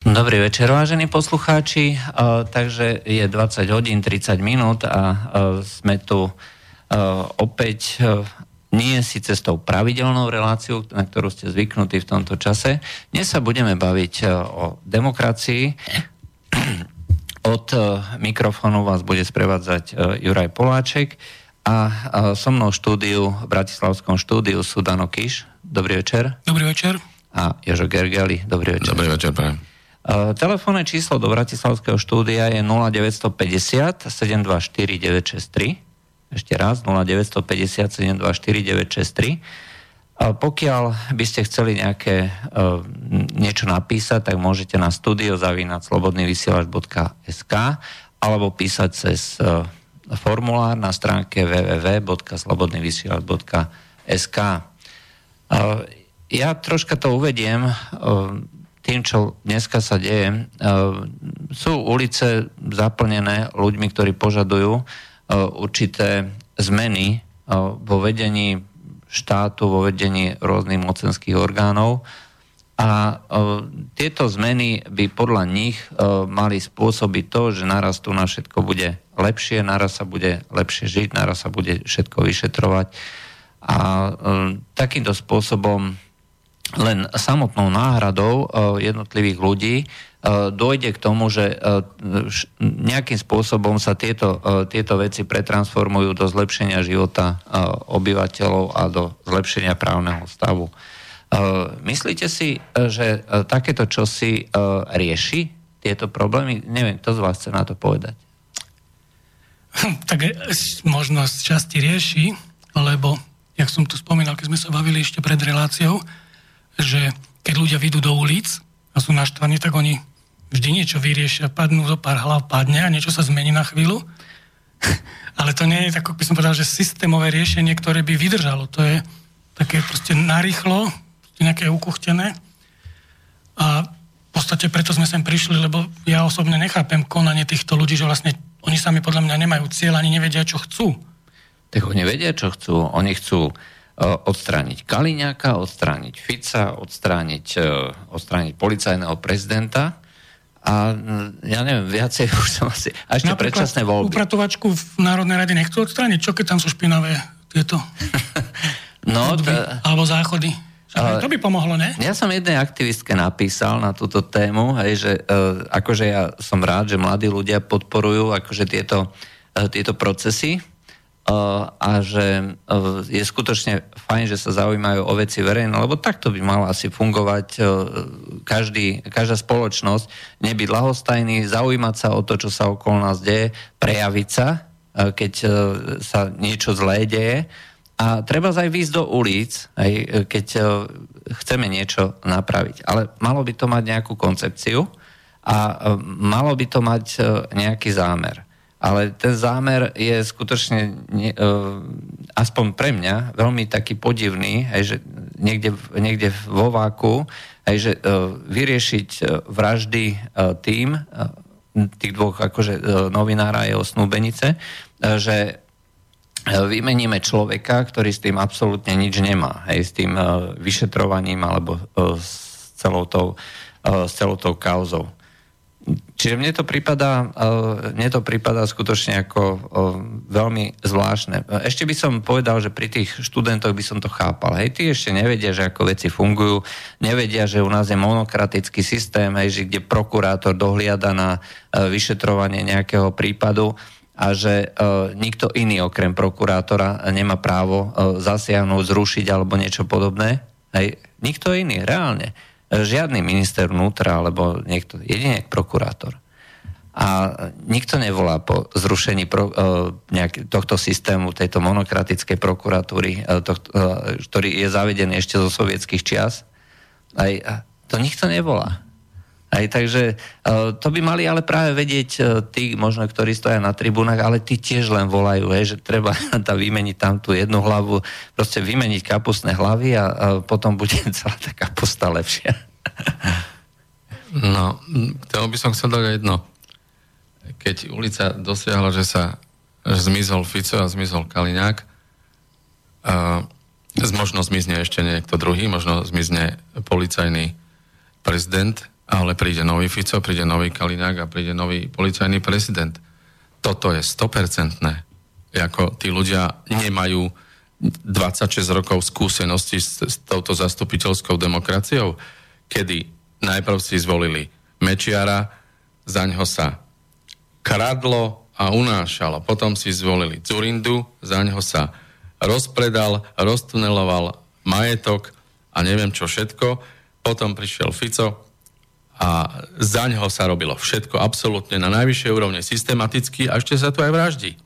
Dobrý večer, vážení poslucháči. Takže je 20 hodín 30 minút a sme tu opäť nie síce s tou pravidelnou reláciou, na ktorú ste zvyknutí v tomto čase. Dnes sa budeme baviť o demokracii. Od mikrofónu vás bude sprevádzať Juraj Poláček a so mnou štúdiu, v Bratislavskom štúdiu sú Dano Kiš. Dobrý večer. Dobrý večer. A Jožo Gergeli. Dobrý večer. Dobrý večer, prajem. Uh, telefónne číslo do Bratislavského štúdia je 0950 724 963. Ešte raz, 0950 724 963. A pokiaľ by ste chceli nejaké uh, niečo napísať, tak môžete na studio zavinať slobodnyvysielač.sk alebo písať cez uh, formulár na stránke www.slobodnyvysielač.sk uh, Ja troška to uvediem. Uh, tým, čo dneska sa deje, e, sú ulice zaplnené ľuďmi, ktorí požadujú e, určité zmeny e, vo vedení štátu, vo vedení rôznych mocenských orgánov. A tieto zmeny by podľa nich mali spôsobiť to, že naraz tu na všetko bude lepšie, naraz sa bude lepšie žiť, naraz sa bude všetko vyšetrovať. A takýmto spôsobom len samotnou náhradou eh, jednotlivých ľudí eh, dojde k tomu, že eh, nejakým spôsobom sa tieto, tieto veci pretransformujú do zlepšenia života obyvateľov a do zlepšenia právneho stavu. Myslíte si, že takéto čosi rieši tieto problémy? Neviem, to z vás chce na to povedať. Tak možno z časti rieši, lebo, jak som tu spomínal, keď sme sa bavili ešte pred reláciou, že keď ľudia vyjdú do ulic a sú naštvaní, tak oni vždy niečo vyriešia, padnú zo pár hlav, padne a niečo sa zmení na chvíľu. Ale to nie je, tak by som povedal, že systémové riešenie, ktoré by vydržalo. To je také proste narýchlo, nejaké ukuchtené. A v podstate preto sme sem prišli, lebo ja osobne nechápem konanie týchto ľudí, že vlastne oni sami podľa mňa nemajú cieľ, ani nevedia, čo chcú. Tak oni vedia, čo chcú. Oni chcú odstrániť Kaliňáka, odstrániť Fica, odstrániť, e, odstrániť policajného prezidenta a ja neviem, viacej už som asi... A ešte Napríklad predčasné voľby. upratovačku v Národnej rade nechcú odstrániť? Čo keď tam sú špinavé tieto no, hudby, alebo záchody? Ale, to by pomohlo, ne? Ja som jednej aktivistke napísal na túto tému, hej, že uh, akože ja som rád, že mladí ľudia podporujú akože tieto, uh, tieto procesy, a že je skutočne fajn, že sa zaujímajú o veci verejné, lebo takto by mala asi fungovať každý, každá spoločnosť, nebyť lahostajný, zaujímať sa o to, čo sa okolo nás deje, prejaviť sa, keď sa niečo zlé deje. A treba aj výjsť do ulic, aj keď chceme niečo napraviť. Ale malo by to mať nejakú koncepciu a malo by to mať nejaký zámer ale ten zámer je skutočne, ne, uh, aspoň pre mňa, veľmi taký podivný, aj, že niekde, niekde vo váku, aj, že uh, vyriešiť uh, vraždy tým, tých dvoch akože novinára jeho snúbenice, že vymeníme človeka, ktorý s tým absolútne nič nemá, hej, s tým vyšetrovaním alebo s, celou tou, s celou tou kauzou. Čiže mne to prípada, uh, mne to prípada skutočne ako uh, veľmi zvláštne. Ešte by som povedal, že pri tých študentoch by som to chápal. Hej, tí ešte nevedia, že ako veci fungujú, nevedia, že u nás je monokratický systém, hej, že kde prokurátor dohliada na vyšetrovanie nejakého prípadu a že nikto iný okrem prokurátora nemá právo zasiahnuť, zrušiť alebo niečo podobné. Hej, nikto iný, reálne žiadny minister vnútra alebo niekto, jedine prokurátor. A nikto nevolá po zrušení pro, uh, nejak, tohto systému, tejto monokratickej prokuratúry, uh, to, uh, ktorý je zavedený ešte zo sovietských čias. Aj, to nikto nevolá. Aj, takže uh, to by mali ale práve vedieť uh, tí, možno, ktorí stoja na tribúnach, ale tí tiež len volajú, hej, že treba tam vymeniť tam tú jednu hlavu, proste vymeniť kapustné hlavy a, a potom bude celá tá kapusta lepšia. No, k tomu by som chcel dať jedno. Keď ulica dosiahla, že sa že zmizol Fico a zmizol Kaliňák, a možno zmizne ešte niekto druhý, možno zmizne policajný prezident, ale príde nový Fico, príde nový Kalinák a príde nový policajný prezident. Toto je 100%. Ako tí ľudia nemajú 26 rokov skúsenosti s, s touto zastupiteľskou demokraciou, kedy najprv si zvolili Mečiara, za ňo sa kradlo a unášalo. Potom si zvolili Zurindu, za ňo sa rozpredal, roztuneloval majetok a neviem čo všetko. Potom prišiel Fico a za ňo sa robilo všetko absolútne na najvyššej úrovne systematicky a ešte sa tu aj vraždí.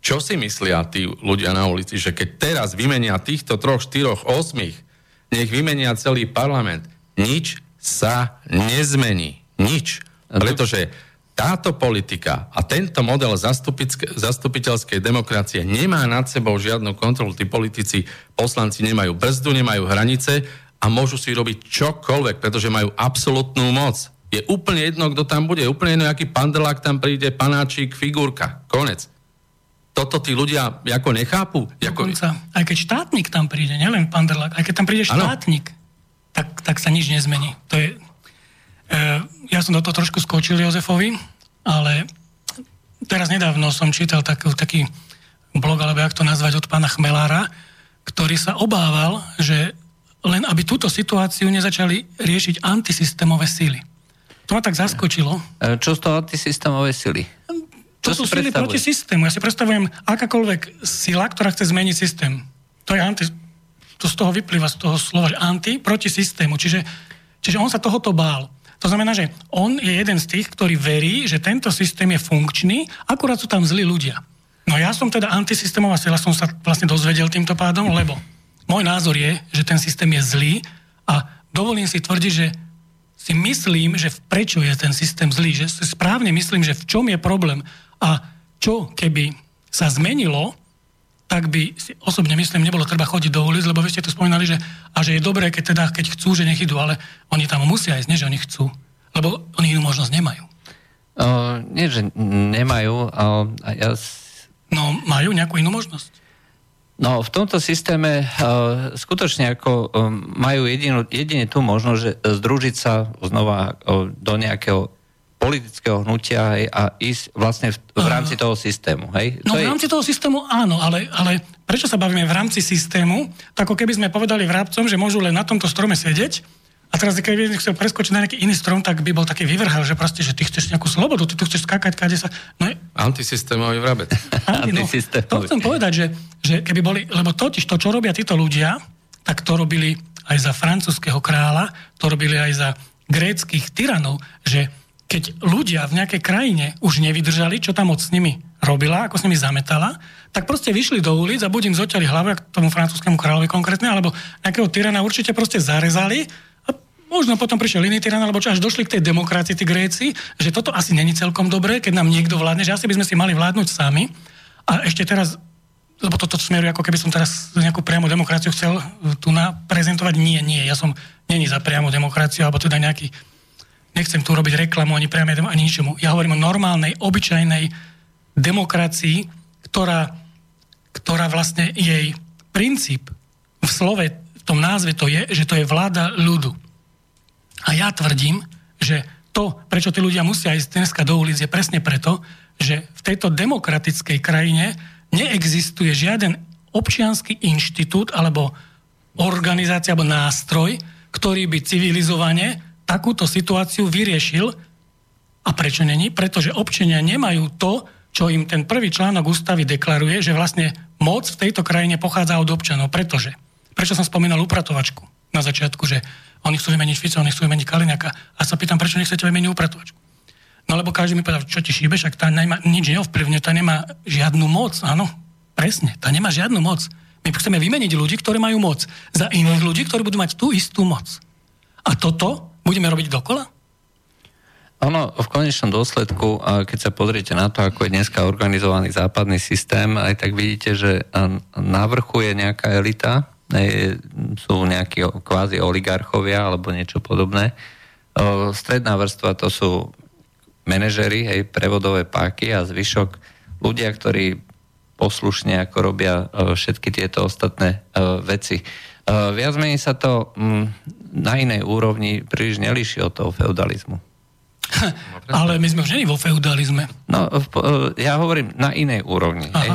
Čo si myslia tí ľudia na ulici, že keď teraz vymenia týchto troch, štyroch, osmých, nech vymenia celý parlament, nič sa nezmení. Nič. Pretože táto politika a tento model zastupiteľskej demokracie nemá nad sebou žiadnu kontrolu. Tí politici, poslanci nemajú brzdu, nemajú hranice a môžu si robiť čokoľvek, pretože majú absolútnu moc. Je úplne jedno, kto tam bude. Je úplne jedno, aký pandelák tam príde, panáčik, figurka. Konec. Toto tí ľudia ako nechápu. Dokonca, aj keď štátnik tam príde, nielen pandelák, aj keď tam príde štátnik, tak, tak sa nič nezmení. To je, E, ja som do toho trošku skočil Jozefovi, ale teraz nedávno som čítal taký, taký blog, alebo jak to nazvať, od pána Chmelára, ktorý sa obával, že len aby túto situáciu nezačali riešiť antisystémové síly. To ma tak zaskočilo. E, čo z toho antisystémové síly? To sú síly proti systému. Ja si predstavujem akákoľvek sila, ktorá chce zmeniť systém. To je anti, to z toho vyplýva z toho slova, že anti proti systému. Čiže, čiže on sa tohoto bál. To znamená, že on je jeden z tých, ktorý verí, že tento systém je funkčný, akurát sú tam zlí ľudia. No ja som teda antisystémová sila, som sa vlastne dozvedel týmto pádom, lebo môj názor je, že ten systém je zlý a dovolím si tvrdiť, že si myslím, že prečo je ten systém zlý, že si správne myslím, že v čom je problém a čo keby sa zmenilo, tak by si osobne myslím, nebolo treba chodiť do ulic, lebo vy ste tu spomínali, že, a že je dobré, keď teda, keď chcú, že nech idú, ale oni tam musia ísť, nie, že oni chcú. Lebo oni inú možnosť nemajú. Uh, nie, že nemajú. Uh, ja... No, majú nejakú inú možnosť? No, v tomto systéme uh, skutočne ako um, majú jedinu, jedine tú možnosť, že združiť sa znova uh, do nejakého politického hnutia hej, a ísť vlastne v, v rámci toho systému. Hej? No to v rámci je... toho systému áno, ale, ale prečo sa bavíme v rámci systému? Tak ako keby sme povedali vrabcom, že môžu len na tomto strome sedieť a teraz, keď by chcel preskočiť na nejaký iný strom, tak by bol taký vyvrhal, že proste, že ty chceš nejakú slobodu, ty tu chceš skákať, kade sa... No, Antisystémový vrabec. Anti, no, to chcem povedať, že, že keby boli... Lebo totiž to, čo robia títo ľudia, tak to robili aj za francúzského kráľa, to robili aj za gréckých tyranov, že keď ľudia v nejakej krajine už nevydržali, čo tam moc s nimi robila, ako s nimi zametala, tak proste vyšli do ulic a buď im zoťali hlavu, ako tomu francúzskému kráľovi konkrétne, alebo nejakého tyrana určite proste zarezali možno potom prišiel iný tyran, alebo čo až došli k tej demokracii, tí Gréci, že toto asi není celkom dobré, keď nám niekto vládne, že asi by sme si mali vládnuť sami. A ešte teraz lebo toto smeruje, ako keby som teraz nejakú priamu demokraciu chcel tu na prezentovať. Nie, nie, ja som není za priamu demokraciu, alebo teda nejaký nechcem tu robiť reklamu ani priame ani ničomu. Ja hovorím o normálnej, obyčajnej demokracii, ktorá, ktorá vlastne jej princíp v slove, v tom názve to je, že to je vláda ľudu. A ja tvrdím, že to, prečo tí ľudia musia ísť dneska do ulic, je presne preto, že v tejto demokratickej krajine neexistuje žiaden občianský inštitút alebo organizácia alebo nástroj, ktorý by civilizovane takúto situáciu vyriešil. A prečo není? Pretože občania nemajú to, čo im ten prvý článok ústavy deklaruje, že vlastne moc v tejto krajine pochádza od občanov. Pretože? Prečo som spomínal upratovačku na začiatku, že oni chcú vymeniť Fico, oni chcú vymeniť Kaliňaka. A sa pýtam, prečo nechcete vymeniť upratovačku? No lebo každý mi povedal, čo ti šíbe, však tá nemá, nič neovplyvňuje, tá nemá žiadnu moc. Áno, presne, tá nemá žiadnu moc. My chceme vymeniť ľudí, ktorí majú moc, za iných ľudí, ktorí budú mať tú istú moc. A toto budeme robiť dokola? Ono v konečnom dôsledku, keď sa pozriete na to, ako je dneska organizovaný západný systém, aj tak vidíte, že na vrchu je nejaká elita, sú nejakí kvázi oligarchovia alebo niečo podobné. Stredná vrstva to sú manažery, hej, prevodové páky a zvyšok ľudia, ktorí poslušne ako robia všetky tieto ostatné veci. Viac menej sa to na inej úrovni príliš nelíši od toho feudalizmu. Ale my sme už vo feudalizme. No, ja hovorím na inej úrovni. Hej.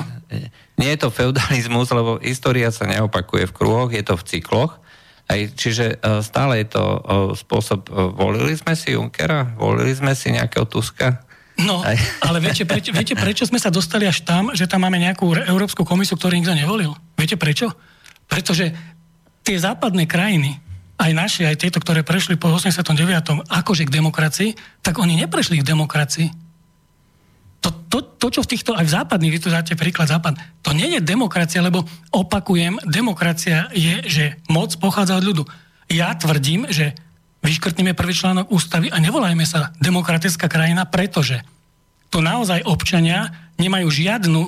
Nie je to feudalizmus, lebo história sa neopakuje v kruhoch, je to v cykloch. Aj, čiže stále je to spôsob, volili sme si Junkera, volili sme si nejakého Tuska, No, Aj. ale viete prečo, viete, prečo sme sa dostali až tam, že tam máme nejakú Európsku komisiu, ktorú nikto nevolil? Viete prečo? Pretože tie západné krajiny, aj naše, aj tieto, ktoré prešli po 89. akože k demokracii, tak oni neprešli k demokracii. To, to, to, čo v týchto, aj v západných, vy tu dáte príklad západ, to nie je demokracia, lebo opakujem, demokracia je, že moc pochádza od ľudu. Ja tvrdím, že vyškrtnime prvý článok ústavy a nevolajme sa demokratická krajina, pretože tu naozaj občania nemajú žiadnu,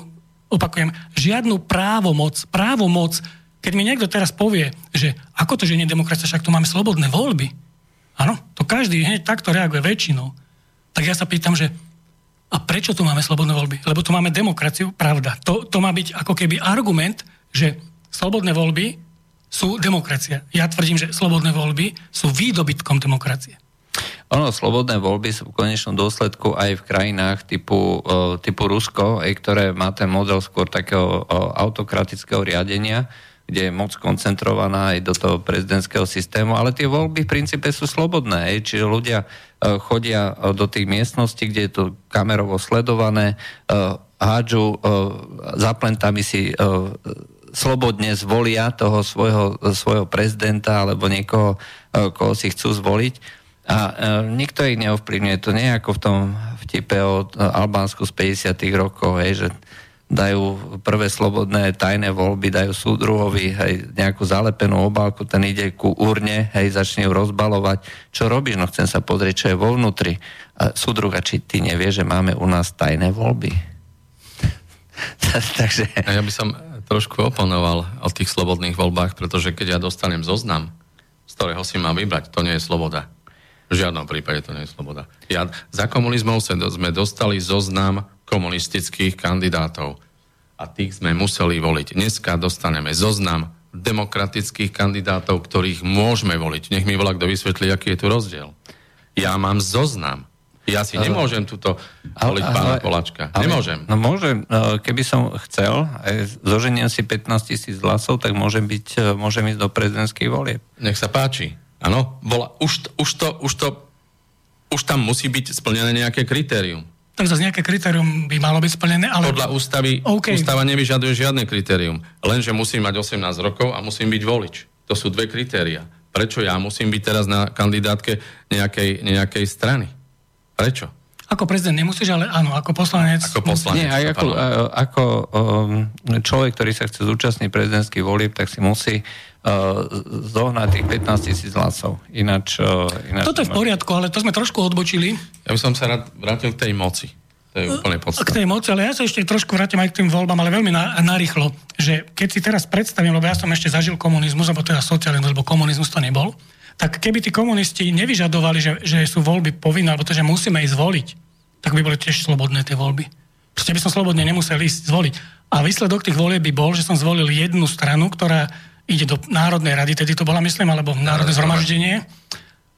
opakujem, žiadnu právomoc, právomoc, keď mi niekto teraz povie, že ako to, že nie demokracia, však tu máme slobodné voľby. Áno, to každý hneď takto reaguje väčšinou. Tak ja sa pýtam, že a prečo tu máme slobodné voľby? Lebo tu máme demokraciu, pravda. To, to má byť ako keby argument, že slobodné voľby sú demokracia. Ja tvrdím, že slobodné voľby sú výdobytkom demokracie. Ono, slobodné voľby sú v konečnom dôsledku aj v krajinách typu, typu Rusko, ktoré má ten model skôr takého autokratického riadenia, kde je moc koncentrovaná aj do toho prezidentského systému, ale tie voľby v princípe sú slobodné, aj, čiže ľudia chodia do tých miestností, kde je to kamerovo sledované, hádžu za si slobodne zvolia toho svojho, svojho prezidenta alebo niekoho, e, koho si chcú zvoliť. A e, nikto ich neovplyvňuje. To nie je ako v tom vtipe o Albánsku z 50 rokov, hej, že dajú prvé slobodné tajné voľby, dajú súdruhovi hej, nejakú zalepenú obálku, ten ide ku urne, hej, začne ju rozbalovať. Čo robíš? No chcem sa pozrieť, čo je vo vnútri. A súdruha, či ty nevie, že máme u nás tajné voľby? Takže... Ja by som trošku oponoval o tých slobodných voľbách, pretože keď ja dostanem zoznam, z ktorého si mám vybrať, to nie je sloboda. V žiadnom prípade to nie je sloboda. Ja, za komunizmov sme dostali zoznam komunistických kandidátov a tých sme museli voliť. Dneska dostaneme zoznam demokratických kandidátov, ktorých môžeme voliť. Nech mi volá, kto vysvetlí, aký je tu rozdiel. Ja mám zoznam ja si nemôžem túto voliť pána Polačka. Ale, nemôžem. No môžem, e, keby som chcel, aj zoženiem si 15 tisíc hlasov, tak môžem, byť, e, môžem ísť do prezidentských volieb. Nech sa páči. Áno, už, už, to, už to, už tam musí byť splnené nejaké kritérium. Tak zase nejaké kritérium by malo byť splnené, ale... Podľa ústavy, okay. ústava nevyžaduje žiadne kritérium. Lenže musím mať 18 rokov a musím byť volič. To sú dve kritéria. Prečo ja musím byť teraz na kandidátke nejakej, nejakej strany? Prečo? Ako prezident nemusíš, ale áno, ako poslanec. Ako poslanec. Nie, aj ako, ako um, človek, ktorý sa chce zúčastniť prezidentských volieb, tak si musí uh, zohnať tých 15 tisíc hlasov. Ináč, uh, ináč... Toto je v poriadku, ale to sme trošku odbočili. Ja by som sa rád vrátil k tej moci. To je úplne podstatné. K tej moci, ale ja sa ešte trošku vrátim aj k tým voľbám, ale veľmi na, narýchlo. Že keď si teraz predstavím, lebo ja som ešte zažil komunizmus, alebo teda socializmus, lebo komunizmus to nebol, tak keby tí komunisti nevyžadovali, že, že sú voľby povinné, alebo to, že musíme ísť voliť, tak by boli tiež slobodné tie voľby. Proste by som slobodne nemusel ísť zvoliť. A výsledok tých volieb by bol, že som zvolil jednu stranu, ktorá ide do Národnej rady, tedy to bola, myslím, alebo Národné zhromaždenie.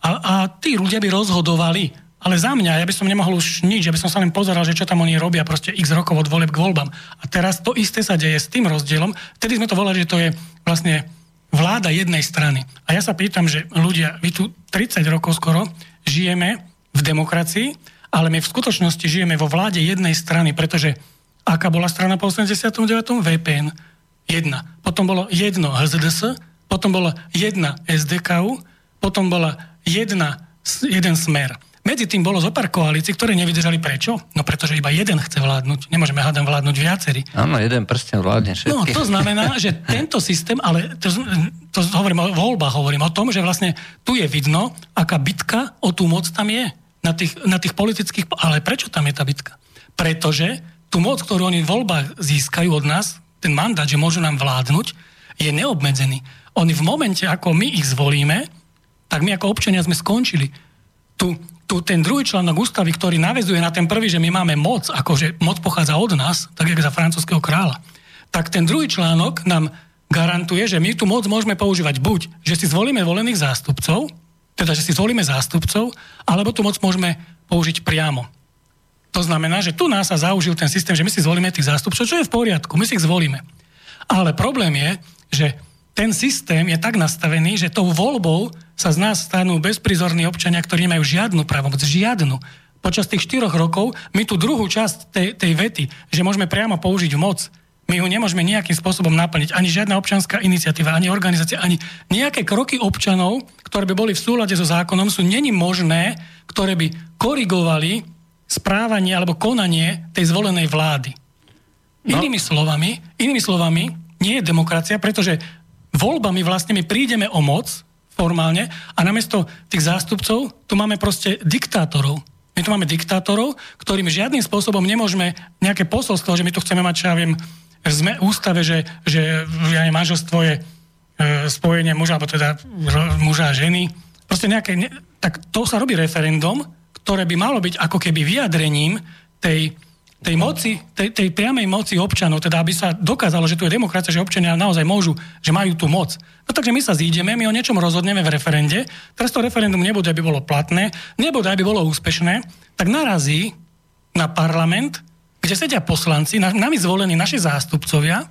A, a tí ľudia by rozhodovali. Ale za mňa, ja by som nemohol už nič, ja by som sa len pozeral, že čo tam oni robia, proste x rokov od volieb k voľbám. A teraz to isté sa deje s tým rozdielom. Vtedy sme to volali, že to je vlastne vláda jednej strany. A ja sa pýtam, že ľudia, my tu 30 rokov skoro žijeme v demokracii, ale my v skutočnosti žijeme vo vláde jednej strany, pretože aká bola strana po 89. VPN? Jedna. Potom bolo jedno HZDS, potom bola jedna SDKU, potom bola jedna, jeden smer. Medzi tým bolo zo pár koalícií, ktoré nevydržali prečo? No pretože iba jeden chce vládnuť. Nemôžeme hádam vládnuť viacerí. Áno, jeden prsten vládne všetky. No to znamená, že tento systém, ale to, to hovorím o voľbách, hovorím o tom, že vlastne tu je vidno, aká bitka o tú moc tam je. Na tých, na tých politických... Ale prečo tam je tá bitka? Pretože tú moc, ktorú oni v voľbách získajú od nás, ten mandát, že môžu nám vládnuť, je neobmedzený. Oni v momente, ako my ich zvolíme, tak my ako občania sme skončili. Tu tu ten druhý článok ústavy, ktorý navezuje na ten prvý, že my máme moc, akože moc pochádza od nás, tak jak za francúzského kráľa, tak ten druhý článok nám garantuje, že my tú moc môžeme používať buď, že si zvolíme volených zástupcov, teda, že si zvolíme zástupcov, alebo tú moc môžeme použiť priamo. To znamená, že tu nás sa zaužil ten systém, že my si zvolíme tých zástupcov, čo je v poriadku, my si ich zvolíme. Ale problém je, že ten systém je tak nastavený, že tou voľbou sa z nás stanú bezprizorní občania, ktorí nemajú žiadnu právomoc, žiadnu. Počas tých štyroch rokov my tú druhú časť tej, tej vety, že môžeme priamo použiť moc, my ho nemôžeme nejakým spôsobom naplniť. Ani žiadna občanská iniciatíva, ani organizácia, ani nejaké kroky občanov, ktoré by boli v súlade so zákonom, sú není možné, ktoré by korigovali správanie alebo konanie tej zvolenej vlády. No. Inými slovami, inými slovami, nie je demokracia, pretože voľbami vlastne my prídeme o moc formálne a namiesto tých zástupcov tu máme proste diktátorov. My tu máme diktátorov, ktorým žiadnym spôsobom nemôžeme nejaké posolstvo, že my tu chceme mať, čo ja viem, sme ústave, že, že ja neviem, manželstvo je e, spojenie muža, alebo teda muža a ženy. Proste nejaké, ne, tak to sa robí referendum, ktoré by malo byť ako keby vyjadrením tej, tej moci, tej, tej priamej moci občanov, teda aby sa dokázalo, že tu je demokracia, že občania naozaj môžu, že majú tú moc. No takže my sa zídeme, my o niečom rozhodneme v referende, teraz to referendum nebude, aby bolo platné, nebude, aby bolo úspešné, tak narazí na parlament, kde sedia poslanci, nami zvolení naši zástupcovia,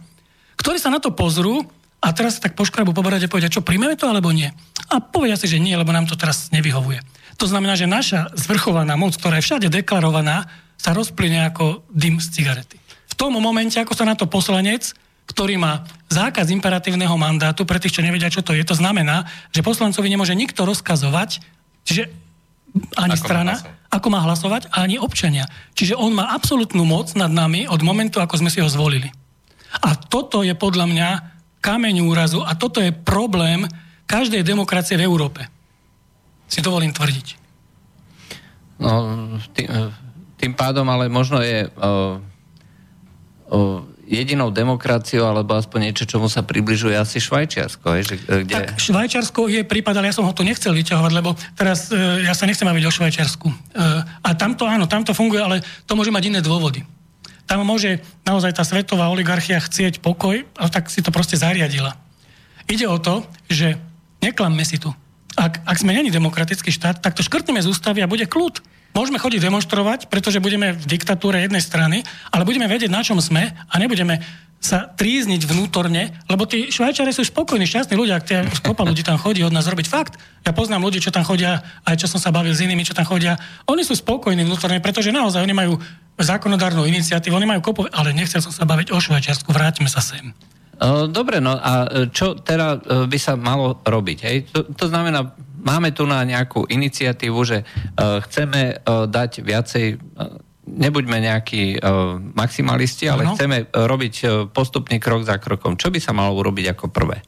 ktorí sa na to pozrú a teraz tak poškrabu po a povedia, čo príjmeme to alebo nie. A povedia si, že nie, lebo nám to teraz nevyhovuje. To znamená, že naša zvrchovaná moc, ktorá je všade deklarovaná, sa rozplyne ako dym z cigarety. V tom momente, ako sa na to poslanec, ktorý má zákaz imperatívneho mandátu, pre tých, čo nevedia, čo to je, to znamená, že poslancovi nemôže nikto rozkazovať, čiže ani ako strana, ako má hlasovať, ani občania. Čiže on má absolútnu moc nad nami od momentu, ako sme si ho zvolili. A toto je podľa mňa kameň úrazu a toto je problém každej demokracie v Európe. Si dovolím tvrdiť. No, tým, tým pádom ale možno je uh, uh, jedinou demokraciou, alebo aspoň niečo, čomu sa približuje asi Švajčiarsko. Je, že, e, kde... Tak Švajčiarsko je prípad, ale ja som ho tu nechcel vyťahovať, lebo teraz e, ja sa nechcem baviť o Švajčiarsku. E, a tamto, áno, tamto funguje, ale to môže mať iné dôvody. Tam môže naozaj tá svetová oligarchia chcieť pokoj, ale tak si to proste zariadila. Ide o to, že neklamme si tu. Ak, ak sme není demokratický štát, tak to škrtneme z ústavy a bude kľud. Môžeme chodiť demonstrovať, pretože budeme v diktatúre jednej strany, ale budeme vedieť, na čom sme a nebudeme sa trízniť vnútorne, lebo tí Švajčari sú spokojní, šťastní ľudia, ak kopa ľudí tam chodí od nás robiť fakt. Ja poznám ľudí, čo tam chodia, aj čo som sa bavil s inými, čo tam chodia. Oni sú spokojní vnútorne, pretože naozaj oni majú zákonodárnu iniciatívu, oni majú kopu, ale nechcel som sa baviť o Švajčiarsku, vráťme sa sem. Dobre, no a čo teda e, by sa malo robiť? Hej? To, to znamená, máme tu na nejakú iniciatívu, že uh, chceme uh, dať viacej, uh, nebuďme nejakí uh, maximalisti, ale ano. chceme uh, robiť uh, postupný krok za krokom. Čo by sa malo urobiť ako prvé?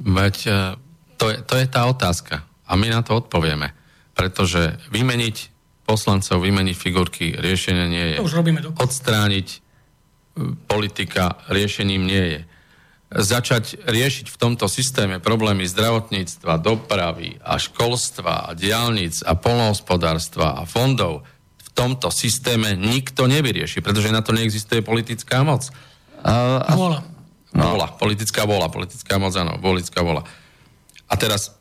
Veď uh, to, je, to je tá otázka. A my na to odpovieme. Pretože vymeniť poslancov, vymeniť figurky, riešenie nie je. To už robíme Odstrániť politika riešením nie je začať riešiť v tomto systéme problémy zdravotníctva, dopravy a školstva a diálnic a polnohospodárstva a fondov v tomto systéme nikto nevyrieši, pretože na to neexistuje politická moc. A, vola. No. Vola, politická vola, politická moc, áno, politická vola. A teraz,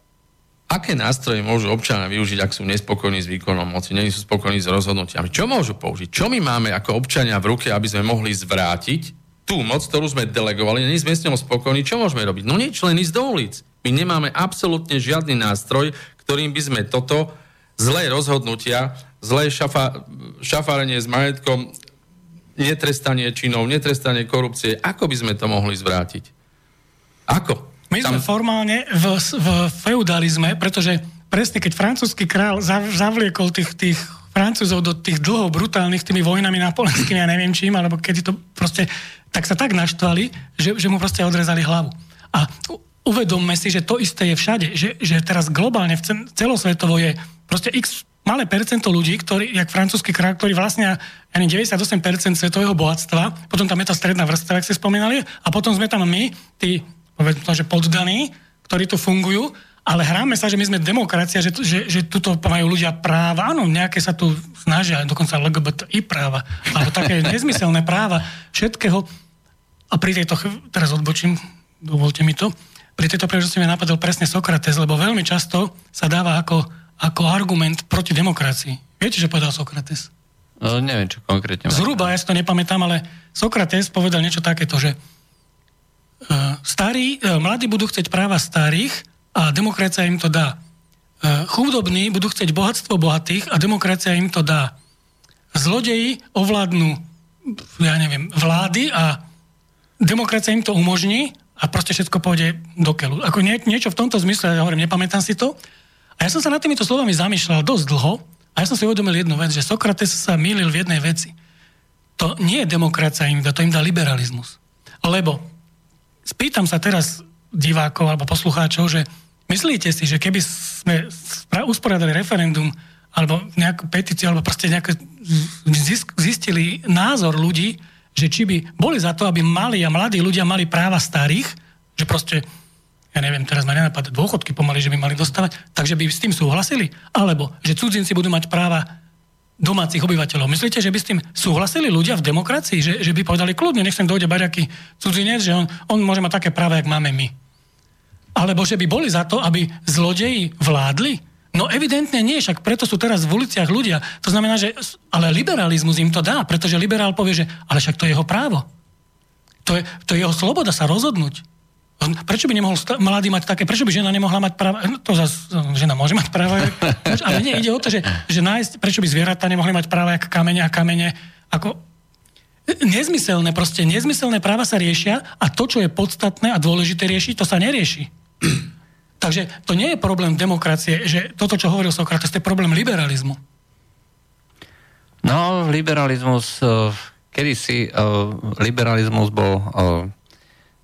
aké nástroje môžu občania využiť, ak sú nespokojní s výkonom moci, nie sú spokojní s rozhodnutiami? Čo môžu použiť? Čo my máme ako občania v ruke, aby sme mohli zvrátiť tú moc, ktorú sme delegovali, nie sme s ňou spokojní, čo môžeme robiť? No nič, len ísť do ulic. My nemáme absolútne žiadny nástroj, ktorým by sme toto zlé rozhodnutia, zlé šafa, šafárenie s majetkom, netrestanie činov, netrestanie korupcie, ako by sme to mohli zvrátiť? Ako? My Tam... sme formálne v, v feudalizme, pretože presne keď francúzsky král zavliekol tých, tých Francúzov do tých dlhov brutálnych tými vojnami napolenskými a ja neviem čím, alebo kedy to proste tak sa tak naštvali, že, že mu proste odrezali hlavu. A uvedomme si, že to isté je všade, že, že teraz globálne, v celosvetovo je proste x malé percento ľudí, ktorí, jak francúzsky kráľ, ktorý vlastne ani 98% svetového bohatstva, potom tam je tá stredná vrstva, ak ste spomínali, a potom sme tam my, tí, povedzme že poddaní, ktorí tu fungujú ale hráme sa, že my sme demokracia, že, že, že tuto majú ľudia práva. Áno, nejaké sa tu snažia, dokonca LGBTI práva, alebo také nezmyselné práva všetkého. A pri tejto, teraz odbočím, dovolte mi to. Pri tejto príležitosti mi napadol presne Sokrates, lebo veľmi často sa dáva ako, ako argument proti demokracii. Viete, že povedal Sokrates? No, neviem, čo konkrétne. Zhruba, ja si to nepamätám, ale Sokrates povedal niečo takéto, že uh, starí, uh, mladí budú chcieť práva starých a demokracia im to dá. Uh, chudobní budú chcieť bohatstvo bohatých a demokracia im to dá. Zlodeji ovládnu, ja neviem, vlády a demokracia im to umožní a proste všetko pôjde do keľu. Ako nie, niečo v tomto zmysle, ja hovorím, nepamätám si to. A ja som sa nad týmito slovami zamýšľal dosť dlho a ja som si uvedomil jednu vec, že Sokrates sa mýlil v jednej veci. To nie je demokracia im dá, to im dá liberalizmus. Lebo spýtam sa teraz divákov alebo poslucháčov, že myslíte si, že keby sme usporiadali referendum alebo nejakú petíciu, alebo proste nejaké zistili názor ľudí, že či by boli za to, aby mali a mladí ľudia mali práva starých, že proste, ja neviem, teraz ma nenapadá dôchodky pomaly, že by mali dostávať, takže by s tým súhlasili? Alebo, že cudzinci budú mať práva domácich obyvateľov. Myslíte, že by s tým súhlasili ľudia v demokracii? Že, že by povedali kľudne, nech sem dojde baďaký cudzinec, že on, on môže mať také práva, jak máme my. Alebo že by boli za to, aby zlodeji vládli? No evidentne nie, však preto sú teraz v uliciach ľudia. To znamená, že ale liberalizmus im to dá, pretože liberál povie, že ale však to je jeho právo. To je, to je jeho sloboda sa rozhodnúť. Prečo by nemohol mladý mať také, prečo by žena nemohla mať práva, no to zase, žena môže mať práva, ale nie, ide o to, že, že nájsť, prečo by zvieratá nemohli mať práva ako kamene a kamene, ako nezmyselné, proste nezmyselné práva sa riešia a to, čo je podstatné a dôležité riešiť, to sa nerieši. Takže to nie je problém demokracie, že toto, čo hovoril Sokrates, to je problém liberalizmu. No, liberalizmus, uh, kedysi uh, liberalizmus bol uh,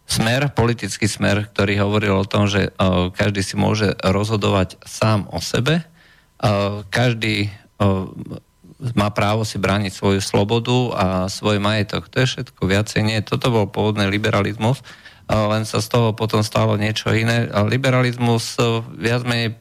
smer, politický smer, ktorý hovoril o tom, že uh, každý si môže rozhodovať sám o sebe, uh, každý uh, má právo si brániť svoju slobodu a svoj majetok. To je všetko viacej nie. Toto bol pôvodný liberalizmus len sa z toho potom stalo niečo iné. Liberalizmus e, viac menej e,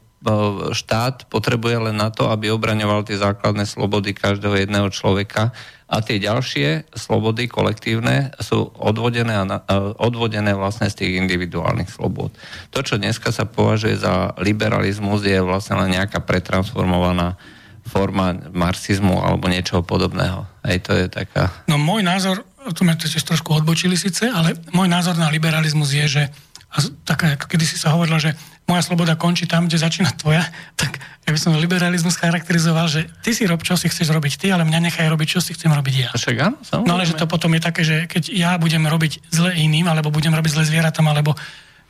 štát potrebuje len na to, aby obraňoval tie základné slobody každého jedného človeka a tie ďalšie slobody kolektívne sú odvodené, a, e, odvodené vlastne z tých individuálnych slobod. To, čo dneska sa považuje za liberalizmus, je vlastne len nejaká pretransformovaná forma marxizmu alebo niečoho podobného. Hej, to je taká... No môj názor to sme tiež trošku odbočili síce, ale môj názor na liberalizmus je, že a taká, kedy si sa hovorila, že moja sloboda končí tam, kde začína tvoja, tak ja by som liberalizmus charakterizoval, že ty si rob, čo si chceš robiť ty, ale mňa nechaj robiť, čo si chcem robiť ja. Však áno, No ale že to potom je také, že keď ja budem robiť zle iným, alebo budem robiť zle zvieratom, alebo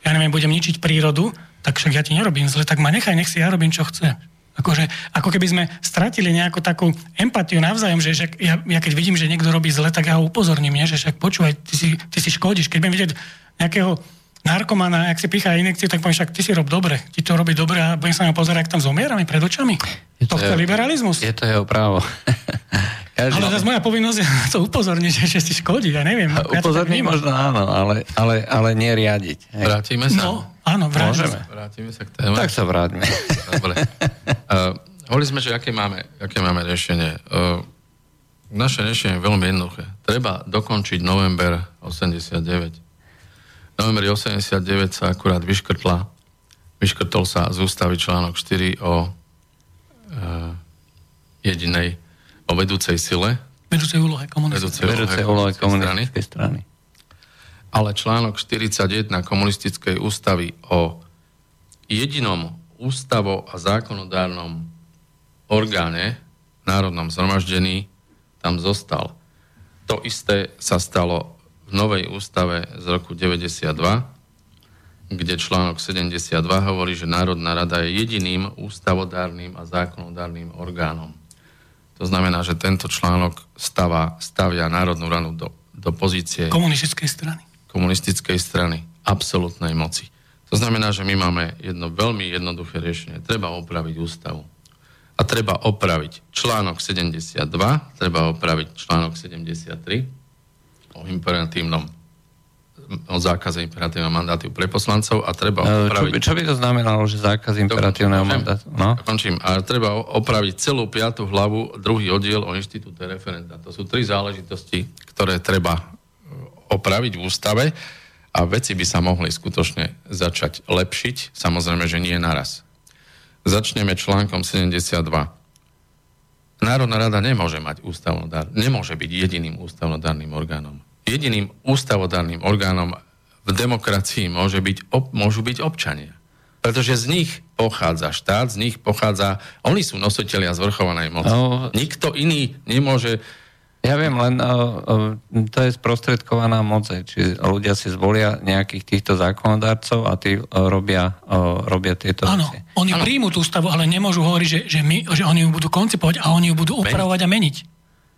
ja neviem, budem ničiť prírodu, tak však ja ti nerobím zle, tak ma nechaj, nech si ja robím, čo chce. Akože, ako keby sme stratili nejakú takú empatiu navzájom, že, že ja, ja keď vidím, že niekto robí zle, tak ja ho upozorním, nie? že však počúvaj, ty si, ty si škodíš. Keď budem vidieť nejakého narkomana, ak si pichá inekciu, tak poviem, však ty si rob dobre, ti to robí dobre a budem sa na pozerať, ak tam zomiera mi pred očami. Je to, to je liberalizmus. Je to jeho právo. Každý... Ale zase moja povinnosť je to upozorniť, že, že si škodí, ja neviem. Upozorniť možno áno, ale, ale, ale neriadiť. Hej. Vrátime sa. No, áno, vrátime Môžeme. sa. Vrátime sa k téme. Tak sa vráťme. Dobre. Uh, hovorili sme, že aké máme, aké máme riešenie. Uh, naše riešenie je veľmi jednoduché. Treba dokončiť november 89. November 89 sa akurát vyškrtla. Vyškrtol sa z ústavy článok 4 o uh, jedinej o vedúcej sile. Vedúcej úlohe komunistickej, vedúcej úlohe komunistickej strany. Ale článok 41 komunistickej ústavy o jedinom ústavo a zákonodárnom orgáne, národnom zhromaždení, tam zostal. To isté sa stalo v novej ústave z roku 92, kde článok 72 hovorí, že Národná rada je jediným ústavodárnym a zákonodárnym orgánom. To znamená, že tento článok stava, stavia Národnú ranu do, do pozície komunistickej strany. komunistickej strany, absolútnej moci. To znamená, že my máme jedno veľmi jednoduché riešenie. Treba opraviť ústavu. A treba opraviť článok 72, treba opraviť článok 73 o imperatívnom o zákaze imperatívneho mandátu pre poslancov a treba opraviť... Čo by, čo by to znamenalo, že zákaz imperatívneho mandátu? No? Končím. A treba opraviť celú piatú hlavu, druhý oddiel o inštitúte referenda. To sú tri záležitosti, ktoré treba e, opraviť v ústave a veci by sa mohli skutočne začať lepšiť, samozrejme, že nie naraz. Začneme článkom 72. Národná rada nemôže mať ústavodár, nemôže byť jediným ústavodárnym orgánom. Jediným ústavodárnym orgánom v demokracii môže byť, ob, môžu byť občania. Pretože z nich pochádza štát, z nich pochádza, oni sú nositeľia zvrchovanej moci. No, Nikto iný nemôže ja viem, len uh, uh, to je sprostredkovaná moc, či ľudia si zvolia nejakých týchto zákonodárcov a tí uh, robia, uh, robia tieto Áno, oni ano. príjmu tú ústavu, ale nemôžu hovoriť, že, že, my, že oni ju budú koncipovať a oni ju budú upravovať a meniť.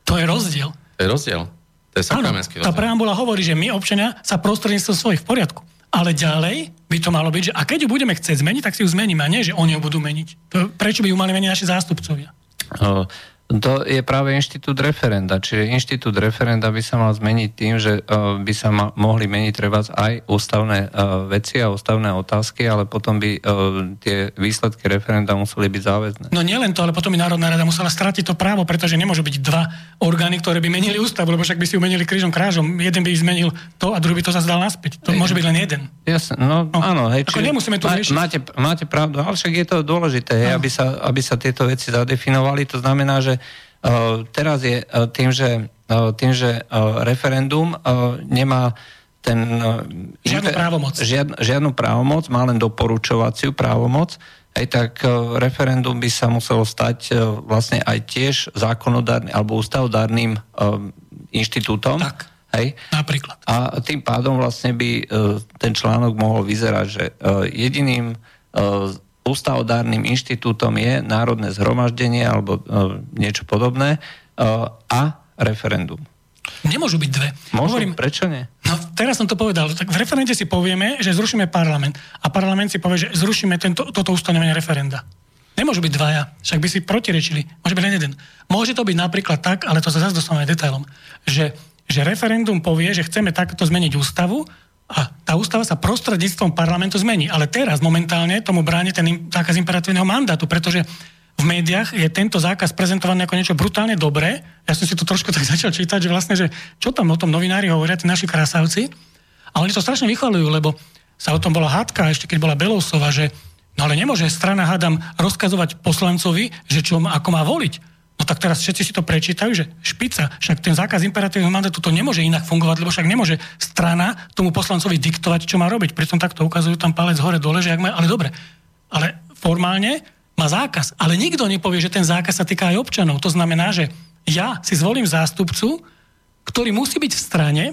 To je rozdiel. To je rozdiel. To je sakramenský rozdiel. Tá preambula hovorí, že my, občania, sa prostredníctvom svojich v poriadku. Ale ďalej by to malo byť, že a keď ju budeme chcieť zmeniť, tak si ju zmeníme, a nie, že oni ju budú meniť. To, prečo by ju mali meniť naši zástupcovia? Uh, to je práve inštitút referenda. Čiže inštitút referenda by sa mal zmeniť tým, že uh, by sa ma- mohli meniť treba aj ústavné uh, veci a ústavné otázky, ale potom by uh, tie výsledky referenda museli byť záväzné. No nielen to, ale potom by Národná rada musela stratiť to právo, pretože nemôžu byť dva orgány, ktoré by menili ústavu, lebo však by si ju menili krížom krážom. Jeden by zmenil to a druhý by to zase dal naspäť. To môže byť len jeden. Jasne, no, no áno. Hej, či, nemusíme tu riešiť. Máte, máte pravdu, ale však je to dôležité, hej, aby, sa, aby sa tieto veci zadefinovali. To znamená, že teraz je uh, tým, že, uh, tým, že referendum nemá ten... Žiadnu právomoc. Žiad, žiadnu právomoc, má len doporučovaciu právomoc, aj tak referendum by sa muselo stať vlastne aj tiež zákonodárnym alebo ústavodárnym inštitútom. Tak, hej? napríklad. A tým pádom vlastne by ten článok mohol vyzerať, že jediným ústavodárnym inštitútom je Národné zhromaždenie alebo uh, niečo podobné uh, a referendum. Nemôžu byť dve. Môžu, Hovorím, prečo nie? No, teraz som to povedal. Tak v referende si povieme, že zrušíme parlament. A parlament si povie, že zrušíme tento, toto ustanovenie referenda. Nemôžu byť dvaja, však by si protirečili. Môže byť len jeden. Môže to byť napríklad tak, ale to sa zase dostaneme detailom, že, že referendum povie, že chceme takto zmeniť ústavu a tá ústava sa prostredníctvom parlamentu zmení. Ale teraz momentálne tomu bráni ten zákaz imperatívneho mandátu, pretože v médiách je tento zákaz prezentovaný ako niečo brutálne dobré. Ja som si to trošku tak začal čítať, že vlastne, že čo tam o tom novinári hovoria, tí naši krasavci. A oni to strašne vychvalujú, lebo sa o tom bola hádka, ešte keď bola Belousova, že no ale nemôže strana, hádam, rozkazovať poslancovi, že čo, ako má voliť. No tak teraz všetci si to prečítajú, že špica, však ten zákaz imperatívneho mandátu to nemôže inak fungovať, lebo však nemôže strana tomu poslancovi diktovať, čo má robiť. Pritom takto ukazujú tam palec hore dole, že ak má, ale dobre. Ale formálne má zákaz. Ale nikto nepovie, že ten zákaz sa týka aj občanov. To znamená, že ja si zvolím zástupcu, ktorý musí byť v strane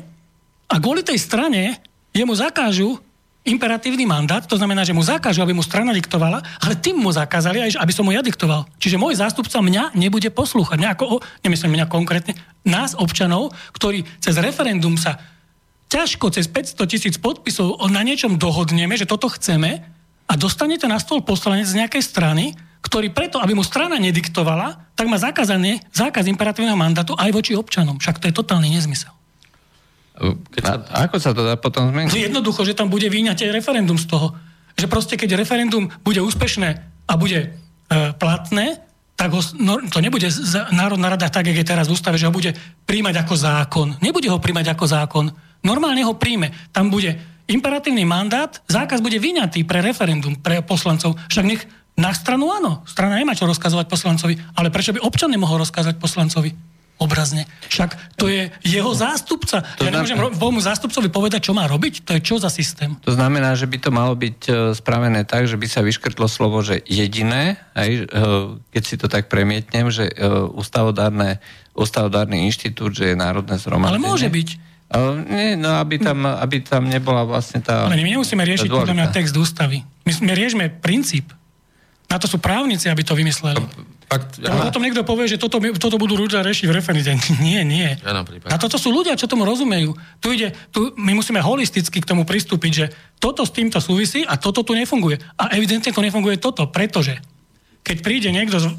a kvôli tej strane jemu zakážu imperatívny mandát, to znamená, že mu zakážu, aby mu strana diktovala, ale tým mu zakázali aj, aby som mu ja diktoval. Čiže môj zástupca mňa nebude poslúchať. Mňa ako, nemyslím mňa konkrétne, nás občanov, ktorí cez referendum sa ťažko cez 500 tisíc podpisov na niečom dohodneme, že toto chceme a dostanete na stôl poslanec z nejakej strany, ktorý preto, aby mu strana nediktovala, tak má zakázaný zákaz imperatívneho mandátu aj voči občanom. Však to je totálny nezmysel. Keď sa... A ako sa to dá potom zmeniť? Jednoducho, že tam bude výňať referendum z toho. Že proste, keď referendum bude úspešné a bude e, platné, tak ho, no, to nebude z, Národná rada tak, jak je teraz v ústave, že ho bude príjmať ako zákon. Nebude ho príjmať ako zákon. Normálne ho príjme. Tam bude imperatívny mandát, zákaz bude vyňatý pre referendum, pre poslancov. Však nech na stranu áno. Strana nemá čo rozkazovať poslancovi, ale prečo by občan nemohol rozkázať poslancovi? Obrazne. Však to je jeho zástupca. To ja nemôžem znamená... zástupcovi povedať, čo má robiť? To je čo za systém? To znamená, že by to malo byť e, spravené tak, že by sa vyškrtlo slovo, že jediné, aj, e, keď si to tak premietnem, že e, ústavodárne, ústavodárny inštitút, že je národné zhromaždenie. Ale môže byť. Uh, nie, no aby tam, aby tam nebola vlastne tá... Ale my nemusíme riešiť podľa mňa text ústavy. My, my riešime princíp. Na to sú právnici, aby to vymysleli. Fakt, ja. potom niekto povie, že toto, toto budú ľudia riešiť v referende. Nie, nie. A toto sú ľudia, čo tomu rozumejú. Tu ide, tu, my musíme holisticky k tomu pristúpiť, že toto s týmto súvisí a toto tu nefunguje. A evidentne to nefunguje toto, pretože keď príde niekto s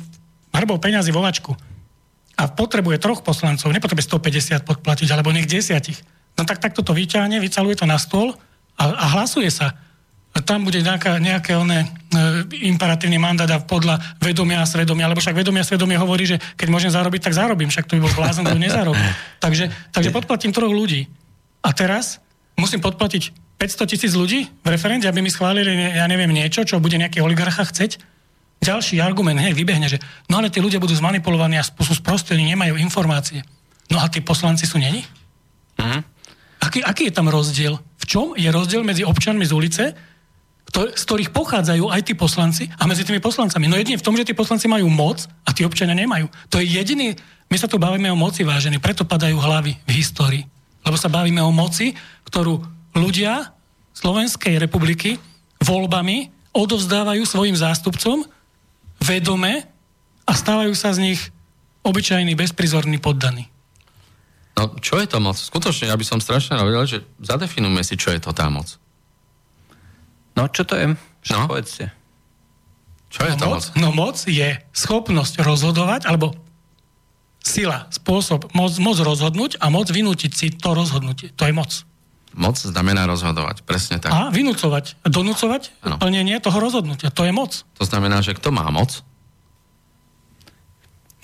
hrbou peňazí vo vačku a potrebuje troch poslancov, nepotrebuje 150 podplatiť, alebo nech desiatich, no tak takto to vyťahne, vycaluje to na stôl a, a hlasuje sa tam bude nejaká, nejaké oné, e, imperatívny mandát a podľa vedomia a svedomia, lebo však vedomia a svedomie hovorí, že keď môžem zarobiť, tak zarobím, však to by bol blázon, kto nezarobí. Takže, takže podplatím troch ľudí. A teraz musím podplatiť 500 tisíc ľudí v referende, aby mi schválili, ja neviem, niečo, čo bude nejaký oligarcha chceť. Ďalší argument, hej, vybehne, že no ale tí ľudia budú zmanipulovaní a sú sprostení, nemajú informácie. No a tí poslanci sú není? Mm. Aký, aký je tam rozdiel? V čom je rozdiel medzi občanmi z ulice, z ktorých pochádzajú aj tí poslanci a medzi tými poslancami? No jedine v tom, že tí poslanci majú moc a tí občania nemajú. To je jediný... My sa tu bavíme o moci, vážení, preto padajú hlavy v histórii. Lebo sa bavíme o moci, ktorú ľudia Slovenskej republiky voľbami odovzdávajú svojim zástupcom vedome a stávajú sa z nich obyčajní, bezprizorní poddaní. No, čo je to moc? Skutočne, ja by som strašne robil, že zadefinujme si, čo je to tá moc. No, čo to je? Čo no? povedzte. Čo je no, to moc? moc? No moc je schopnosť rozhodovať, alebo sila, spôsob, moc, moc rozhodnúť a moc vynútiť si to rozhodnutie. To je moc. Moc znamená rozhodovať, presne tak. A vynúcovať, donúcovať ano. plnenie toho rozhodnutia. To je moc. To znamená, že kto má moc?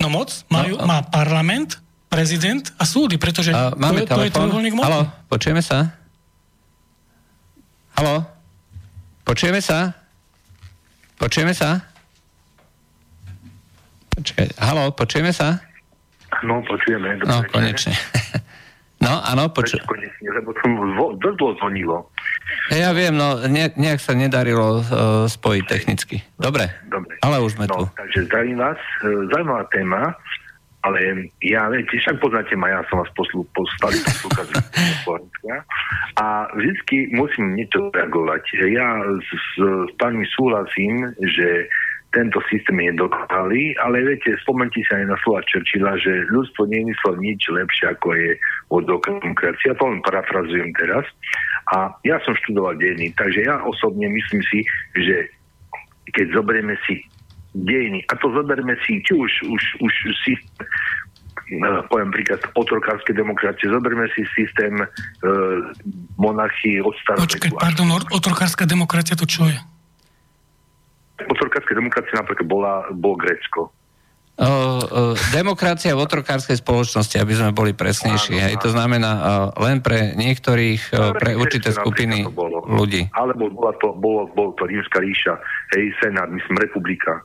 No moc majú, no, má parlament, prezident a súdy, pretože a, máme to, je, to je trojuholník moci. Halo, počujeme sa? Halo? Počujeme sa? Počujeme sa? Počkaj, halo, počujeme sa? No, počujeme. No, konečne. No, áno, počujem. Konečne, lebo som dosť dlho zvonilo. Ja viem, no ne, nejak sa nedarilo uh, spojiť technicky. Dobre, Dobre, ale už sme no, tu. Takže zdravím vás, uh, zaujímavá téma. Ale ja, viete, však poznáte ma, ja som vás poslu, postali a vždycky musím niečo reagovať. Ja s, s, pánom súhlasím, že tento systém je dokonalý, ale viete, spomente sa aj na slova Churchilla, že ľudstvo nemyslel nič lepšie, ako je od demokracia. To len parafrazujem teraz. A ja som študoval dejiny, takže ja osobne myslím si, že keď zoberieme si dejiny. A to zoberme si, či už, už, už si poviem príklad otrokárskej demokracie. Zoberme si systém e, monarchii od. Počkaj, pardon, otrokárska demokracia to čo je? Otrokárska demokracia napríklad bola, bol Grécko. O, o, demokracia v otrokárskej spoločnosti, aby sme boli presnejší. Áno, hej, to znamená o, len pre niektorých, o, pre určité skupiny ľudí. Alebo bola to, bolo, bolo to rímska ríša, hej, senát, myslím, republika.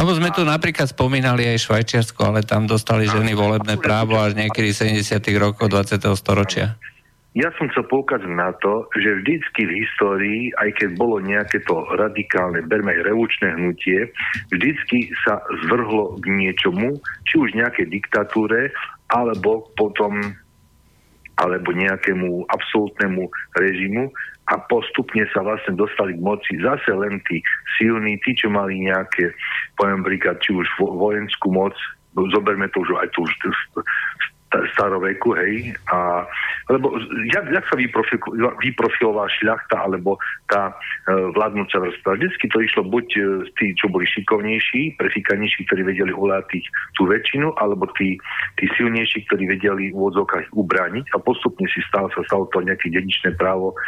Lebo sme tu napríklad spomínali aj Švajčiarsko, ale tam dostali ženy volebné právo až niekedy 70. rokov 20. storočia. Ja som chcel poukázať na to, že vždycky v histórii, aj keď bolo nejaké to radikálne, berme aj revučné hnutie, vždycky sa zvrhlo k niečomu, či už nejaké diktatúre, alebo potom alebo nejakému absolútnemu režimu a postupne sa vlastne dostali k moci zase len tí silní, tí, čo mali nejaké, poviem príklad, či už vojenskú moc, zoberme to už aj tu už staroveku, hej, a, lebo jak, jak sa vyprofilovala šľachta alebo tá e, vládnúca vrstva. Vždycky to išlo buď e, tí, čo boli šikovnejší, prefíkanejší, ktorí vedeli ulátiť tú väčšinu, alebo tí, tí silnejší, ktorí vedeli v úvodzovkách ubrániť a postupne si stalo sa stalo to nejaké dedičné právo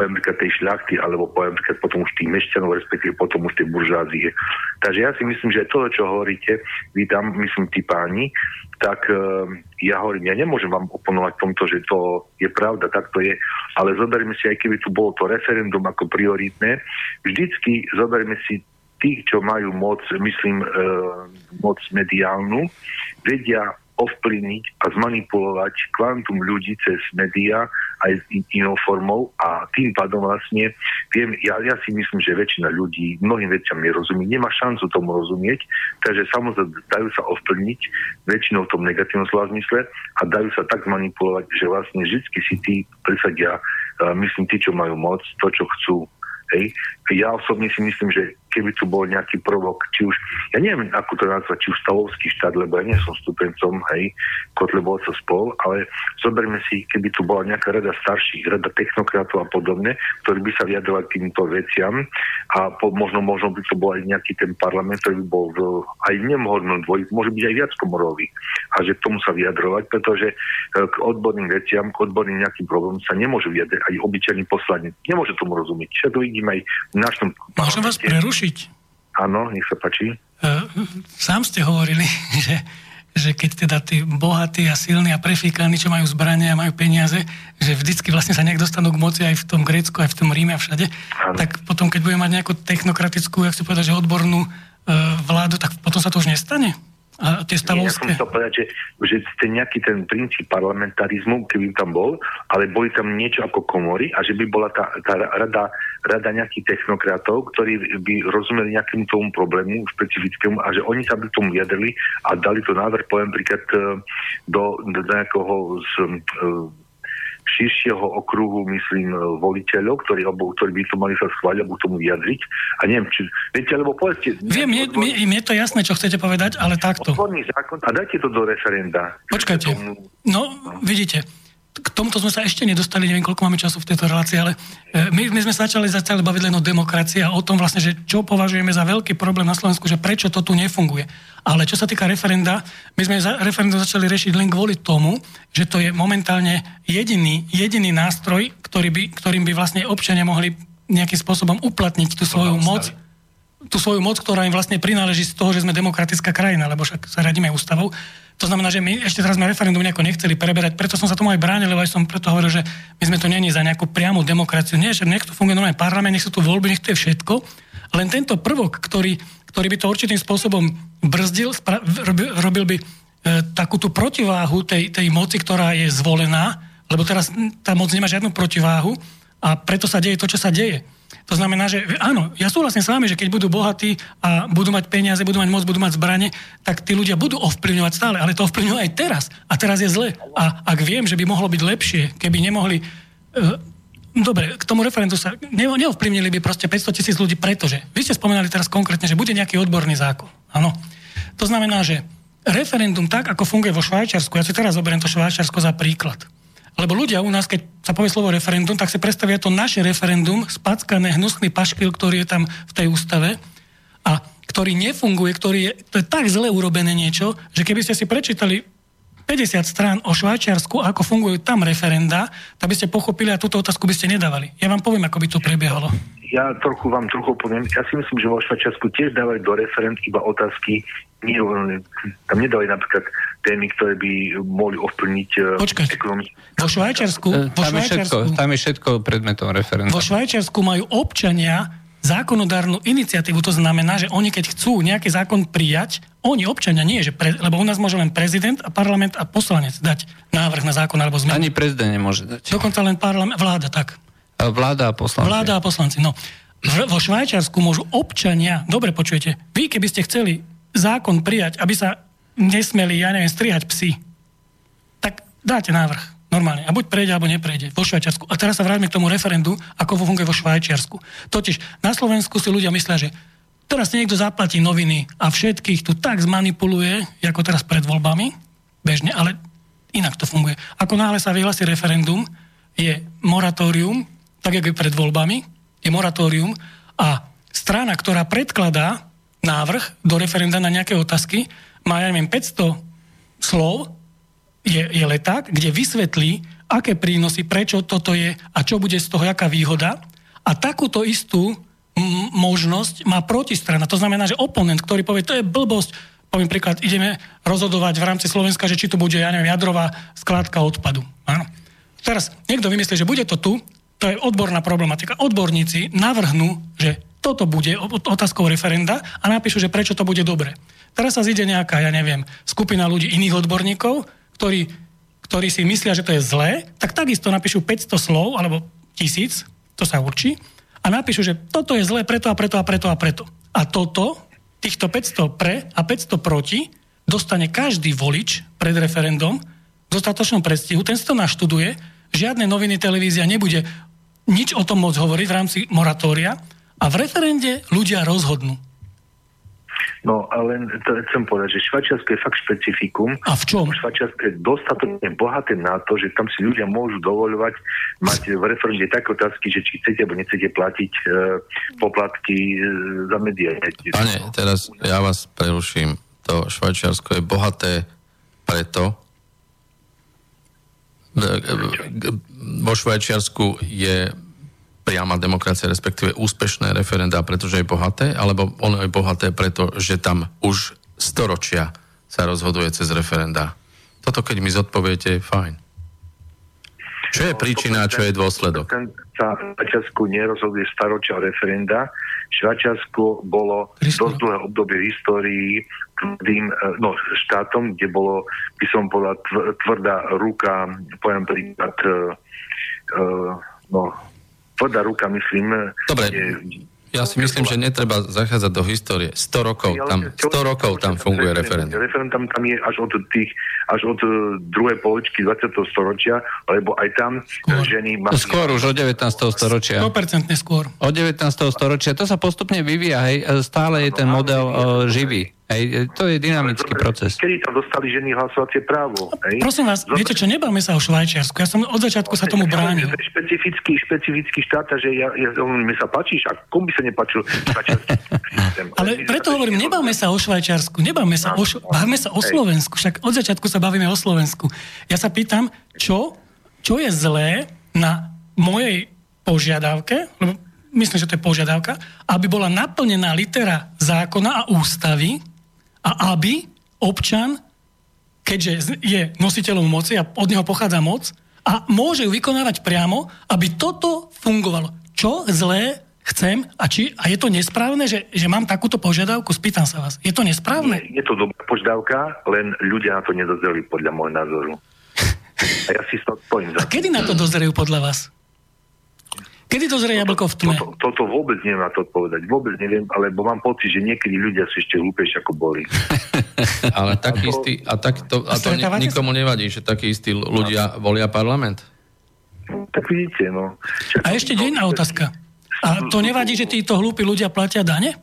poviem tej šľachty, alebo poviem potom už tých mešťanov, respektíve potom už tej buržázie. Takže ja si myslím, že to, čo hovoríte, vy tam, myslím, tí páni, tak uh, ja hovorím, ja nemôžem vám oponovať tomto, že to je pravda, tak to je, ale zoberme si, aj keby tu bolo to referendum ako prioritné, vždycky zoberme si tých, čo majú moc, myslím, uh, moc mediálnu, vedia ovplyvniť a zmanipulovať kvantum ľudí cez médiá aj s inou formou a tým pádom vlastne viem, ja, ja si myslím, že väčšina ľudí mnohým veciam nerozumí, nemá šancu tomu rozumieť, takže samozrejme dajú sa ovplyvniť väčšinou v tom negatívnom slova zmysle a dajú sa tak zmanipulovať, že vlastne vždy si tí presadia, myslím, tí, čo majú moc, to, čo chcú Hej. Ja osobne si myslím, že keby tu bol nejaký prvok, či už, ja neviem, ako to nazvať, či už stavovský štát, lebo ja nie som stupencom, hej, Kotlebovca spol, ale zoberme si, keby tu bola nejaká rada starších, rada technokratov a podobne, ktorí by sa vyjadrovali týmto veciam a po, možno, možno by to bol aj nejaký ten parlament, ktorý by bol v, aj nemohodno dvoj, môže byť aj viac komorový a že k tomu sa vyjadrovať, pretože e, k odborným veciam, k odborným nejakým problémom sa nemôže vyjadriť aj obyčajný poslanec. Nemôže tomu rozumieť. Všetko vidím aj v našom... Môžem vás prerušiť? Áno, nech sa páči. Uh, sám ste hovorili, že že keď teda tí bohatí a silní a prefíkaní, čo majú zbranie a majú peniaze, že vždycky vlastne sa nejak dostanú k moci aj v tom Grécku, aj v tom Ríme a všade, ano. tak potom, keď budeme mať nejakú technokratickú, jak si povedať, že odbornú e, vládu, tak potom sa to už nestane? A tie stavovské? Ja som povedať, že, že ten nejaký ten princíp parlamentarizmu, keby tam bol, ale boli tam niečo ako komory a že by bola tá, tá rada, rada nejakých technokratov, ktorí by rozumeli nejakým tomu problému špecifickému a že oni sa by tomu vyjadrili a dali to návrh, poviem príklad, e, do, do nejakého z, uh, širšieho okruhu, myslím, voliteľov, ktorí, alebo, ktorí by to mali sa schváliť alebo tomu vyjadriť. A neviem, či... Viete, alebo povedzte... Viem, mne, odborný, mne, je to jasné, čo chcete povedať, ale takto. zákon a dajte to do referenda. Počkajte. No, vidíte, k tomuto sme sa ešte nedostali, neviem, koľko máme času v tejto relácii, ale e, my, my sme sa začali zatiaľ baviť len o demokracii a o tom vlastne, že čo považujeme za veľký problém na Slovensku, že prečo to tu nefunguje. Ale čo sa týka referenda, my sme za, referendum začali riešiť len kvôli tomu, že to je momentálne jediný, jediný nástroj, ktorý by, ktorým by vlastne občania mohli nejakým spôsobom uplatniť tú svoju moc tú svoju moc, ktorá im vlastne prináleží z toho, že sme demokratická krajina, lebo však sa radíme ústavou. To znamená, že my ešte teraz sme referendum nejako nechceli preberať, preto som sa tomu aj bránil, lebo aj som preto hovoril, že my sme to není za nejakú priamu demokraciu. Nie, že nech tu funguje normálne parlament, nech sú tu voľby, nech to je všetko. Len tento prvok, ktorý, ktorý by to určitým spôsobom brzdil, spra- robil, robil by e, takú tú protiváhu tej, tej moci, ktorá je zvolená, lebo teraz tá moc nemá žiadnu protiváhu a preto sa deje to, čo sa deje. To znamená, že áno, ja súhlasím s vami, že keď budú bohatí a budú mať peniaze, budú mať moc, budú mať zbranie, tak tí ľudia budú ovplyvňovať stále, ale to ovplyvňujú aj teraz. A teraz je zle. A ak viem, že by mohlo byť lepšie, keby nemohli... Uh, dobre, k tomu referendu sa ne, neovplyvnili by proste 500 tisíc ľudí, pretože vy ste spomenali teraz konkrétne, že bude nejaký odborný zákon. Áno. To znamená, že referendum tak, ako funguje vo Švajčiarsku, ja si teraz zoberiem to Švajčiarsko za príklad lebo ľudia u nás, keď sa povie slovo referendum, tak si predstavia to naše referendum, spackané, hnusný paškil, ktorý je tam v tej ústave a ktorý nefunguje, ktorý je, to je tak zle urobené niečo, že keby ste si prečítali 50 strán o Švajčiarsku, ako fungujú tam referenda, tak by ste pochopili a túto otázku by ste nedávali. Ja vám poviem, ako by to prebiehalo. Ja trochu vám trochu poviem. Ja si myslím, že vo Švajčiarsku tiež dávajú do referend iba otázky, nie, tam nedali napríklad témy, ktoré by mohli ovplyvniť e, Počkať, ekonomiku. Vo Švajčiarsku, e, vo tam, Švajčiarsku, je všetko, tam je všetko predmetom referenda. Vo Švajčiarsku majú občania zákonodárnu iniciatívu, to znamená, že oni keď chcú nejaký zákon prijať, oni občania nie, že pre, lebo u nás môže len prezident a parlament a poslanec dať návrh na zákon alebo zmenu. Ani prezident nemôže dať. Dokonca len parlament, vláda, tak. Vláda a poslanci. Vláda a poslanci, no. vo Švajčiarsku môžu občania, dobre počujete, vy keby ste chceli zákon prijať, aby sa nesmeli, ja neviem, strihať psy, tak dáte návrh normálne. A buď prejde, alebo neprejde vo Švajčiarsku. A teraz sa vráťme k tomu referendu, ako funguje vo Švajčiarsku. Totiž na Slovensku si ľudia myslia, že teraz niekto zaplatí noviny a všetkých tu tak zmanipuluje, ako teraz pred voľbami, bežne, ale inak to funguje. Ako náhle sa vyhlási referendum, je moratórium, tak ako je pred voľbami, je moratórium a strana, ktorá predkladá návrh do referenda na nejaké otázky, má, ja neviem, 500 slov, je, je leták, kde vysvetlí, aké prínosy, prečo toto je a čo bude z toho, aká výhoda. A takúto istú m- možnosť má protistrana. To znamená, že oponent, ktorý povie, to je blbosť, poviem príklad, ideme rozhodovať v rámci Slovenska, že či tu bude, ja neviem, jadrová skládka odpadu. Áno. Teraz niekto vymyslí, že bude to tu, to je odborná problematika. Odborníci navrhnú, že toto bude otázkou referenda a napíšu, že prečo to bude dobre. Teraz sa zíde nejaká, ja neviem, skupina ľudí iných odborníkov, ktorí, ktorí si myslia, že to je zlé, tak takisto napíšu 500 slov, alebo tisíc, to sa určí, a napíšu, že toto je zlé preto a preto a preto a preto. A toto, týchto 500 pre a 500 proti, dostane každý volič pred referendum v dostatočnom predstihu, ten si to naštuduje, žiadne noviny, televízia nebude nič o tom môcť hovoriť v rámci moratória a v referende ľudia rozhodnú. No ale to chcem povedať, že Švajčiarsko je fakt špecifikum. A v čom? Švajčiarsko je dostatočne bohaté na to, že tam si ľudia môžu dovoľovať mať v referende také otázky, že či chcete alebo nechcete platiť e, poplatky e, za médiá. Pane, teraz ja vás preruším. To Švajčiarsko je bohaté preto, e, e, vo Švajčiarsku je priama demokracia, respektíve úspešné referenda, pretože je bohaté, alebo ono je bohaté preto, že tam už storočia sa rozhoduje cez referenda. Toto keď mi zodpoviete, fajn. Čo je príčina a čo je dôsledok? Sa v Švajčiarsku nerozhoduje staročia referenda. Švajčiarsko bolo dosť dlhé obdobie v histórii tvrdým e, no, štátom, kde bolo, by som povedal, tvrdá ruka, poviem príklad, uh, no, tvrdá ruka, myslím. Dobre, je, ja si myslím, že netreba zachádzať do histórie. 100 rokov tam, 100 rokov tam funguje referendum. Referendum tam je až od tých, až od e, druhej polovičky 20. storočia, lebo aj tam skôr. ženy... Mali... Skôr už od 19. storočia. 100% skôr. Od 19. storočia. To sa postupne vyvíja, hej. Stále je ten model živý. Hej, to je dynamický proces. Kedy tam dostali ženy hlasovacie právo? Hej? Prosím vás, Zobre... viete čo, nebáme sa o Švajčiarsku. Ja som od začiatku sa tomu bránil. Špecifický, špecifický štát, že ja, ja, mi sa páči, a komu by sa nepáčil Ale preto hovorím, nebáme sa o Švajčiarsku, nebáme sa o, bavme sa o Slovensku. Však od začiatku sa bavíme o Slovensku. Ja sa pýtam, čo, čo je zlé na mojej požiadavke, lebo myslím, že to je požiadavka, aby bola naplnená litera zákona a ústavy, a aby občan, keďže je nositeľom moci a od neho pochádza moc, a môže ju vykonávať priamo, aby toto fungovalo. Čo zlé chcem a, či, a je to nesprávne, že, že mám takúto požiadavku? Spýtam sa vás. Je to nesprávne? Je, je to dobrá požiadavka, len ľudia na to nedozreli podľa môjho názoru. A ja si to spojím za A kedy na to dozrejú podľa vás? Kedy to zrie jablko v tme? Toto, toto vôbec neviem na to odpovedať. Vôbec neviem, alebo mám pocit, že niekedy ľudia sú ešte hlúpejšie ako boli. Ale taký a to, istý, a, tak to, a to nikomu nevadí, že takí istí ľudia volia parlament? Tak vidíte, no. Čaká, a ešte no, otázka. A to nevadí, že títo hlúpi ľudia platia dane?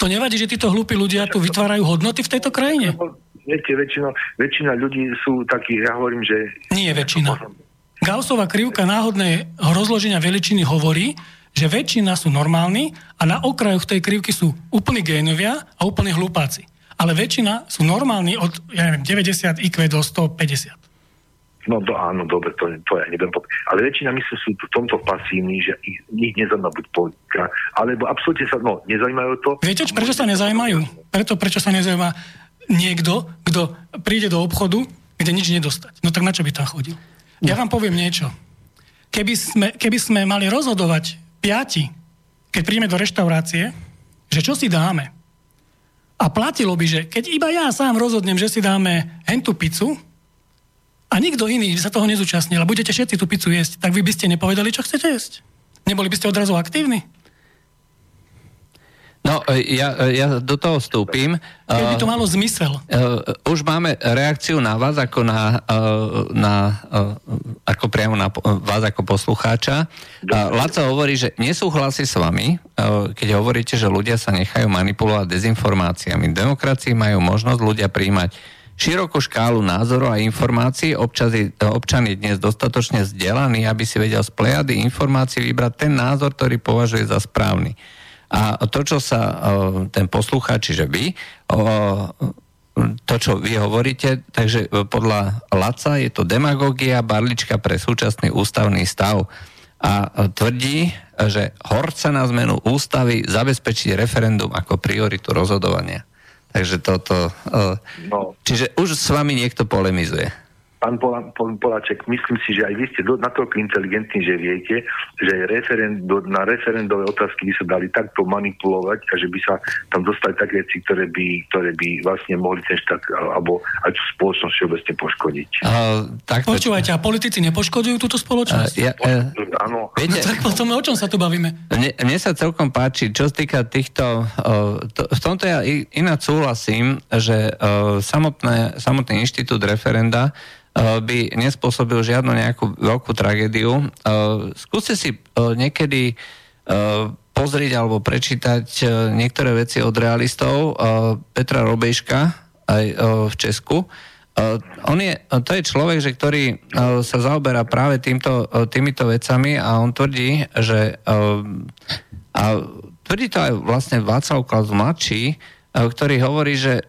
To nevadí, že títo hlúpi ľudia tu vytvárajú hodnoty v tejto krajine? Viete, väčšina, väčšina ľudí sú takí, ja hovorím, že... Nie väčšina. Gaussová krivka náhodného rozloženia veličiny hovorí, že väčšina sú normálni a na okrajoch tej krivky sú úplní génovia a úplní hlupáci. Ale väčšina sú normálni od ja neviem, 90 IQ do 150. No do, áno, dobre, to, to ja neviem. Ale väčšina myslím sú v tomto pasívni, že ich, ich nezaujíma buď politika, alebo absolútne sa, no, nezaujímajú to. Viete, prečo sa nezaujímajú? Preto, prečo sa nezaujíma niekto, kto príde do obchodu, kde nič nedostať. No tak na čo by tam chodil? Ja vám poviem niečo. Keby sme, keby sme mali rozhodovať piati, keď príjme do reštaurácie, že čo si dáme, a platilo by, že keď iba ja sám rozhodnem, že si dáme hentú pizzu a nikto iný sa toho nezúčastnil a budete všetci tú pizzu jesť, tak vy by ste nepovedali, čo chcete jesť. Neboli by ste odrazu aktívni? No, e, ja, e, ja do toho vstúpim. Keby to malo zmysel. Už máme reakciu na vás ako na, na ako priamo na vás ako poslucháča. Laco hovorí, že nesúhlasí s vami, keď hovoríte, že ľudia sa nechajú manipulovať dezinformáciami. V demokracii majú možnosť ľudia príjmať širokú škálu názorov a informácií. Občas je, občan je dnes dostatočne vzdelaný, aby si vedel z plejady informácií vybrať ten názor, ktorý považuje za správny. A to, čo sa ten poslucháč, čiže vy, to, čo vy hovoríte, takže podľa Laca je to demagogia, barlička pre súčasný ústavný stav. A tvrdí, že Horca na zmenu ústavy zabezpečí referendum ako prioritu rozhodovania. Takže toto... No. Čiže už s vami niekto polemizuje. Pán Poláček, myslím si, že aj vy ste natoľko inteligentní, že viete, že referendo, na referendové otázky by sa dali takto manipulovať a že by sa tam dostali také veci, ktoré by, ktoré by vlastne mohli ten štát alebo aj tú spoločnosť všeobecne poškodiť. Uh, tak, Počúvajte, a politici nepoškodujú túto spoločnosť? Uh, ja, uh, áno. Viete, no, tak potom o čom sa tu bavíme? Mne, mne sa celkom páči, čo sa týka týchto... Uh, to, v tomto ja ináč súhlasím, že uh, samotné, samotný inštitút referenda by nespôsobil žiadnu nejakú veľkú tragédiu. Eh, skúste si eh, niekedy pozrieť alebo prečítať niektoré veci od realistov Petra Robejška aj v Česku. On je, to je človek, že ktorý sa zaoberá práve týmto, týmito vecami a on tvrdí, že a tvrdí to aj vlastne Václav Klaus mladší, ktorý hovorí, že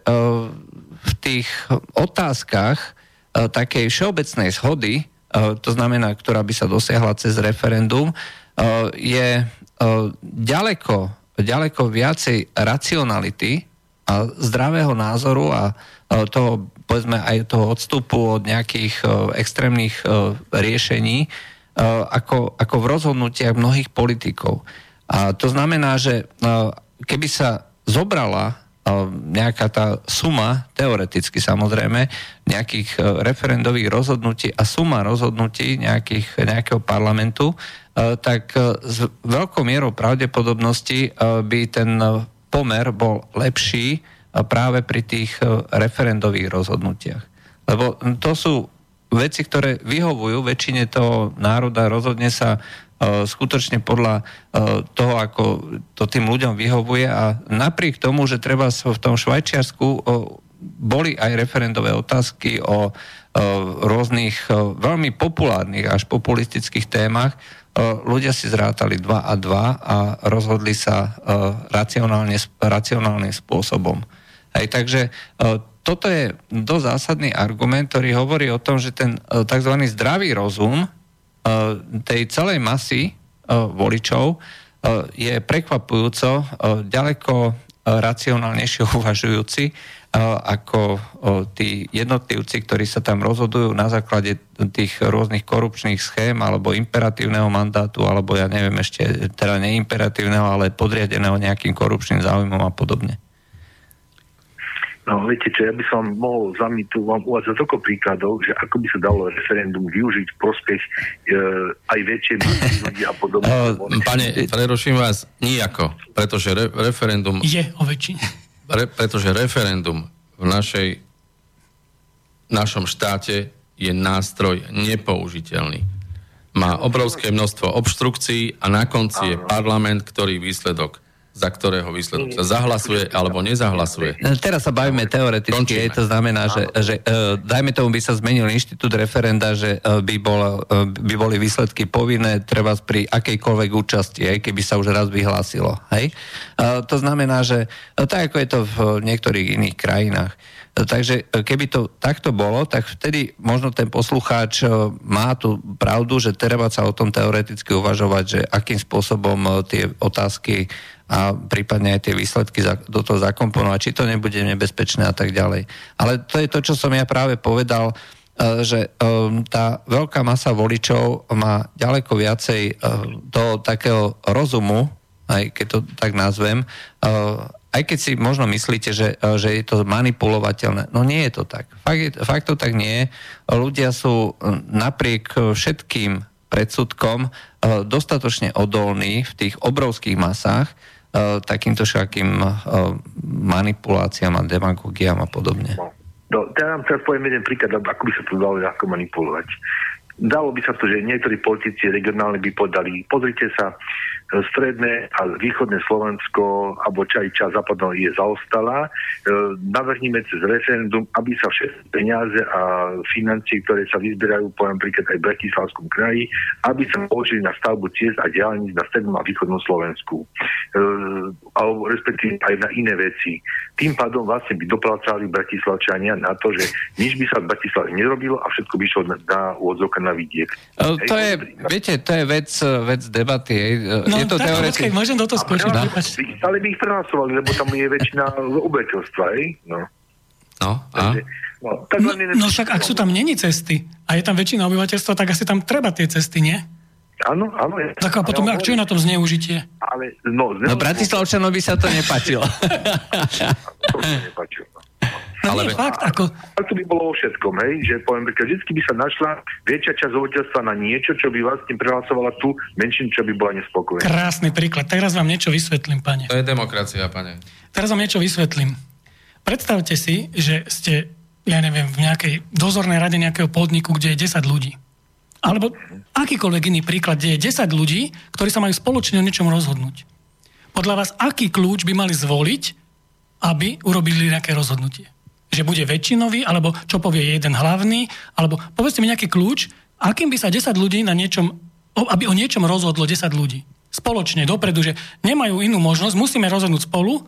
v tých otázkach takej všeobecnej shody, e, to znamená, ktorá by sa dosiahla cez referendum, e, je ďaleko, ďaleko viacej racionality zdravého názoru a toho, povedzme, aj toho odstupu od nejakých extrémnych riešení, ako, ako v rozhodnutiach mnohých politikov. A to znamená, že keby sa zobrala nejaká tá suma, teoreticky samozrejme, nejakých e, referendových rozhodnutí a suma rozhodnutí nejakých, nejakého parlamentu, e, tak e, s veľkou mierou pravdepodobnosti by ten pomer bol lepší práve pri tých referendových rozhodnutiach. Lebo to sú veci, ktoré vyhovujú väčšine toho národa, rozhodne sa skutočne podľa e, toho, ako to tým ľuďom vyhovuje a napriek tomu, že treba v tom Švajčiarsku e, boli aj referendové otázky o rôznych veľmi populárnych až populistických témach, ľudia si zrátali 2 a 2 a rozhodli sa racionálne, racionálnym spôsobom. Hej, takže toto je dosť zásadný argument, ktorý hovorí o tom, že ten tzv. zdravý rozum tej celej masy eh, voličov eh, je prekvapujúco ďaleko racionálnejšie uvažujúci ako tí jednotlivci, ktorí sa tam rozhodujú na základe tých rôznych korupčných schém alebo imperatívneho mandátu, alebo ja neviem ešte, teda neimperatívneho, ale podriadeného nejakým korupčným záujmom a podobne. No, viete čo, ja by som mohol za tu vám uvádzať toľko príkladov, že ako by sa dalo referendum využiť v prospech e, aj väčšej ľudí a podobne. Uh, pane, preruším vás, nijako, pretože re, referendum... Je o väčšine. Re, pretože referendum v našej našom štáte je nástroj nepoužiteľný. Má obrovské množstvo obštrukcií a na konci je parlament, ktorý výsledok za ktorého výsledok sa zahlasuje alebo nezahlasuje. No, teraz sa bavíme teoreticky, je to znamená, že, že uh, dajme tomu by sa zmenil inštitút referenda, že uh, by, bol, uh, by boli výsledky povinné treba pri akejkoľvek účasti, aj keby sa už raz vyhlásilo. Hej? Uh, to znamená, že uh, tak ako je to v niektorých iných krajinách. Takže keby to takto bolo, tak vtedy možno ten poslucháč má tú pravdu, že treba sa o tom teoreticky uvažovať, že akým spôsobom tie otázky a prípadne aj tie výsledky do toho zakomponovať, či to nebude nebezpečné a tak ďalej. Ale to je to, čo som ja práve povedal, e, že e, tá veľká masa voličov má ďaleko viacej e, do takého rozumu, aj keď to tak nazvem, aj keď si možno myslíte, že, že je to manipulovateľné. No nie je to tak. Fakt, fakt to tak nie je. Ľudia sú napriek všetkým predsudkom dostatočne odolní v tých obrovských masách, E, takýmto všakým e, manipuláciám a demagogiám a podobne. No, ja vám teraz poviem jeden príklad, ako by sa to dalo ľahko manipulovať. Dalo by sa to, že niektorí politici regionálne by podali, pozrite sa, stredné a východné Slovensko alebo čaj čas západného je zaostala. E, navrhníme cez referendum, aby sa všetky peniaze a financie, ktoré sa vyzberajú, poviem príklad aj v Bratislavskom kraji, aby sa použili na stavbu ciest a diálnic na strednom a východnom Slovensku. E, alebo respektíve aj na iné veci. Tým pádom vlastne by doplácali Bratislavčania na to, že nič by sa v Bratislave nerobilo a všetko by šlo na, na úvodzovka na vidiek. E, to je, viete, to je vec, vec debaty. No, je to teoreticky. Počkej, môžem do toho skočiť. No. Ale by ich prenasovali, lebo tam je väčšina obyvateľstva, hej? No. No, a? no, tak no, no však ak sú tam není cesty a je tam väčšina obyvateľstva, tak asi tam treba tie cesty, nie? Áno, áno. Tak a potom, ak čo je na tom zneužitie? Ale, no, zneužitie. no Bratislavčanov by sa to nepáčilo. to sa nepáčilo. No ale nie, fakt, ako... Tak to by bolo vo všetkom, hej, že poviem, že vždy by sa našla väčšia časť obyvateľstva na niečo, čo by vlastne prehlasovala tú menšinu, čo by bola nespokojná. Krásny príklad. Teraz vám niečo vysvetlím, pane. To je demokracia, pane. Teraz vám niečo vysvetlím. Predstavte si, že ste, ja neviem, v nejakej dozornej rade nejakého podniku, kde je 10 ľudí. Alebo akýkoľvek iný príklad, kde je 10 ľudí, ktorí sa majú spoločne o niečom rozhodnúť. Podľa vás, aký kľúč by mali zvoliť, aby urobili nejaké rozhodnutie? Že bude väčšinový, alebo čo povie jeden hlavný, alebo povedzte mi nejaký kľúč, akým by sa 10 ľudí na niečom, aby o niečom rozhodlo 10 ľudí. Spoločne, dopredu, že nemajú inú možnosť, musíme rozhodnúť spolu.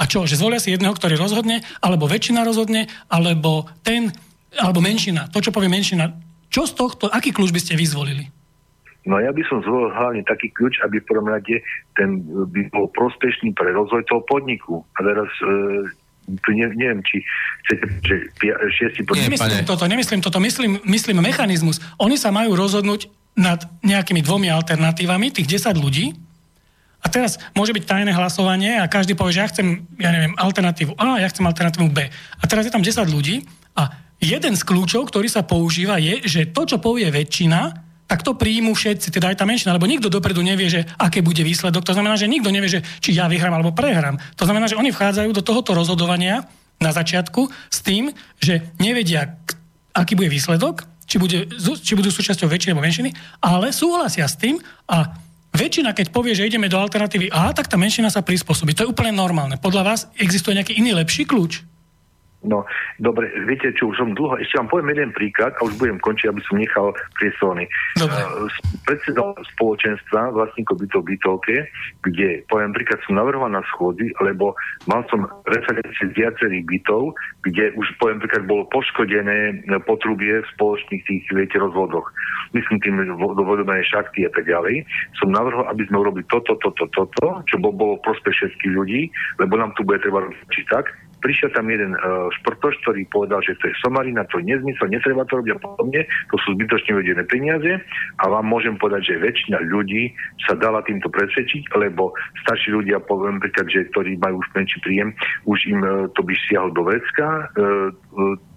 A čo, že zvolia si jedného, ktorý rozhodne, alebo väčšina rozhodne, alebo ten, alebo menšina. To, čo povie menšina. Čo z tohto, aký kľúč by ste vyzvolili? No ja by som zvolil hlavne taký kľúč, aby v prvom rade ten by bol prospešný pre rozvoj toho podniku. A teraz e, tu ne, neviem, či chcete, že pia, šiesti... Nie, nemyslím pane. toto, nemyslím toto, myslím, myslím mechanizmus. Oni sa majú rozhodnúť nad nejakými dvomi alternatívami, tých 10 ľudí, a teraz môže byť tajné hlasovanie a každý povie, že ja chcem, ja neviem, alternatívu A, ja chcem alternatívu B. A teraz je tam 10 ľudí a jeden z kľúčov, ktorý sa používa, je, že to, čo povie väčšina, tak to príjmu všetci, teda aj tá menšina, lebo nikto dopredu nevie, že aké bude výsledok. To znamená, že nikto nevie, že či ja vyhrám alebo prehrám. To znamená, že oni vchádzajú do tohoto rozhodovania na začiatku s tým, že nevedia, aký bude výsledok, či, bude, či budú súčasťou väčšiny alebo menšiny, ale súhlasia s tým a Väčšina, keď povie, že ideme do alternatívy A, tak tá menšina sa prispôsobí. To je úplne normálne. Podľa vás existuje nejaký iný lepší kľúč? No, dobre, viete čo, už som dlho, ešte vám poviem jeden príklad a už budem končiť, aby som nechal priestorný. Uh, predsedal spoločenstva vlastníkov bytov bytovke, kde, poviem príklad, som navrhoval na schôdzi, lebo mal som referencie z viacerých bytov, kde už, poviem príklad, bolo poškodené potrubie v spoločných tých, viete, rozvodoch. Myslím tým dovodobené šakty a tak ďalej. Som navrhol, aby sme urobili toto, toto, toto, čo bolo prospech všetkých ľudí, lebo nám tu bude treba robiť tak, prišiel tam jeden uh, športoš, ktorý povedal, že to je somarina, to je nezmysel, netreba to robiť a podobne, to sú zbytočne vedené peniaze a vám môžem povedať, že väčšina ľudí sa dala týmto presvedčiť, lebo starší ľudia, poviem príklad, že ktorí majú už menší príjem, už im uh, to by siahol do vecka, uh, uh,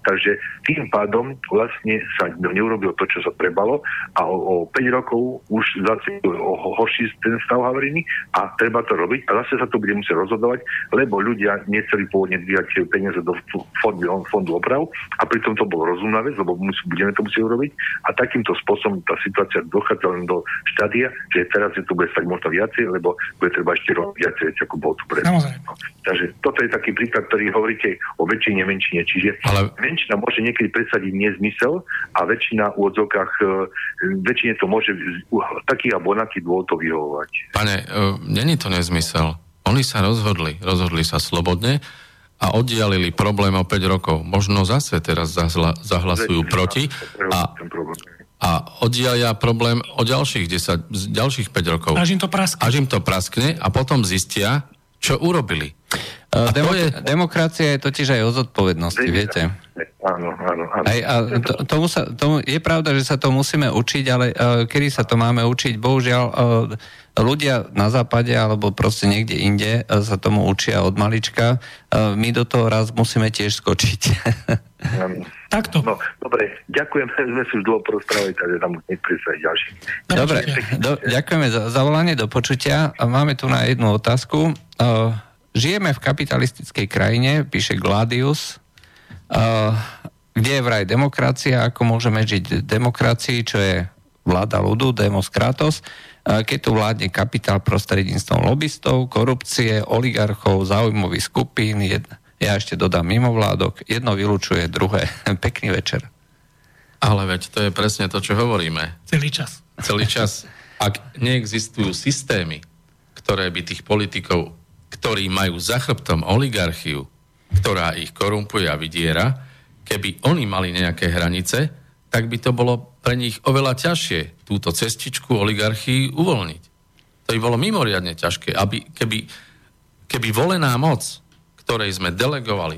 Takže tým pádom vlastne sa neurobil to, čo sa trebalo a o, o 5 rokov už zase horší ten stav havaríny a treba to robiť a zase sa to bude musieť rozhodovať, lebo ľudia nechceli pôvodne dvíhať peniaze do fondu, fondu oprav a pritom to bolo rozumná vec, lebo musí, budeme to musieť urobiť a takýmto spôsobom tá situácia dochádza len do štádia, že teraz je to bude stať možno viacej, lebo bude treba ešte robiť viacej ako bolo tu predtým. Takže toto je taký príklad, ktorý hovoríte o väčšine, menšine. Čiže Ale menšina môže niekedy presadiť nezmysel a väčšina v odzokách, e, väčšine to môže taký a bonaký dôvod to vyhovovať. Pane, uh, není to nezmysel. Oni sa rozhodli, rozhodli sa slobodne a oddialili problém o 5 rokov. Možno zase teraz zahla, zahlasujú proti a, a oddialia problém o ďalších 10, ďalších 5 rokov. Až im to praskne. Až im to praskne a potom zistia, čo urobili. Demo- je... Demokracia je totiž aj o zodpovednosti, viete. Áno, áno, áno. Aj, a to, tomu sa, tomu, je pravda, že sa to musíme učiť, ale uh, kedy sa to máme učiť? Bohužiaľ, uh, ľudia na západe alebo proste niekde inde uh, sa tomu učia od malička. Uh, my do toho raz musíme tiež skočiť. Takto. No, dobre, ďakujem, sme si už dlho porozprávali, takže tam už neprísať ďalší. Dobre, do, ďakujeme za zavolanie, do počutia. A máme tu na jednu otázku. Uh, žijeme v kapitalistickej krajine, píše Gladius, uh, kde je vraj demokracia, ako môžeme žiť v demokracii, čo je vláda ľudu, demos kratos, uh, keď tu vládne kapitál prostredníctvom lobbystov, korupcie, oligarchov, záujmových skupín, jed, ja ešte dodám mimovládok, jedno vylučuje druhé. Pekný večer. Ale veď to je presne to, čo hovoríme. Celý čas. Celý čas. Ak neexistujú systémy, ktoré by tých politikov ktorí majú za chrbtom oligarchiu, ktorá ich korumpuje a vydiera, keby oni mali nejaké hranice, tak by to bolo pre nich oveľa ťažšie túto cestičku oligarchii uvoľniť. To by bolo mimoriadne ťažké, aby, keby, keby volená moc, ktorej sme delegovali,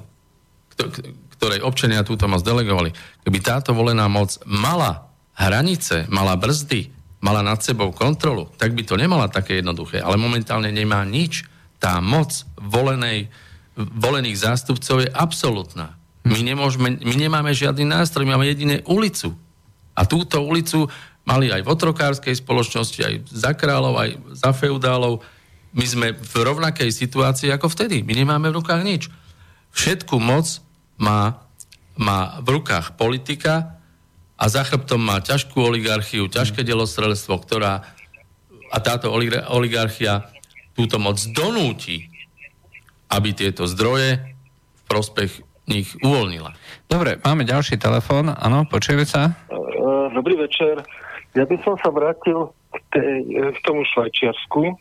ktorej občania túto moc delegovali, keby táto volená moc mala hranice, mala brzdy, mala nad sebou kontrolu, tak by to nemala také jednoduché. Ale momentálne nemá nič tá moc volenej, volených zástupcov je absolútna. My, nemôžeme, my nemáme žiadny nástroj, my máme jediné ulicu. A túto ulicu mali aj v otrokárskej spoločnosti, aj za kráľov, aj za feudálov. My sme v rovnakej situácii ako vtedy. My nemáme v rukách nič. Všetku moc má, má v rukách politika a za chrbtom má ťažkú oligarchiu, ťažké delostrelstvo, ktorá a táto oligarchia túto moc donúti, aby tieto zdroje v prospech nich uvoľnila. Dobre, máme ďalší telefón. Áno, počujeme sa? Uh, dobrý večer. Ja by som sa vrátil k, tej, k tomu Švajčiarsku.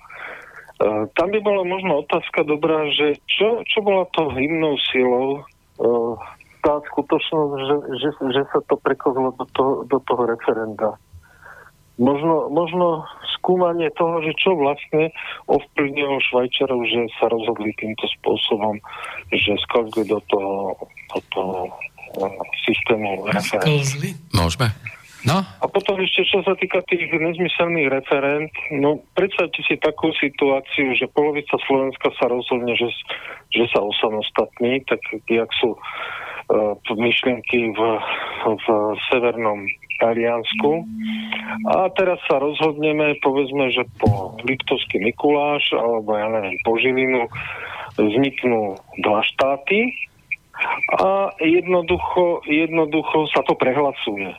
Uh, tam by bola možno otázka dobrá, že čo, čo bola to hymnou silou uh, tá skutočnosť, že, že, že sa to prekozlo do toho, do toho referenda. Možno, možno skúmanie toho, že čo vlastne ovplyvnilo Švajčarov, že sa rozhodli týmto spôsobom, že sklzli do toho, do toho uh, systému Sklzli? Môžeme. No, A potom ešte, čo sa týka tých nezmyselných referent, no predstavte si takú situáciu, že polovica Slovenska sa rozhodne, že, že sa osamostatní, tak jak sú myšlienky v, v severnom Taliansku. A teraz sa rozhodneme, povedzme, že po Liptovský Mikuláš, alebo ja neviem, po Žilinu, vzniknú dva štáty a jednoducho, jednoducho sa to prehlasuje.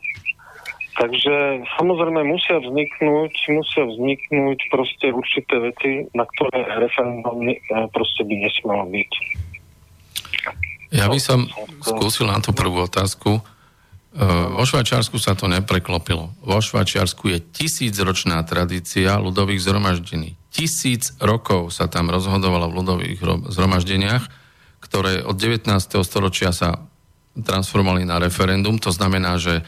Takže samozrejme musia vzniknúť, musia vzniknúť proste určité veci, na ktoré referendum e, proste by nesmelo byť. Ja by som skúsil na tú prvú otázku. Vo Švajčiarsku sa to nepreklopilo. Vo Švajčiarsku je tisícročná tradícia ľudových zhromaždení. Tisíc rokov sa tam rozhodovalo v ľudových ro- zhromaždeniach, ktoré od 19. storočia sa transformovali na referendum. To znamená, že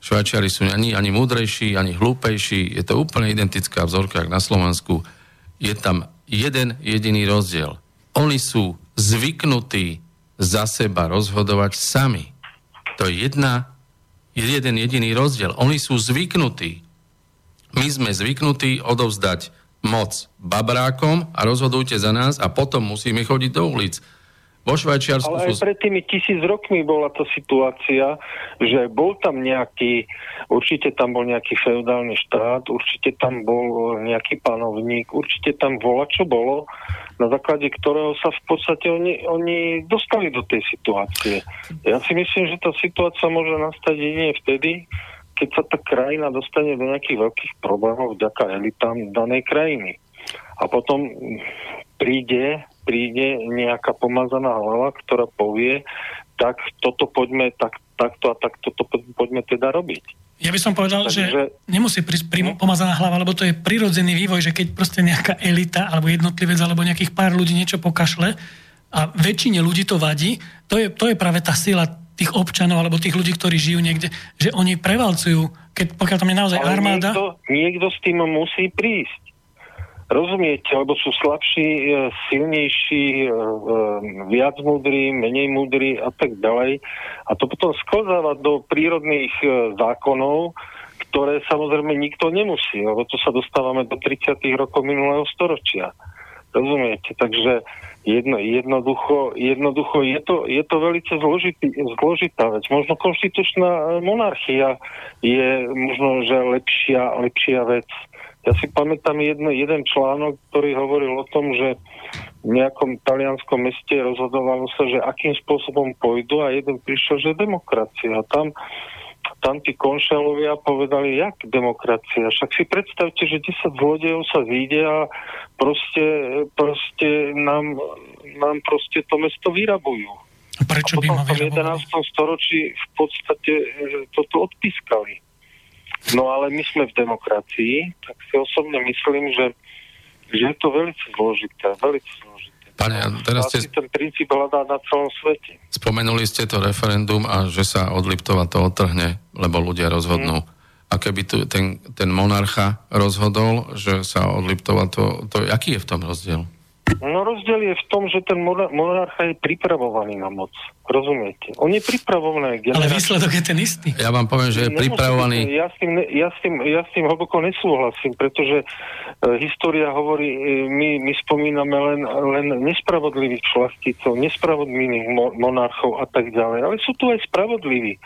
Švajčiari sú ani, ani múdrejší, ani hlúpejší. Je to úplne identická vzorka, na Slovensku. Je tam jeden jediný rozdiel. Oni sú zvyknutí za seba rozhodovať sami. To je jedna, jeden jediný rozdiel. Oni sú zvyknutí. My sme zvyknutí odovzdať moc babrákom a rozhodujte za nás a potom musíme chodiť do ulic. Vo Švajčiarsku Ale aj sú... pred tými tisíc rokmi bola to situácia, že bol tam nejaký, určite tam bol nejaký feudálny štát, určite tam bol nejaký panovník, určite tam bola, čo bolo, na základe ktorého sa v podstate oni, oni dostali do tej situácie. Ja si myslím, že tá situácia môže nastať jedine vtedy, keď sa tá krajina dostane do nejakých veľkých problémov vďaka elitám danej krajiny. A potom príde, príde nejaká pomazaná hlava, ktorá povie, tak toto poďme, tak, takto a takto to poďme teda robiť. Ja by som povedal, Takže- že nemusí prísť prim- pomazaná hlava, lebo to je prirodzený vývoj, že keď proste nejaká elita alebo jednotlivec alebo nejakých pár ľudí niečo pokašle a väčšine ľudí to vadí, to je, to je práve tá sila tých občanov alebo tých ľudí, ktorí žijú niekde, že oni prevalcujú, keď, pokiaľ tam je naozaj Ale armáda, Niekto, niekto s tým musí prísť. Rozumiete, lebo sú slabší, e, silnejší, e, e, viac múdri, menej múdri a tak ďalej. A to potom sklzáva do prírodných zákonov, ktoré samozrejme nikto nemusí, lebo tu sa dostávame do 30. rokov minulého storočia. Rozumiete? Takže jedno, jednoducho, jednoducho je, to, je to veľmi zložitý, zložitá vec. Možno konštitučná monarchia je možno, že lepšia, lepšia vec. Ja si pamätám jedno, jeden článok, ktorý hovoril o tom, že v nejakom talianskom meste rozhodovalo sa, že akým spôsobom pôjdu a jeden prišiel, že demokracia. A tam tam tí konšalovia povedali, jak demokracia. Však si predstavte, že 10 zlodejov sa vyjde a proste, proste nám, nám proste to mesto vyrabujú. prečo by Potom ma v tom vyrabovali? 11. storočí v podstate e, toto odpískali. No ale my sme v demokracii, tak si osobne myslím, že, že je to veľmi zložité, veľmi zložité. Pane, a teraz ste ten princíp hľadá na celom svete. spomenuli ste to referendum a že sa od Liptova to otrhne, lebo ľudia rozhodnú. A keby tu ten, ten monarcha rozhodol, že sa od Liptova to, to... Aký je v tom rozdiel? No rozdiel je v tom, že ten monar- monarcha je pripravovaný na moc. Rozumiete? On je pripravovaný. Ale výsledok je ten istý. Ja vám poviem, že je Nemusí pripravovaný... byť- Ja s, tým, ja, s tým, ja s tým hlboko nesúhlasím, pretože e, história hovorí, e, my, my spomíname len, len nespravodlivých šlachticov, nespravodlivých mo- monarchov a tak ďalej. Ale sú tu aj spravodliví,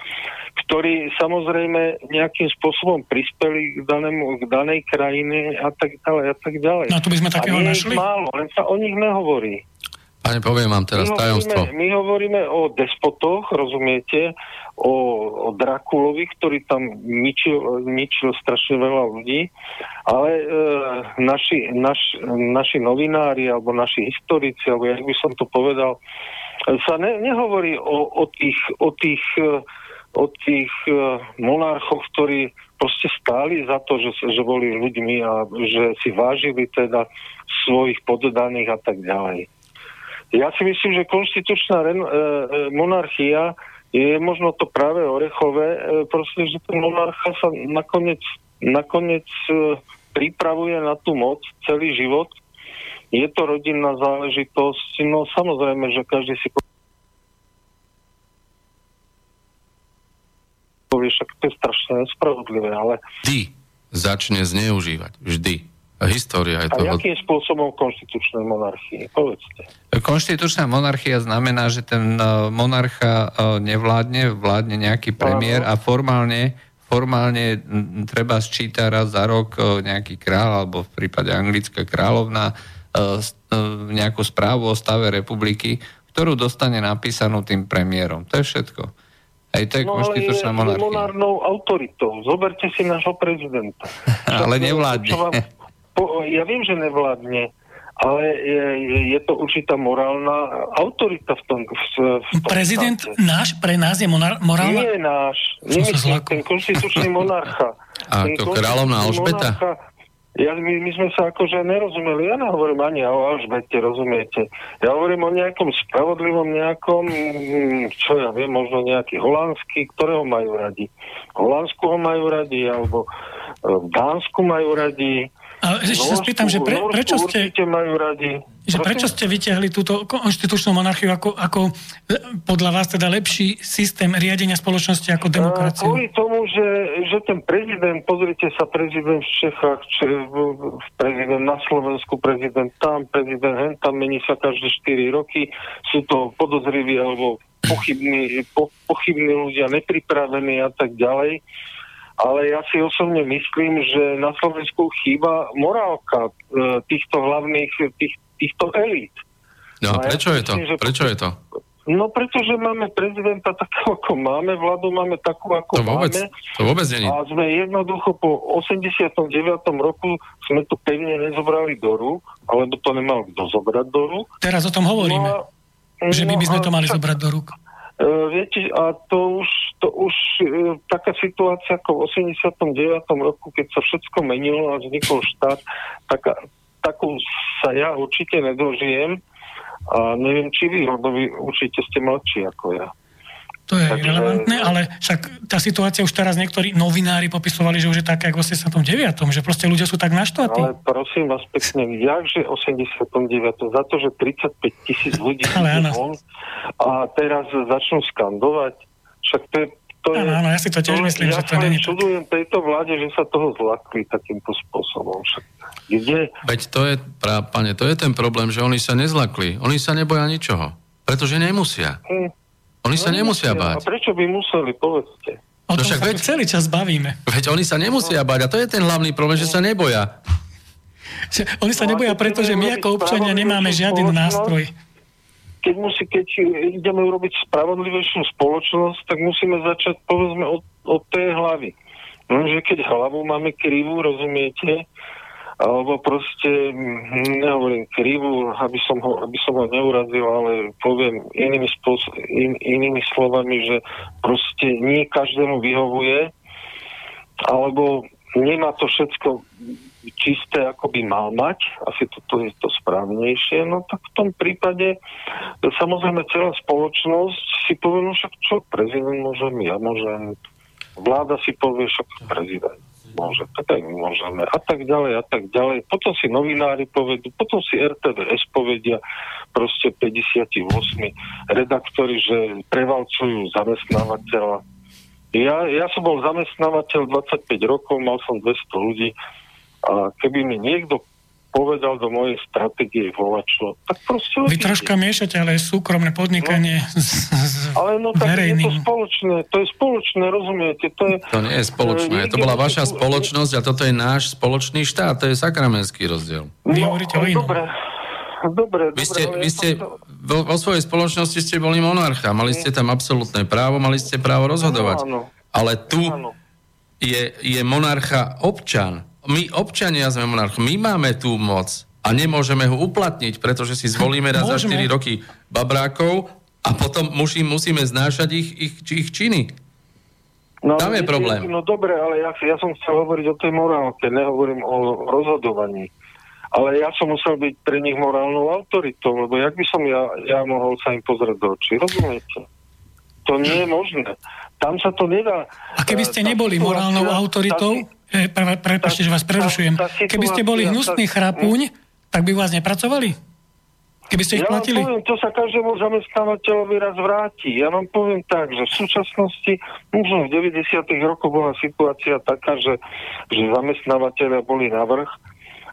ktorí samozrejme nejakým spôsobom prispeli k, danému, k danej krajine a tak ďalej a tak ďalej. No a tu by sme takého našli? málo, len sa o nich nehovorí. Pane, poviem vám teraz My tajomstvo. hovoríme, my hovoríme o despotoch, rozumiete, o, o Drakulovi, ktorý tam ničil, ničil strašne veľa ľudí, ale e, naši, naš, naši novinári alebo naši historici, alebo jak by som to povedal, sa ne, nehovorí o, o tých, o tých, e, o tých e, monarchoch, ktorí proste stáli za to, že, že boli ľuďmi a že si vážili teda svojich poddaných a tak ďalej. Ja si myslím, že konštitučná e, e, monarchia je možno to práve orechové, e, proste, že ten monarcha sa nakoniec, nakoniec pripravuje na tú moc celý život. Je to rodinná záležitosť, no samozrejme, že každý si povie, však to je strašne nespravodlivé, ale... Vždy začne zneužívať. Vždy. A história je to... A akým spôsobom konštitučnej monarchie? Povedzte. Konštitučná monarchia znamená, že ten e, monarcha e, nevládne, vládne nejaký premiér a formálne, formálne treba sčítať raz za rok e, nejaký král, alebo v prípade anglická kráľovna, nejakú správu o stave republiky, ktorú dostane napísanú tým premiérom. To je všetko. Aj to je no, konštitučná ale je monarchia. autoritou. Zoberte si nášho prezidenta. ale nevládne. Vám, po, ja viem, že nevládne, ale je, je to určitá morálna autorita v tom, v, v tom Prezident štáte. náš, pre nás je monár, morálna? Nie náš, nemyslím, ten konštitučný monarcha. A ten to kráľovná Alžbeta? Monarcha, ja, my, my sme sa akože nerozumeli. Ja nehovorím ani o Alžbete, rozumiete. Ja hovorím o nejakom spravodlivom nejakom, mm, čo ja viem, možno nejaký holandský, ktorého majú radi. Holandsku ho majú radi, alebo e, v Dánsku majú radi, a ešte sa spýtam, že pre, prečo ste... majú radi. Že prečo ste vyťahli túto konštitučnú monarchiu ako, ako e, podľa vás teda lepší systém riadenia spoločnosti ako demokraciu? Kvôli tomu, že, že ten prezident, pozrite sa, prezident v Čechách, či, prezident na Slovensku, prezident tam, prezident hen tam, mení sa každé 4 roky, sú to podozriví alebo pochybní, po, pochybní ľudia, nepripravení a tak ďalej ale ja si osobne myslím, že na Slovensku chýba morálka e, týchto hlavných, tých, týchto elít. No a prečo ja je to? Myslím, prečo je to? No pretože máme prezidenta takého, ako máme, vládu máme takú, ako to vôbec, máme. To vôbec nie. A sme jednoducho po 89. roku sme to pevne nezobrali do rúk, alebo to nemal kto zobrať do rúk. Teraz o tom hovoríme. No a, že by, by sme no to mali zobrať do rúk. Uh, viete, a to už, to už uh, taká situácia ako v 89. roku, keď sa všetko menilo a vznikol štát, taká, takú sa ja určite nedožijem a neviem, či vy, vy určite ste mladší ako ja. To je Takže... relevantné, ale však tá situácia už teraz niektorí novinári popisovali, že už je taká ako v 89. že proste ľudia sú tak naštvatí. Ale prosím vás pekne, jakže 89. za to, že 35 tisíc ľudí ale von a teraz začnú skandovať, však to je to je, áno, ja si to tiež to, myslím, ja že to není Ja čudujem tejto vláde, že sa toho zlakli takýmto spôsobom. Však kde? Veď to je, prá, pane, to je ten problém, že oni sa nezlakli. Oni sa neboja ničoho. Pretože nemusia. Hm. Oni sa no, nemusia báť. A prečo by museli, povedzte? O tom no však sa veď, celý čas bavíme. Veď oni sa nemusia báť a to je ten hlavný problém, že sa neboja. Oni sa no, neboja, pretože my ako občania nemáme žiaden nástroj. Keď, musí, keď ideme urobiť spravodlivejšiu spoločnosť, tak musíme začať povedzme od, od tej hlavy. No, že keď hlavu máme krivú, rozumiete, alebo proste, hm, nehovorím krivu, aby som ho, aby som ho neurazil, ale poviem inými, spôsob, in, inými slovami, že proste nie každému vyhovuje, alebo nemá to všetko čisté, ako by mal mať, asi toto je to správnejšie, no tak v tom prípade samozrejme celá spoločnosť si povie, no však čo, prezident môžem, ja môžem, vláda si povie, však prezident môže, tak môžeme a tak ďalej a tak ďalej. Potom si novinári povedú, potom si RTVS povedia proste 58 redaktori, že prevalcujú zamestnávateľa. Ja, ja som bol zamestnávateľ 25 rokov, mal som 200 ľudí a keby mi niekto povedal do mojej stratégie volačo, tak proste... Vy troška miešate, ale je súkromné podnikanie no, s, s Ale no tak verejným. je to spoločné, to je spoločné, rozumiete? To, je, to nie je spoločné, to bola vaša spoločnosť a toto je náš spoločný štát, to je sakramenský rozdiel. Vy no, hovoríte o inom. Dobre, dobre, vy ste, dobre, vy ste vo, vo svojej spoločnosti ste boli monarcha, mali ste tam absolútne právo, mali ste právo rozhodovať. Áno, ale tu áno. Je, je monarcha občan, my občania sme monarch, my máme tú moc a nemôžeme ho uplatniť, pretože si zvolíme raz za 4 roky babrákov a potom musí, musíme znášať ich, ich, ich činy. No, Tam je problém. No dobre, ale ja, ja som chcel hovoriť o tej morálke, nehovorím o rozhodovaní. Ale ja som musel byť pre nich morálnou autoritou, lebo jak by som ja, ja mohol sa im pozrieť do očí, rozumiete? To nie je možné. Tam sa to nedá. A keby ste neboli morálnou autoritou, e, pre, prepačte, že vás prerušujem, keby ste boli hnusný chrapuň, tak by vás nepracovali? Keby ste ich ja platili? Poviem, to sa každému zamestnávateľovi raz vráti. Ja vám poviem tak, že v súčasnosti, možno v 90. rokoch bola situácia taká, že, že zamestnávateľia boli na vrch,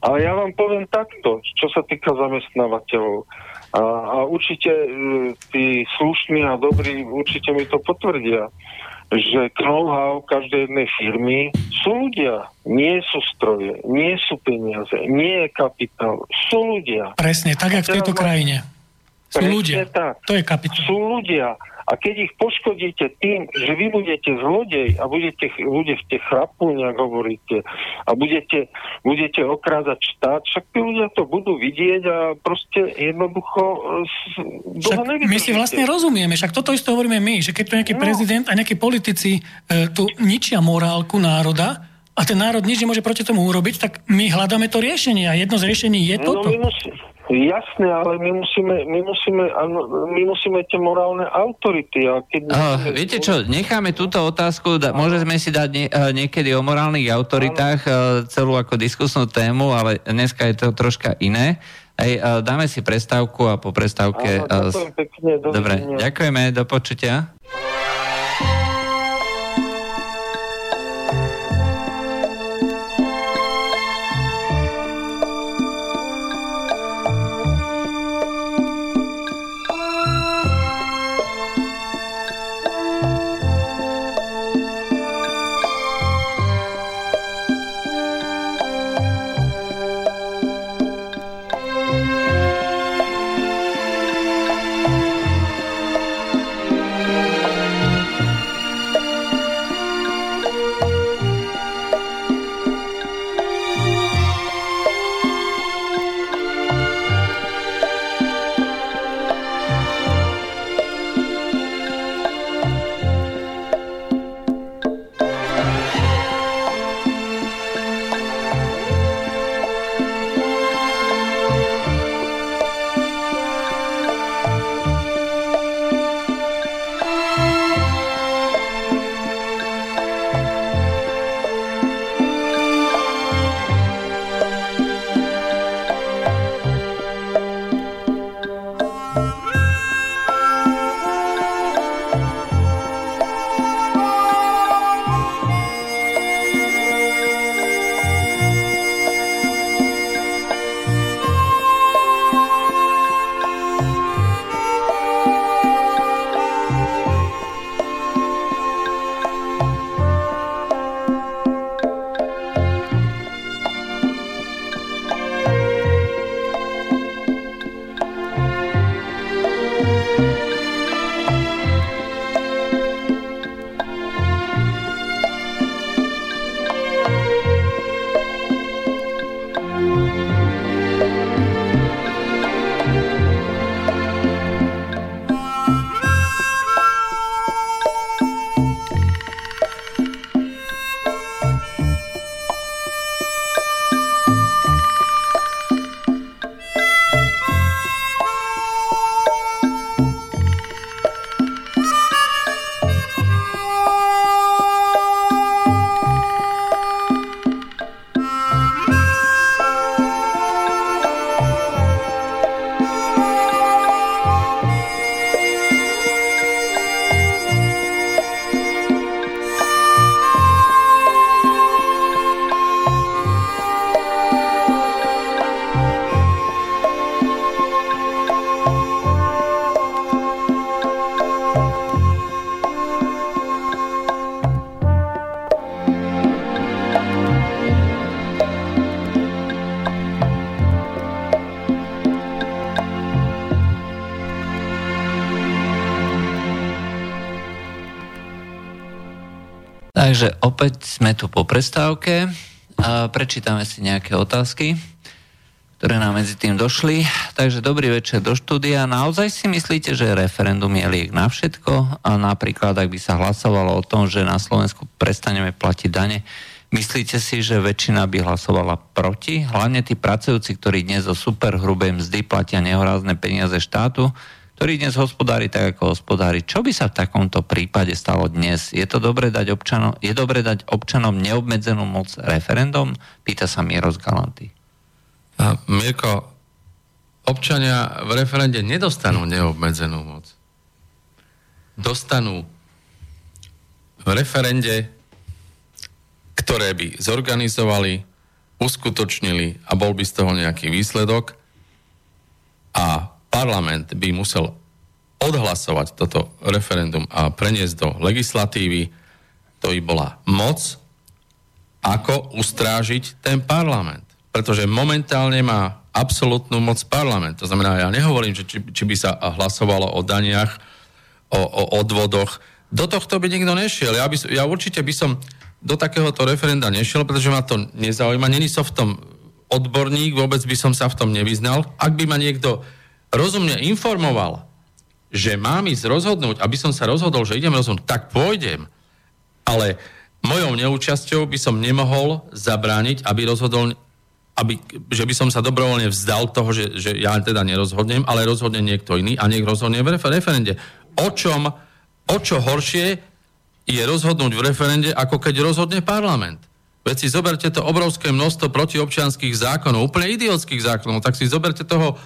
ale ja vám poviem takto, čo sa týka zamestnávateľov. A, a určite e, tí slušní a dobrí určite mi to potvrdia že know-how každej jednej firmy sú ľudia, nie sú stroje, nie sú peniaze, nie je kapitál, sú ľudia. Presne, tak, jak v tejto krajine. Sú ľudia. Tak. To je kapitál. Sú ľudia. A keď ich poškodíte tým, že vy budete zlodej a budete, budete chrapúň, ak hovoríte, a budete, budete okrádať štát, však tí ľudia to budú vidieť a proste jednoducho e, však My si vlastne rozumieme, však toto isto hovoríme my, že keď tu nejaký no. prezident a nejakí politici e, tu ničia morálku národa, a ten národ nič nemôže proti tomu urobiť, tak my hľadáme to riešenie a jedno z riešení je no, toto. My musí, jasné, ale my musíme, my musíme, my musíme tie morálne autority. A keď oh, viete čo, necháme túto otázku, da, môžeme si dať nie, eh, niekedy o morálnych autoritách ano. Eh, celú ako diskusnú tému, ale dneska je to troška iné. Ej, eh, dáme si prestávku a po prestávke... Áno, pekne, Dobre, ďakujeme, do počutia. Opäť sme tu po prestávke a prečítame si nejaké otázky, ktoré nám medzi tým došli. Takže dobrý večer do štúdia. Naozaj si myslíte, že referendum je liek na všetko? A napríklad, ak by sa hlasovalo o tom, že na Slovensku prestaneme platiť dane, myslíte si, že väčšina by hlasovala proti? Hlavne tí pracujúci, ktorí dnes zo super hrubej mzdy platia nehorázne peniaze štátu, ktorý dnes hospodári tak, ako hospodári. Čo by sa v takomto prípade stalo dnes? Je to dobre dať občanom, je dobre dať občanom neobmedzenú moc referendum? Pýta sa Mieros Galanty. A Mirko, občania v referende nedostanú neobmedzenú moc. Dostanú v referende, ktoré by zorganizovali, uskutočnili a bol by z toho nejaký výsledok a parlament by musel odhlasovať toto referendum a preniesť do legislatívy, to by bola moc, ako ustrážiť ten parlament. Pretože momentálne má absolútnu moc parlament. To znamená, ja nehovorím, že či, či by sa hlasovalo o daniach, o, o odvodoch. Do tohto by nikto nešiel. Ja, by, ja určite by som do takéhoto referenda nešiel, pretože ma to nezaujíma. Není som v tom odborník, vôbec by som sa v tom nevyznal. Ak by ma niekto rozumne informoval, že mám ísť rozhodnúť, aby som sa rozhodol, že idem rozhodnúť, tak pôjdem. Ale mojou neúčasťou by som nemohol zabrániť, aby rozhodol aby, že by som sa dobrovoľne vzdal toho, že, že ja teda nerozhodnem, ale rozhodne niekto iný a nech rozhodne v referende. O čom, o čo horšie je rozhodnúť v referende, ako keď rozhodne parlament. Veď si zoberte to obrovské množstvo protiobčianských zákonov, úplne idiotských zákonov, tak si zoberte toho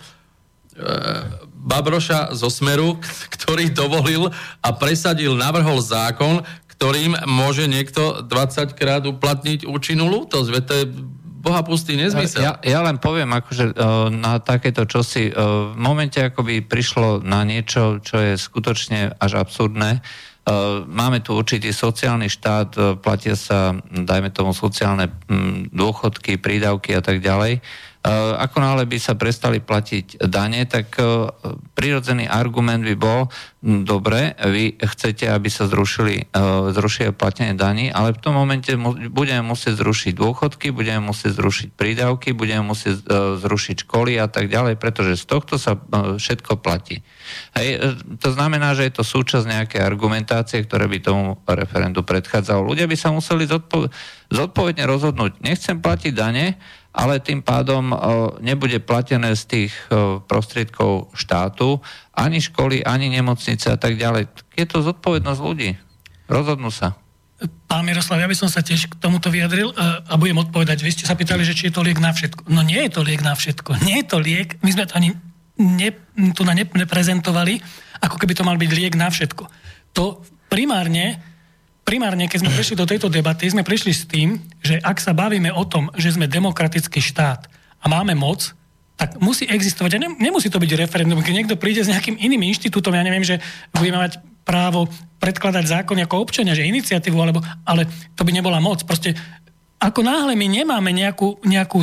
Babroša zo Smeru, ktorý dovolil a presadil, navrhol zákon, ktorým môže niekto 20 krát uplatniť účinnú lútosť. Veď to je boha pustý nezmysel. Ja, ja len poviem, akože na takéto čosi, v momente akoby prišlo na niečo, čo je skutočne až absurdné, máme tu určitý sociálny štát, platia sa, dajme tomu, sociálne dôchodky, prídavky a tak ďalej ako náhle by sa prestali platiť dane, tak eh, prirodzený argument by bol, hm, dobre, vy chcete, aby sa zrušili, eh, zrušili platenie daní, ale v tom momente budeme musieť zrušiť dôchodky, budeme musieť zrušiť prídavky, budeme musieť zrušiť školy a tak ďalej, pretože z tohto sa všetko platí. Hej, to znamená, že je to súčasť nejakej argumentácie, ktoré by tomu referendu predchádzalo. Ľudia by sa museli zodpo- zodpovedne rozhodnúť, nechcem platiť dane, ale tým pádom e, nebude platené z tých e, prostriedkov štátu ani školy, ani nemocnice a tak ďalej. Je to zodpovednosť ľudí. Rozhodnú sa. Pán Miroslav, ja by som sa tiež k tomuto vyjadril e, a budem odpovedať. Vy ste sa pýtali, že či je to liek na všetko. No nie je to liek na všetko. Nie je to liek. My sme to ani ne, tu na neprezentovali, ako keby to mal byť liek na všetko. To primárne primárne, keď sme prišli do tejto debaty, sme prišli s tým, že ak sa bavíme o tom, že sme demokratický štát a máme moc, tak musí existovať, a nemusí to byť referendum, keď niekto príde s nejakým iným inštitútom, ja neviem, že budeme mať právo predkladať zákon ako občania, že iniciatívu, alebo, ale to by nebola moc. Proste ako náhle my nemáme nejakú, nejakú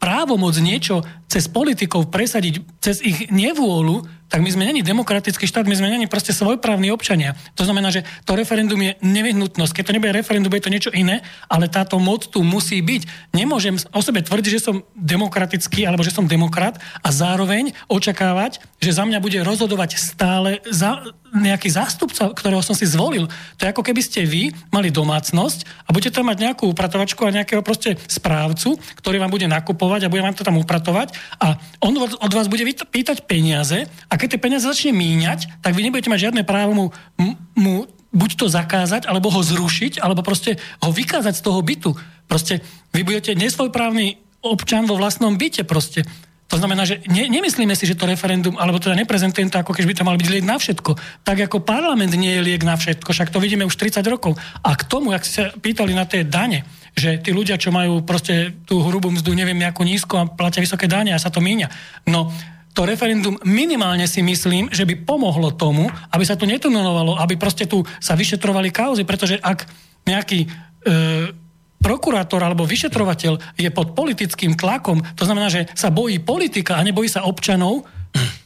právomoc niečo cez politikov presadiť, cez ich nevôľu, tak my sme není demokratický štát, my sme není proste svojprávni občania. To znamená, že to referendum je nevyhnutnosť. Keď to nebude referendum, bude to niečo iné, ale táto moc tu musí byť. Nemôžem o sebe tvrdiť, že som demokratický alebo že som demokrat a zároveň očakávať, že za mňa bude rozhodovať stále za nejaký zástupca, ktorého som si zvolil. To je ako keby ste vy mali domácnosť a budete tam mať nejakú upratovačku a nejakého proste správcu, ktorý vám bude nakupovať a bude vám to tam upratovať a on od vás bude pýtať peniaze a keď tie peniaze začne míňať, tak vy nebudete mať žiadne právo mu, mu buď to zakázať, alebo ho zrušiť, alebo proste ho vykázať z toho bytu. Proste vy budete nesvojprávny občan vo vlastnom byte proste. To znamená, že ne, nemyslíme si, že to referendum, alebo teda neprezentujem to, ako keď by to mal byť liek na všetko. Tak ako parlament nie je liek na všetko, však to vidíme už 30 rokov. A k tomu, ak ste sa pýtali na tie dane, že tí ľudia, čo majú proste tú hrubú mzdu, neviem ako nízko a platia vysoké dane a sa to míňa. No, to referendum minimálne si myslím, že by pomohlo tomu, aby sa tu netunelovalo, aby proste tu sa vyšetrovali kauzy, pretože ak nejaký e, prokurátor alebo vyšetrovateľ je pod politickým tlakom, to znamená, že sa bojí politika a nebojí sa občanov,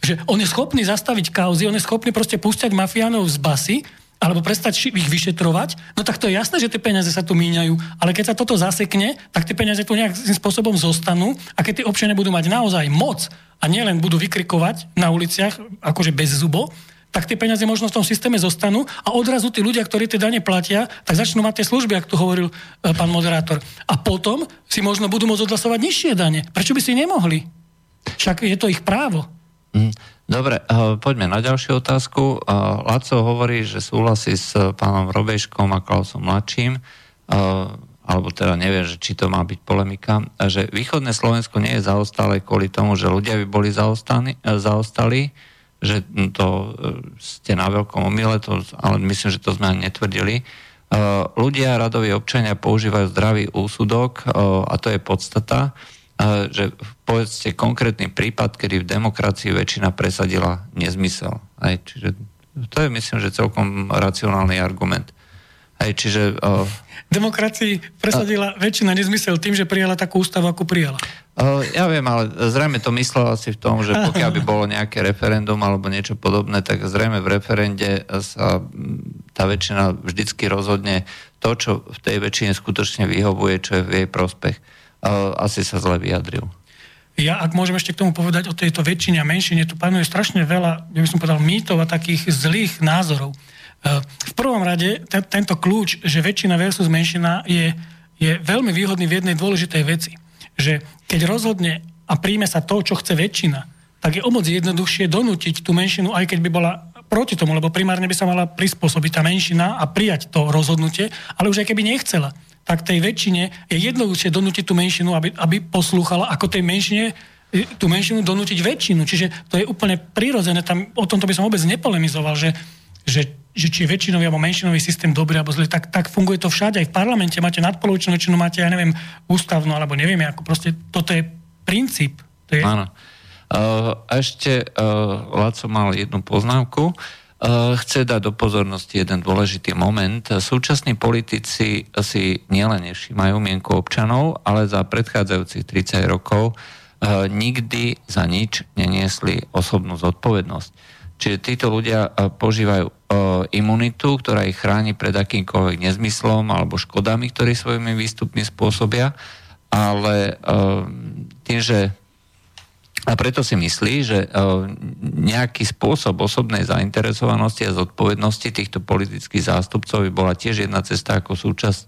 že on je schopný zastaviť kauzy, on je schopný proste púšťať mafiánov z basy, alebo prestať ich vyšetrovať, no tak to je jasné, že tie peniaze sa tu míňajú. Ale keď sa toto zasekne, tak tie peniaze tu nejakým spôsobom zostanú a keď tie občania budú mať naozaj moc a nielen budú vykrikovať na uliciach, akože bez zubo, tak tie peniaze možno v tom systéme zostanú a odrazu tí ľudia, ktorí tie dane platia, tak začnú mať tie služby, ako tu hovoril e, pán moderátor. A potom si možno budú môcť odhlasovať nižšie dane. Prečo by si nemohli? Však je to ich právo. Mm, dobre, uh, poďme na ďalšiu otázku. Uh, Laco hovorí, že súhlasí s pánom Robeškom a Klausom mladším, alebo teda neviem, či to má byť polemika, že východné Slovensko nie je zaostalé kvôli tomu, že ľudia by boli zaostali, zaostali že to ste na veľkom omyle, to, ale myslím, že to sme ani netvrdili. Ľudia, radoví občania používajú zdravý úsudok a to je podstata že povedzte konkrétny prípad, kedy v demokracii väčšina presadila nezmysel. Aj, čiže to je myslím, že celkom racionálny argument. Aj, čiže, uh, Demokracii presadila uh, väčšina nezmysel tým, že prijala takú ústavu, ako prijala. Uh, ja viem, ale zrejme to myslela si v tom, že pokiaľ by bolo nejaké referendum alebo niečo podobné, tak zrejme v referende sa tá väčšina vždycky rozhodne to, čo v tej väčšine skutočne vyhovuje, čo je v jej prospech asi sa zle vyjadril. Ja, ak môžem ešte k tomu povedať o tejto väčšine a menšine, tu panuje strašne veľa, ja by som povedal, mýtov a takých zlých názorov. E, v prvom rade t- tento kľúč, že väčšina versus menšina je, je veľmi výhodný v jednej dôležitej veci. Že keď rozhodne a príjme sa to, čo chce väčšina, tak je o moc jednoduchšie donútiť tú menšinu, aj keď by bola proti tomu, lebo primárne by sa mala prispôsobiť tá menšina a prijať to rozhodnutie, ale už aj keby nechcela tak tej väčšine je jednoduchšie donútiť tú menšinu, aby, aby poslúchala, ako tej menšine e, tú menšinu donútiť väčšinu. Čiže to je úplne prirodzené. Tam, o tomto by som vôbec nepolemizoval, že, že, že či je väčšinový alebo menšinový systém dobrý alebo zlý, tak, tak funguje to všade. Aj v parlamente máte nadpolovičnú väčšinu, máte, ja neviem, ústavnú alebo neviem, ako proste toto je princíp. To je... Áno. Uh, ešte uh, Laco mal jednu poznámku. Uh, chce dať do pozornosti jeden dôležitý moment. Súčasní politici si nielen nevšímajú mienku občanov, ale za predchádzajúcich 30 rokov eh, nikdy za nič neniesli osobnú zodpovednosť. Čiže títo ľudia eh, požívajú imunitu, ktorá ich chráni pred akýmkoľvek nezmyslom alebo škodami, ktoré svojimi výstupmi spôsobia, ale tým, že a preto si myslí, že e, nejaký spôsob osobnej zainteresovanosti a zodpovednosti týchto politických zástupcov by bola tiež jedna cesta ako súčasť,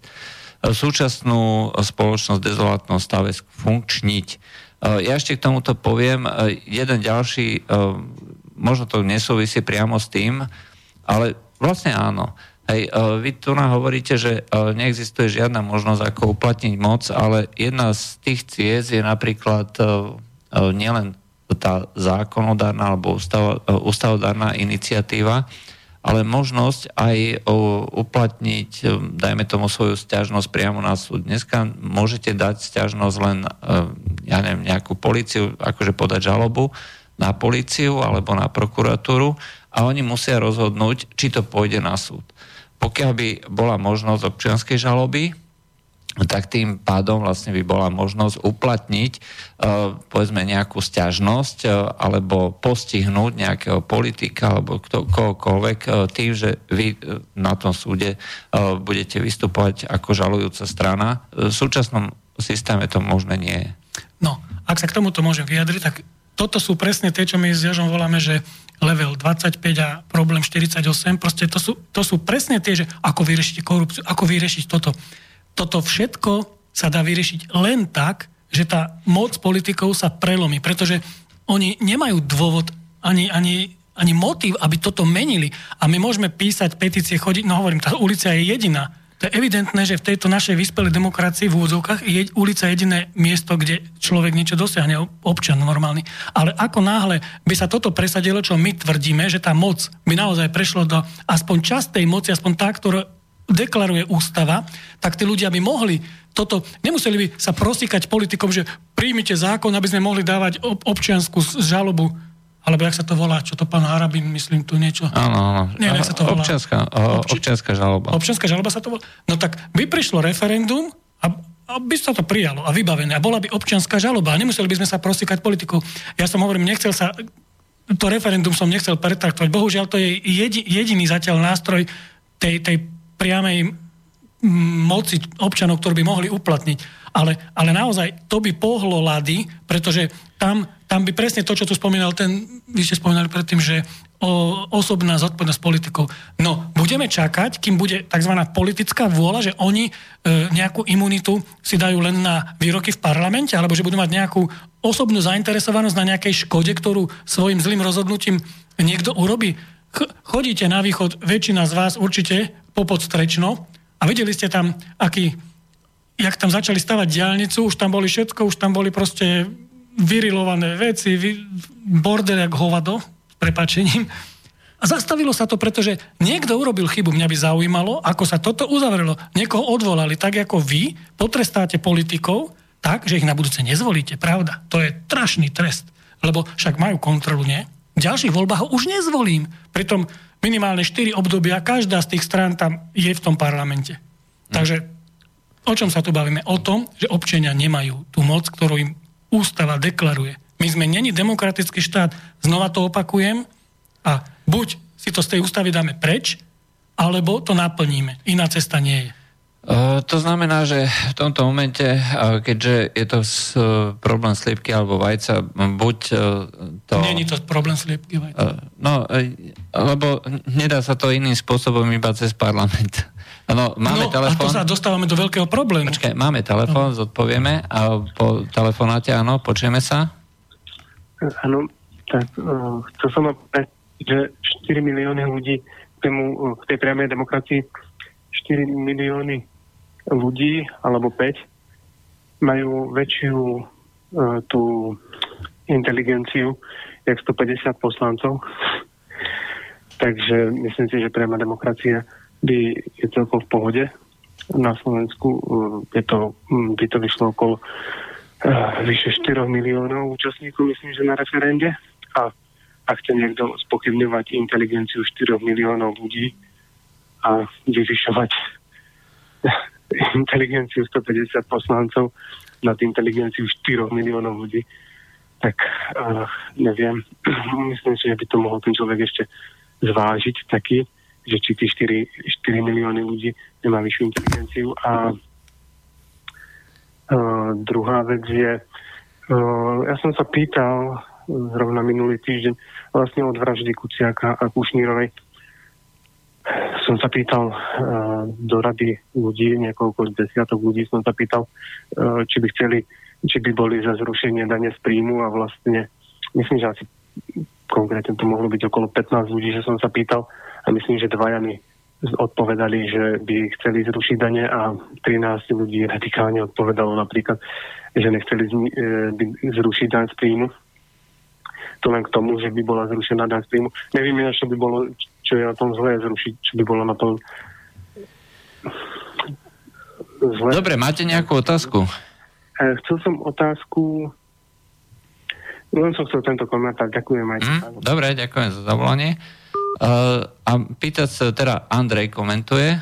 e, súčasnú spoločnosť dezolátnom stave funkčniť. E, ja ešte k tomuto poviem jeden ďalší, možno to nesúvisí priamo s tým, ale vlastne áno. Hej, vy tu nám hovoríte, že neexistuje žiadna možnosť ako uplatniť moc, ale jedna z tých ciest je napríklad E, nielen tá zákonodárna alebo ustav, e, ustavodárna iniciatíva, ale možnosť aj e, uplatniť, dajme tomu svoju stiažnosť priamo na súd. Dneska môžete dať stiažnosť len, ja neviem, nejakú policiu, akože podať žalobu na policiu alebo na prokuratúru a oni musia rozhodnúť, či to pôjde na súd. Pokiaľ by bola možnosť občianskej žaloby, tak tým pádom vlastne by bola možnosť uplatniť uh, povedzme nejakú stiažnosť uh, alebo postihnúť nejakého politika alebo kto, kohokoľvek uh, tým, že vy na tom súde budete vystupovať ako žalujúca strana. V súčasnom systéme to možné nie je. No, ak sa k tomuto môžem vyjadriť, tak toto sú presne tie, čo my s Jažom voláme, že level 25 a problém 48, proste to sú, to sú presne tie, že ako vyriešiť korupciu, ako vyriešiť toto toto všetko sa dá vyriešiť len tak, že tá moc politikov sa prelomí, pretože oni nemajú dôvod ani, ani, ani motív, aby toto menili. A my môžeme písať petície, chodiť, no hovorím, tá ulica je jediná. To je evidentné, že v tejto našej vyspelej demokracii v úvodzovkách je ulica jediné miesto, kde človek niečo dosiahne, občan normálny. Ale ako náhle by sa toto presadilo, čo my tvrdíme, že tá moc by naozaj prešlo do aspoň časť tej moci, aspoň tá, ktorá deklaruje ústava, tak tí ľudia by mohli toto, nemuseli by sa prosíkať politikom, že príjmite zákon, aby sme mohli dávať ob- občiansku žalobu alebo jak sa to volá, čo to pán Harabin, myslím, tu niečo. Áno, áno. Nie, sa to volá. Občianská, Obči... občianská žaloba. Občianská žaloba sa to volá. No tak by prišlo referendum a, a by sa to prijalo a vybavené. A bola by občianská žaloba. A nemuseli by sme sa prosíkať politikov. Ja som hovorím, nechcel sa, to referendum som nechcel pretraktovať. Bohužiaľ, to je jediný zatiaľ nástroj tej, tej priamej moci občanov, ktorí by mohli uplatniť. Ale, ale naozaj to by pohlo lady, pretože tam, tam by presne to, čo tu spomínal ten, vy ste spomínali predtým, že o, osobná zodpovednosť politikov. No, budeme čakať, kým bude tzv. politická vôľa, že oni e, nejakú imunitu si dajú len na výroky v parlamente, alebo že budú mať nejakú osobnú zainteresovanosť na nejakej škode, ktorú svojim zlým rozhodnutím niekto urobí. Ch- chodíte na východ, väčšina z vás určite popod Strečno a videli ste tam, aký, jak tam začali stavať diálnicu, už tam boli všetko, už tam boli proste vyrilované veci, vy, bordel jak hovado, s prepačením. A zastavilo sa to, pretože niekto urobil chybu. Mňa by zaujímalo, ako sa toto uzavrelo. Niekoho odvolali, tak ako vy potrestáte politikov, tak, že ich na budúce nezvolíte. Pravda. To je strašný trest. Lebo však majú kontrolu, nie? V ďalších voľbách ho už nezvolím. Pritom minimálne 4 obdobia, každá z tých strán tam je v tom parlamente. Takže o čom sa tu bavíme? O tom, že občania nemajú tú moc, ktorú im ústava deklaruje. My sme není demokratický štát. Znova to opakujem. A buď si to z tej ústavy dáme preč, alebo to naplníme. Iná cesta nie je. Uh, to znamená, že v tomto momente, uh, keďže je to uh, problém sliepky alebo vajca, buď to... Není to problém sliepky vajca. No, lebo nedá sa to iným spôsobom iba cez parlament. No, máme no, telefón. a to sa dostávame do veľkého problému. Počkaj, máme telefón, no. zodpovieme a po telefonáte, áno, počujeme sa? Áno, tak uh, chcel som opäť že 4 milióny ľudí k, tému, k tej priamej demokracii, 4 milióny ľudí, alebo 5, majú väčšiu uh, tú inteligenciu, jak 150 poslancov. Takže myslím si, že priama demokracia by je celkom v pohode. Na Slovensku uh, je to, um, by to vyšlo okolo uh, vyše 4 miliónov účastníkov, myslím, že na referende. A ak chce niekto spochybňovať inteligenciu 4 miliónov ľudí a vyvyšovať inteligenciu 150 poslancov nad inteligenciu 4 miliónov ľudí, tak uh, neviem. Myslím si, že by to mohol ten človek ešte zvážiť taký, že či tí 4, 4 milióny ľudí nemá vyššiu inteligenciu. A uh, druhá vec je, uh, ja som sa pýtal zrovna minulý týždeň vlastne od vraždy Kuciaka a Kušnírovej som sa pýtal uh, do rady ľudí, niekoľko desiatok ľudí som sa pýtal, uh, či by chceli, či by boli za zrušenie dane z príjmu a vlastne myslím, že asi konkrétne to mohlo byť okolo 15 ľudí, že som sa pýtal a myslím, že dvaja mi odpovedali, že by chceli zrušiť dane a 13 ľudí radikálne odpovedalo napríklad, že nechceli zni- e, zrušiť daň z príjmu to len k tomu, že by bola zrušená daň z príjmu. Neviem čo by bolo, čo je na tom zlé zrušiť, čo by bolo na tom zlé. Dobre, máte nejakú otázku? E, chcel som otázku len som chcel tento komentár. Ďakujem aj. Mm, dobre, ďakujem za zavolanie. Uh, a pýtať sa, teda Andrej komentuje,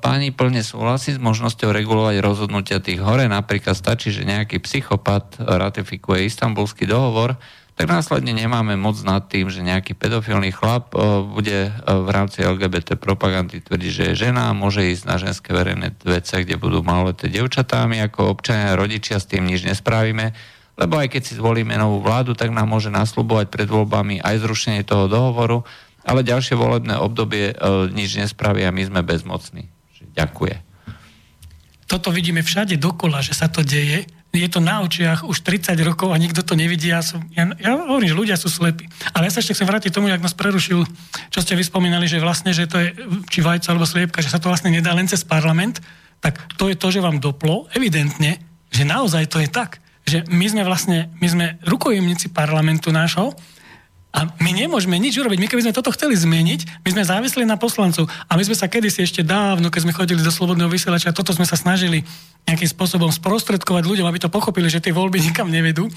páni plne súhlasí s možnosťou regulovať rozhodnutia tých hore, napríklad stačí, že nejaký psychopat ratifikuje istambulský dohovor, tak následne nemáme moc nad tým, že nejaký pedofilný chlap bude uh, v rámci LGBT propagandy tvrdiť, že je žena a môže ísť na ženské verejné vece, kde budú maloleté devčatá. My ako občania rodičia s tým nič nespravíme, lebo aj keď si zvolíme novú vládu, tak nám môže nasľubovať pred voľbami aj zrušenie toho dohovoru, ale ďalšie volebné obdobie uh, nič nespraví a my sme bezmocní. Ďakujem. Toto vidíme všade dokola, že sa to deje je to na očiach už 30 rokov a nikto to nevidí. Ja, som, ja, ja hovorím, že ľudia sú slepí. Ale ja sa ešte chcem vrátiť tomu, jak nás prerušil, čo ste vyspomínali, že vlastne, že to je či vajca alebo sliepka, že sa to vlastne nedá len cez parlament, tak to je to, že vám doplo, evidentne, že naozaj to je tak. Že my sme vlastne, my sme rukojemníci parlamentu nášho a my nemôžeme nič urobiť. My keby sme toto chceli zmeniť, my sme závisli na poslancov. A my sme sa kedysi ešte dávno, keď sme chodili do Slobodného vysielača, toto sme sa snažili nejakým spôsobom sprostredkovať ľuďom, aby to pochopili, že tie voľby nikam nevedú.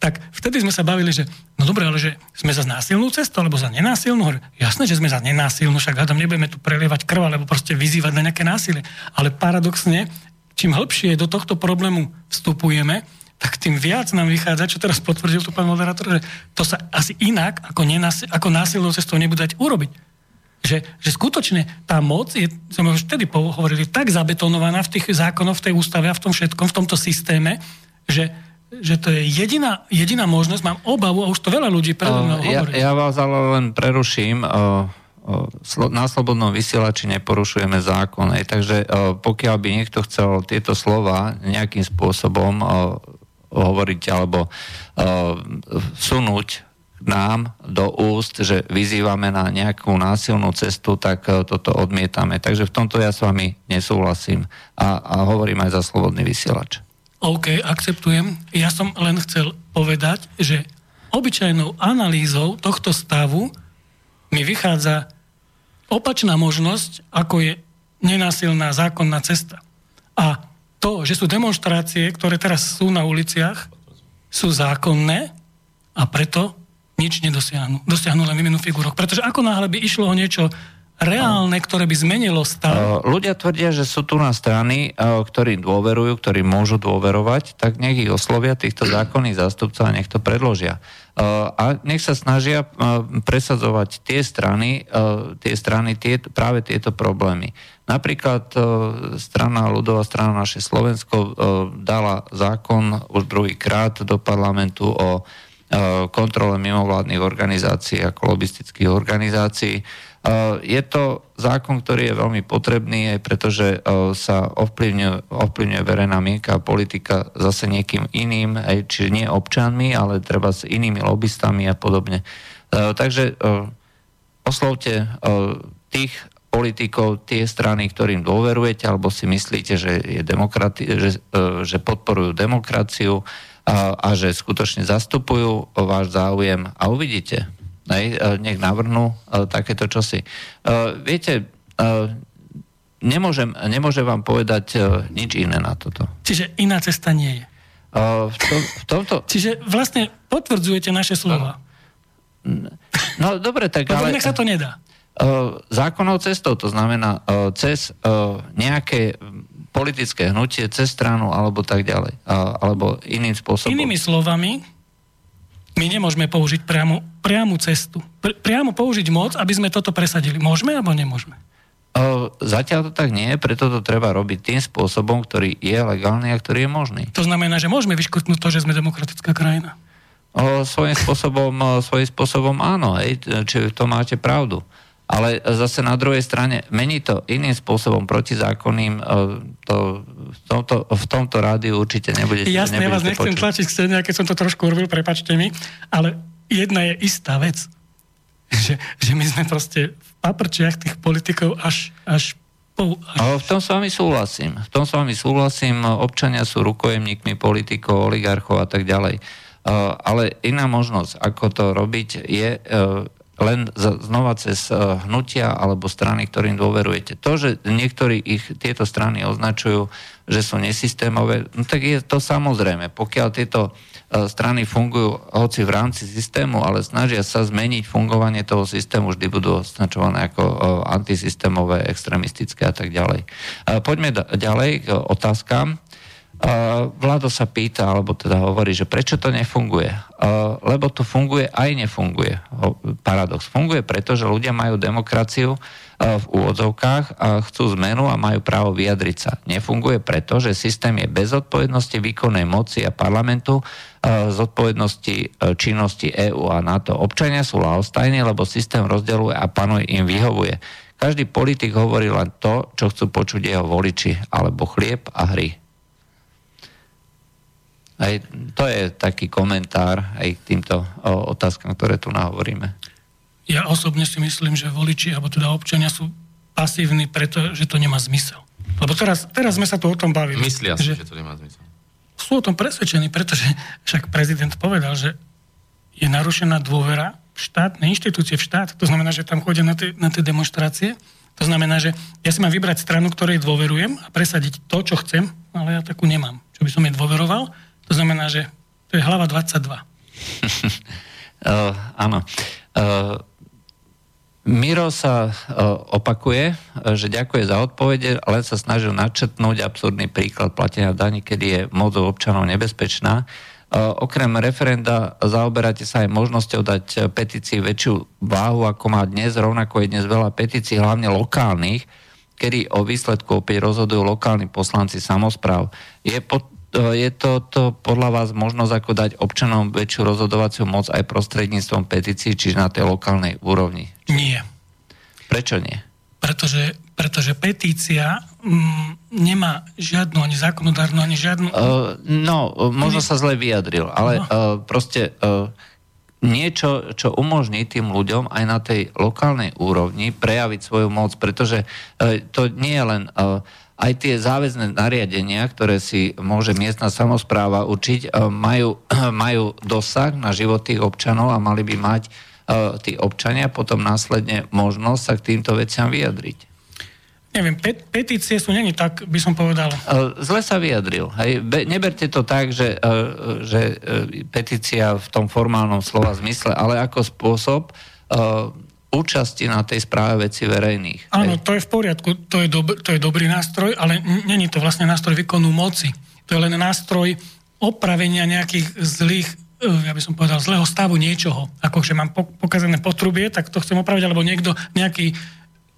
Tak vtedy sme sa bavili, že no dobre, ale že sme za násilnú cestu, alebo za nenásilnú. Hovorím, jasné, že sme za nenásilnú, však hádam nebudeme tu prelievať krv, alebo proste vyzývať na nejaké násilie. Ale paradoxne, čím hĺbšie do tohto problému vstupujeme, tak tým viac nám vychádza, čo teraz potvrdil tu pán moderátor, že to sa asi inak ako, nenásil, ako násilnou cestou nebude dať urobiť. Že, že skutočne tá moc je, sme už vtedy hovorili, tak zabetonovaná v tých zákonoch, v tej ústave a v tom všetkom, v tomto systéme, že, že to je jediná, jediná možnosť, mám obavu, a už to veľa ľudí predo mnou ja, hovorí. Ja vás ale len preruším. Na slobodnom vysielači neporušujeme zákon. Takže pokiaľ by niekto chcel tieto slova nejakým spôsobom hovoriť alebo sunúť nám do úst, že vyzývame na nejakú násilnú cestu, tak toto odmietame. Takže v tomto ja s vami nesúhlasím a, a hovorím aj za slobodný vysielač. OK, akceptujem. Ja som len chcel povedať, že obyčajnou analýzou tohto stavu mi vychádza opačná možnosť, ako je nenásilná zákonná cesta. A to, že sú demonstrácie, ktoré teraz sú na uliciach, sú zákonné a preto nič nedosiahnu. Dosiahnu len výmenu figurok. Pretože ako náhle by išlo o niečo reálne, ktoré by zmenilo stav. Ľudia tvrdia, že sú tu na strany, ktorí dôverujú, ktorí môžu dôverovať, tak nech ich oslovia týchto zákonných zástupcov a nech to predložia. A nech sa snažia presadzovať tie strany, tie strany tie, práve tieto problémy. Napríklad strana ľudová strana naše Slovensko dala zákon už druhýkrát do parlamentu o kontrole mimovládnych organizácií ako lobistických organizácií je to zákon, ktorý je veľmi potrebný, aj pretože sa ovplyvňuje, ovplyvňuje verejná mienka a politika zase niekým iným, aj, či nie občanmi, ale treba s inými lobbystami a podobne. Takže oslovte tých politikov, tie strany, ktorým dôverujete, alebo si myslíte, že, je demokrati- že, že podporujú demokraciu a, a že skutočne zastupujú váš záujem a uvidíte, hej, e, nech navrhnú e, takéto čosi. E, viete, nemôžem, nemôžem vám povedať nič iné na toto. Čiže iná cesta nie je. V, to, v tomto... Čiže vlastne potvrdzujete naše slova. No dobre, tak ale... nech sa to nedá. Zákonnou cestou, to znamená cez nejaké politické hnutie, cez stranu alebo tak ďalej. Alebo iným spôsobom. Inými slovami, my nemôžeme použiť priamu, priamu cestu. Pri, priamo použiť moc, aby sme toto presadili. Môžeme alebo nemôžeme? Zatiaľ to tak nie je, preto to treba robiť tým spôsobom, ktorý je legálny a ktorý je možný. To znamená, že môžeme vyškrtnúť to, že sme demokratická krajina? O, svojím, spôsobom, svojím spôsobom áno, hej, či to máte pravdu ale zase na druhej strane mení to iným spôsobom protizákonným, e, to, v, tomto, v tomto rádiu určite nebudete Jasne, ja vás nechcem počuť. tlačiť k keď som to trošku urobil, prepačte mi, ale jedna je istá vec, že, že my sme proste v paprčiach tých politikov až, až v tom s vami súhlasím. V tom s vami súhlasím. Občania sú rukojemníkmi politikov, oligarchov a tak ďalej. E, ale iná možnosť, ako to robiť, je e, len znova cez eh, hnutia alebo strany, ktorým dôverujete. To, že niektorí ich tieto strany označujú, že sú nesystémové, no tak je to samozrejme. Pokiaľ tieto eh, strany fungujú hoci v rámci systému, ale snažia sa zmeniť fungovanie toho systému, vždy budú označované ako eh, antisystémové, extremistické a tak ďalej. Poďme ďalej k otázkam. Vlado sa pýta, alebo teda hovorí, že prečo to nefunguje. Lebo to funguje aj nefunguje. Paradox. Funguje preto, že ľudia majú demokraciu v úvodzovkách a chcú zmenu a majú právo vyjadriť sa. Nefunguje preto, že systém je bez odpovednosti výkonnej moci a parlamentu, zodpovednosti činnosti EÚ a NATO. Občania sú laostajní, lebo systém rozdeluje a panuje im vyhovuje. Každý politik hovorí len to, čo chcú počuť jeho voliči, alebo chlieb a hry. Aj to je taký komentár aj k týmto o, otázkam, ktoré tu nahovoríme. Ja osobne si myslím, že voliči, alebo teda občania sú pasívni, pretože to nemá zmysel. Lebo teraz, teraz sme sa tu o tom bavili. Myslia si, že, že to nemá zmysel. Sú o tom presvedčení, pretože však prezident povedal, že je narušená dôvera v štátne inštitúcie, v štát. To znamená, že tam chodia na tie, na tie demonstrácie. To znamená, že ja si mám vybrať stranu, ktorej dôverujem a presadiť to, čo chcem, ale ja takú nemám. Čo by som jej dôveroval to znamená, že to je hlava 22. uh, áno. Uh, Miro sa uh, opakuje, že ďakuje za odpovede, ale sa snažil načetnúť absurdný príklad platenia daní, kedy je moc občanov nebezpečná. Uh, okrem referenda zaoberáte sa aj možnosťou dať petícii väčšiu váhu, ako má dnes. Rovnako je dnes veľa petícií, hlavne lokálnych, kedy o výsledku opäť rozhodujú lokálni poslanci samozpráv. Je pod, je to, to podľa vás možnosť ako dať občanom väčšiu rozhodovaciu moc aj prostredníctvom petícií, čiže na tej lokálnej úrovni? Nie. Prečo nie? Pretože pretože petícia mm, nemá žiadnu ani zákonodárnu, ani žiadnu... Uh, no, možno sa zle vyjadril, ale uh, proste uh, niečo, čo umožní tým ľuďom aj na tej lokálnej úrovni prejaviť svoju moc, pretože uh, to nie je len... Uh, aj tie záväzné nariadenia, ktoré si môže miestna samozpráva učiť, majú, majú dosah na život tých občanov a mali by mať tí občania potom následne možnosť sa k týmto veciam vyjadriť. Neviem, pet, petície sú není tak, by som povedal. Zle sa vyjadril. Hej. Be, neberte to tak, že, že petícia v tom formálnom slova zmysle, ale ako spôsob účasti na tej správe veci verejných. Áno, to je v poriadku, to je, dob- to je dobrý nástroj, ale není to vlastne nástroj výkonu moci. To je len nástroj opravenia nejakých zlých e, ja by som povedal, zlého stavu niečoho. Ako, že mám pokazené potrubie, tak to chcem opraviť, alebo niekto, nejaký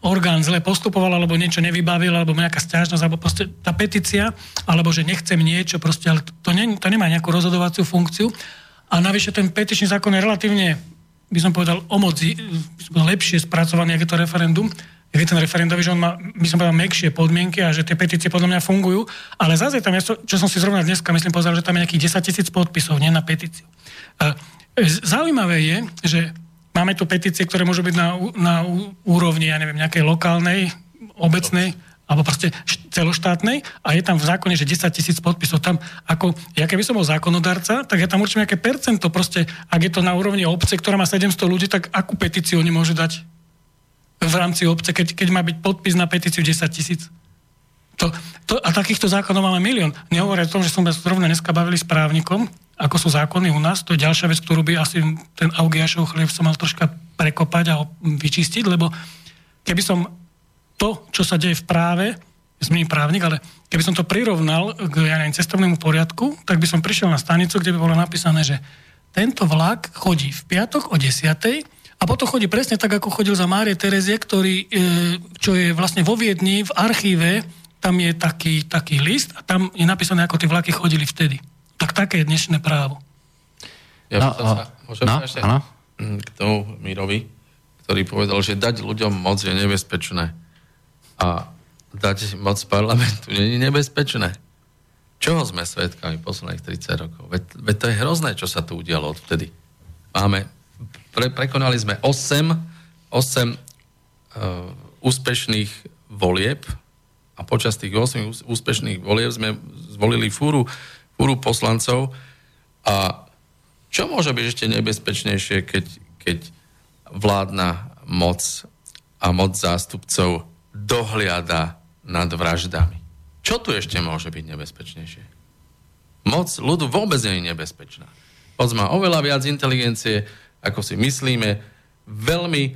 orgán zle postupoval, alebo niečo nevybavil, alebo nejaká stiažnosť, alebo proste tá petícia, alebo že nechcem niečo, proste, ale to, ne, to nemá nejakú rozhodovaciu funkciu. A navyše ten petičný zákon je relatívne, by som povedal, o moci, lepšie spracovaný, je to referendum, je ten referendový, že on má, by som povedal, mekšie podmienky a že tie petície podľa mňa fungujú. Ale zase je tam, čo som si zrovna dneska, myslím, pozeral, že tam je nejakých 10 tisíc podpisov, nie na petíciu. Zaujímavé je, že Máme tu petície, ktoré môžu byť na, na úrovni, ja neviem, nejakej lokálnej, obecnej, alebo proste celoštátnej a je tam v zákone, že 10 tisíc podpisov. Tam ako, ja keby som bol zákonodárca, tak ja tam určím nejaké percento. Proste, ak je to na úrovni obce, ktorá má 700 ľudí, tak akú petíciu oni môžu dať v rámci obce, keď, keď má byť podpis na petíciu 10 tisíc? To, to, a takýchto zákonov máme milión. Nehovoria o tom, že som zrovna dneska bavili s právnikom, ako sú zákony u nás. To je ďalšia vec, ktorú by asi ten Augiašov chlieb sa mal troška prekopať a vyčistiť, lebo keby som to, čo sa deje v práve, zmení právnik, ale keby som to prirovnal k ja neviem, cestovnému poriadku, tak by som prišiel na stanicu, kde by bolo napísané, že tento vlak chodí v piatok o 10. a potom chodí presne tak, ako chodil za Márie Terezie, ktorý, e, čo je vlastne vo Viedni, v archíve, tam je taký, taký list a tam je napísané, ako tie vlaky chodili vtedy. Tak také je dnešné právo. Ja no, sa, môžem no, ešte no. k tomu Mirovi, ktorý povedal, že dať ľuďom moc je nebezpečné. A dať moc parlamentu je nebezpečné. Čoho sme svetkami posledných 30 rokov? Veď, veď to je hrozné, čo sa tu udialo odvtedy. Máme, pre, prekonali sme 8, 8 uh, úspešných volieb a počas tých 8 úspešných volieb sme zvolili fúru fúru poslancov a čo môže byť ešte nebezpečnejšie, keď, keď vládna moc a moc zástupcov dohliada nad vraždami? Čo tu ešte môže byť nebezpečnejšie? Moc ľudu vôbec nie je nebezpečná. Moc má oveľa viac inteligencie, ako si myslíme. Veľmi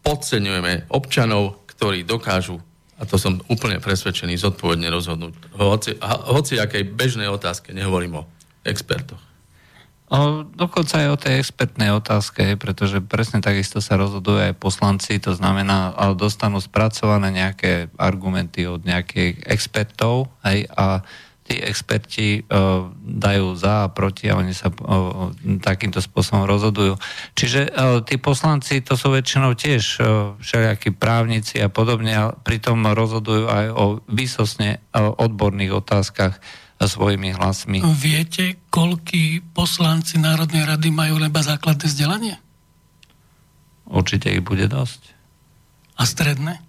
podceňujeme občanov, ktorí dokážu a to som úplne presvedčený, zodpovedne rozhodnúť. Hoci, hoci akej bežnej otázke, nehovorím o expertoch. O, dokonca aj o tej expertnej otázke, pretože presne takisto sa rozhodujú aj poslanci, to znamená, dostanú spracované nejaké argumenty od nejakých expertov hej, a tí experti uh, dajú za a proti a oni sa uh, takýmto spôsobom rozhodujú. Čiže uh, tí poslanci to sú väčšinou tiež uh, všelijakí právnici a podobne a pritom rozhodujú aj o výsosne uh, odborných otázkach svojimi hlasmi. Viete, koľký poslanci Národnej rady majú leba základné vzdelanie? Určite ich bude dosť. A stredné?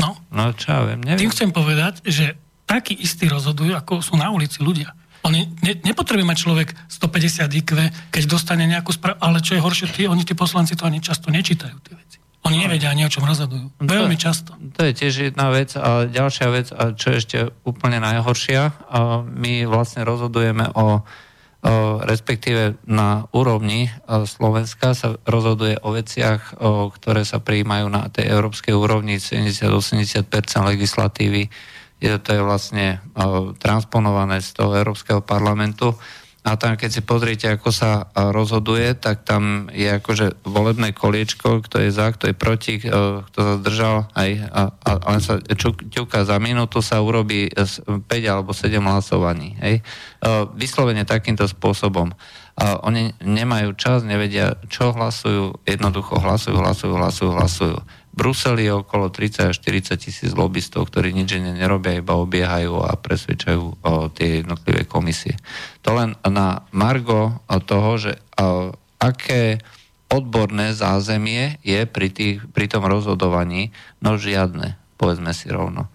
No. No čo ja viem, neviem. Tým chcem povedať, že takí istí rozhodujú, ako sú na ulici ľudia. Oni ne, nepotrebuje mať človek 150 IQ, keď dostane nejakú správu, ale čo je horšie, tí, oni tí poslanci to ani často nečítajú tie veci. Oni nevedia ani o čom rozhodujú. To, Veľmi často. To je tiež jedna vec. A ďalšia vec, a čo je ešte úplne najhoršia, a my vlastne rozhodujeme o, o respektíve na úrovni Slovenska sa rozhoduje o veciach, o, ktoré sa prijímajú na tej európskej úrovni 70-80% legislatívy je, to je vlastne uh, transponované z toho Európskeho parlamentu. A tam, keď si pozriete, ako sa rozhoduje, tak tam je akože volebné koliečko, kto je za, kto je proti, kto sa zdržal, aj, a, a, len sa ťuka za minútu sa urobí 5 alebo 7 hlasovaní. Hej. Vyslovene takýmto spôsobom. A oni nemajú čas, nevedia, čo hlasujú, jednoducho hlasujú, hlasujú, hlasujú, hlasujú Bruseli je okolo 30 až 40 tisíc lobbystov, ktorí nič iné nerobia, iba obiehajú a presvedčajú o tie jednotlivé komisie. To len na margo toho, že aké odborné zázemie je pri, tých, pri tom rozhodovaní, no žiadne, povedzme si rovno.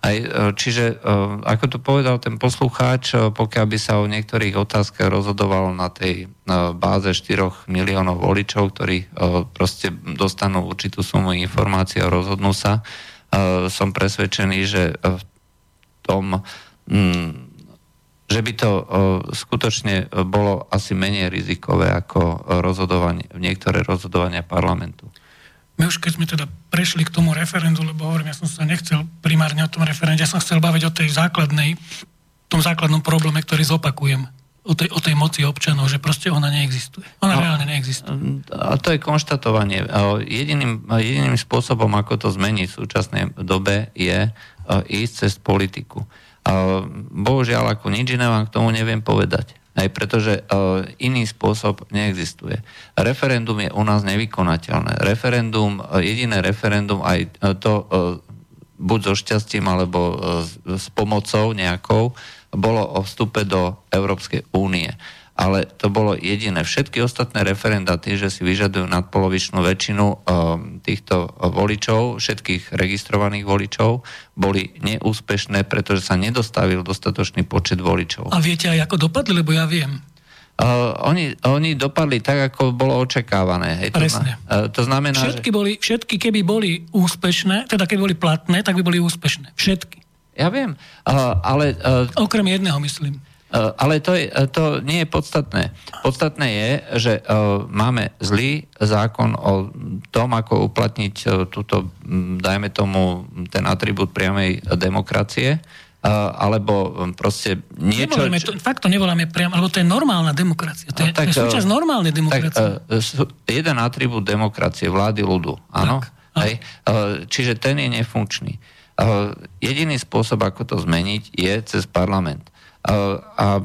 Aj, e, čiže, e, ako to povedal ten poslucháč, e, pokiaľ by sa o niektorých otázkach rozhodovalo na tej báze 4 miliónov voličov, ktorí proste dostanú určitú sumu informácií a rozhodnú sa, som presvedčený, že v tom, mm, že by to skutočne bolo asi menej rizikové ako rozhodovanie, niektoré rozhodovania parlamentu. My už keď sme teda prešli k tomu referendu, lebo hovorím, ja som sa nechcel primárne o tom referende, ja som chcel baviť o tej základnej, tom základnom probléme, ktorý zopakujem o tej, o tej moci občanov, že proste ona neexistuje. Ona no, reálne neexistuje. A to je konštatovanie. Jediným, jediným spôsobom, ako to zmeniť v súčasnej dobe, je ísť cez politiku. Bohužiaľ, ako nič iné vám k tomu neviem povedať. Aj pretože uh, iný spôsob neexistuje. Referendum je u nás nevykonateľné. Referendum, uh, jediné referendum, aj uh, to buď so šťastím, alebo uh, s pomocou nejakou, bolo o vstupe do Európskej únie. Ale to bolo jediné. Všetky ostatné referenda, tie, že si vyžadujú nadpolovičnú väčšinu um, týchto voličov, všetkých registrovaných voličov, boli neúspešné, pretože sa nedostavil dostatočný počet voličov. A viete aj ako dopadli, lebo ja viem. Uh, oni, oni dopadli tak, ako bolo očakávané. Hej, Presne. To, uh, to znamená, všetky, že... boli, všetky, keby boli úspešné, teda keby boli platné, tak by boli úspešné. Všetky. Ja viem, uh, ale... Uh, Okrem jedného, myslím. Eh, ale to, je, eh, to nie je podstatné. Podstatné je, že eh, máme zlý zákon o tom, ako uplatniť túto, hm, dajme tomu, ten atribút priamej demokracie, alebo hm, proste niečo... Nevoláme to, fakt to nevoláme priamo, lebo to je normálna demokracia. To je, tak, to je súčasť normálnej demokracie. Tak, jeden atribút demokracie, vlády ľudu, áno? Hej? Čiže ten je nefunkčný. Jediný spôsob, ako to zmeniť, je cez parlament. A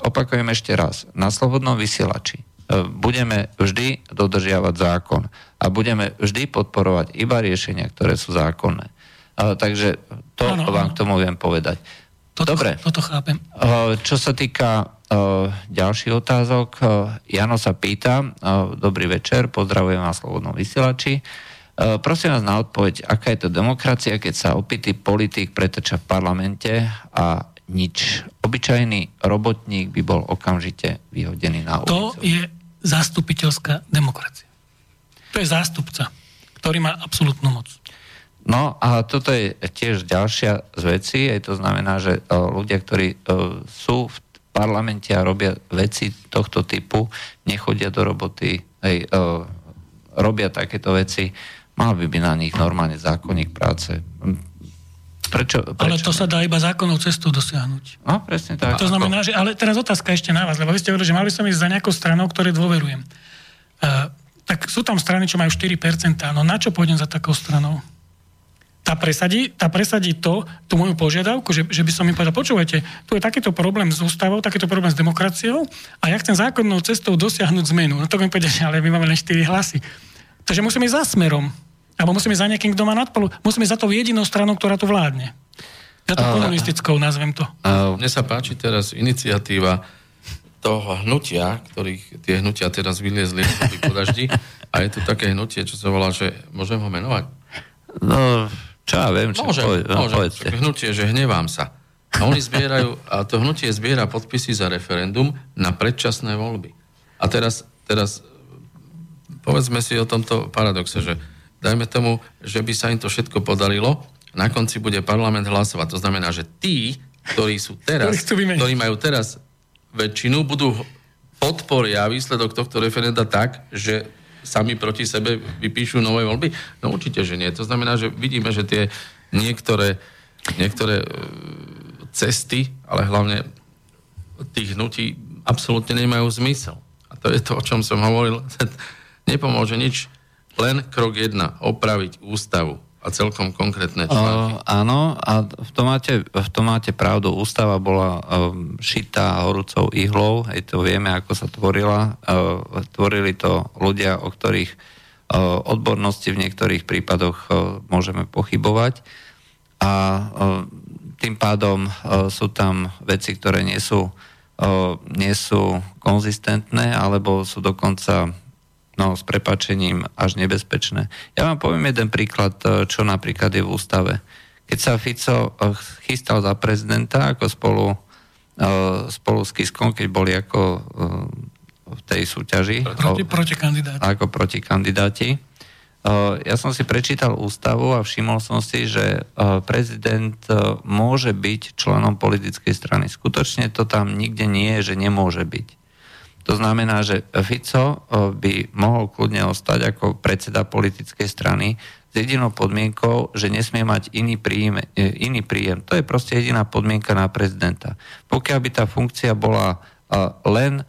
opakujem ešte raz, na slobodnom vysielači e, budeme vždy dodržiavať zákon a budeme vždy podporovať iba riešenia, ktoré sú zákonné. Takže to ano, vám ano. k tomu viem povedať. Toto, Dobre. Toto chápem. E, čo sa týka e, ďalších otázok, Jano sa pýta, dobrý večer, pozdravujem vás Slobodnom vysielači. Prosím vás na odpoveď, aká je to demokracia, keď sa opitý politik pretrča v parlamente a nič. Obyčajný robotník by bol okamžite vyhodený na ulicu. To je zastupiteľská demokracia. To je zástupca, ktorý má absolútnu moc. No a toto je tiež ďalšia z vecí, aj to znamená, že uh, ľudia, ktorí uh, sú v parlamente a robia veci tohto typu, nechodia do roboty, aj, uh, robia takéto veci, mal by byť na nich normálne zákonník práce Prečo, prečo? Ale to sa dá iba zákonnou cestou dosiahnuť. No, presne tak. To znamená, že, ale teraz otázka ešte na vás, lebo vy ste hovorili, že mali som ísť za nejakou stranou, ktoré dôverujem. Uh, tak sú tam strany, čo majú 4%, no na čo pôjdem za takou stranou? Tá presadí, tá presadí to, tú moju požiadavku, že, že by som im povedal, počúvajte, tu je takýto problém s ústavou, takýto problém s demokraciou a ja chcem zákonnou cestou dosiahnuť zmenu. No to mi povedia, ale my máme len 4 hlasy. Takže musím ísť za smerom. Alebo musíme za nejakým, kto má nadpolu. Musíme za to jedinou stranou, ktorá tu vládne. Ja to komunistickou nazvem to. Uh, mne sa páči teraz iniciatíva toho hnutia, ktorých tie hnutia teraz vyliezli po daždi. A je tu také hnutie, čo sa volá, že môžem ho menovať? No, čo ja viem, čo môžem, poved, no, môžem. Také hnutie, že hnevám sa. A oni zbierajú, a to hnutie zbiera podpisy za referendum na predčasné voľby. A teraz, teraz povedzme si o tomto paradoxe, že dajme tomu, že by sa im to všetko podarilo, na konci bude parlament hlasovať. To znamená, že tí, ktorí sú teraz, ktorí majú teraz väčšinu, budú podporia výsledok tohto referenda tak, že sami proti sebe vypíšu nové voľby? No určite, že nie. To znamená, že vidíme, že tie niektoré, niektoré e, cesty, ale hlavne tých hnutí absolútne nemajú zmysel. A to je to, o čom som hovoril. Nepomôže nič len krok jedna, opraviť ústavu a celkom konkrétne články. Uh, áno, a v tom, máte, v tom máte pravdu. Ústava bola um, šitá horúcou ihlou, aj to vieme, ako sa tvorila. Uh, tvorili to ľudia, o ktorých odbornosti v niektorých prípadoch môžeme pochybovať a tým pádom sú tam veci, ktoré nie sú, nie sú konzistentné alebo sú dokonca no, s prepačením až nebezpečné. Ja vám poviem jeden príklad, čo napríklad je v ústave. Keď sa Fico chystal za prezidenta ako spolu, spolu s Kiskom, keď boli ako v tej súťaži. Proti, proti kandidáti. Ako proti kandidáti. Ja som si prečítal ústavu a všimol som si, že prezident môže byť členom politickej strany. Skutočne to tam nikde nie je, že nemôže byť. To znamená, že Fico by mohol kľudne ostať ako predseda politickej strany s jedinou podmienkou, že nesmie mať iný príjem, e, iný príjem. To je proste jediná podmienka na prezidenta. Pokiaľ by tá funkcia bola len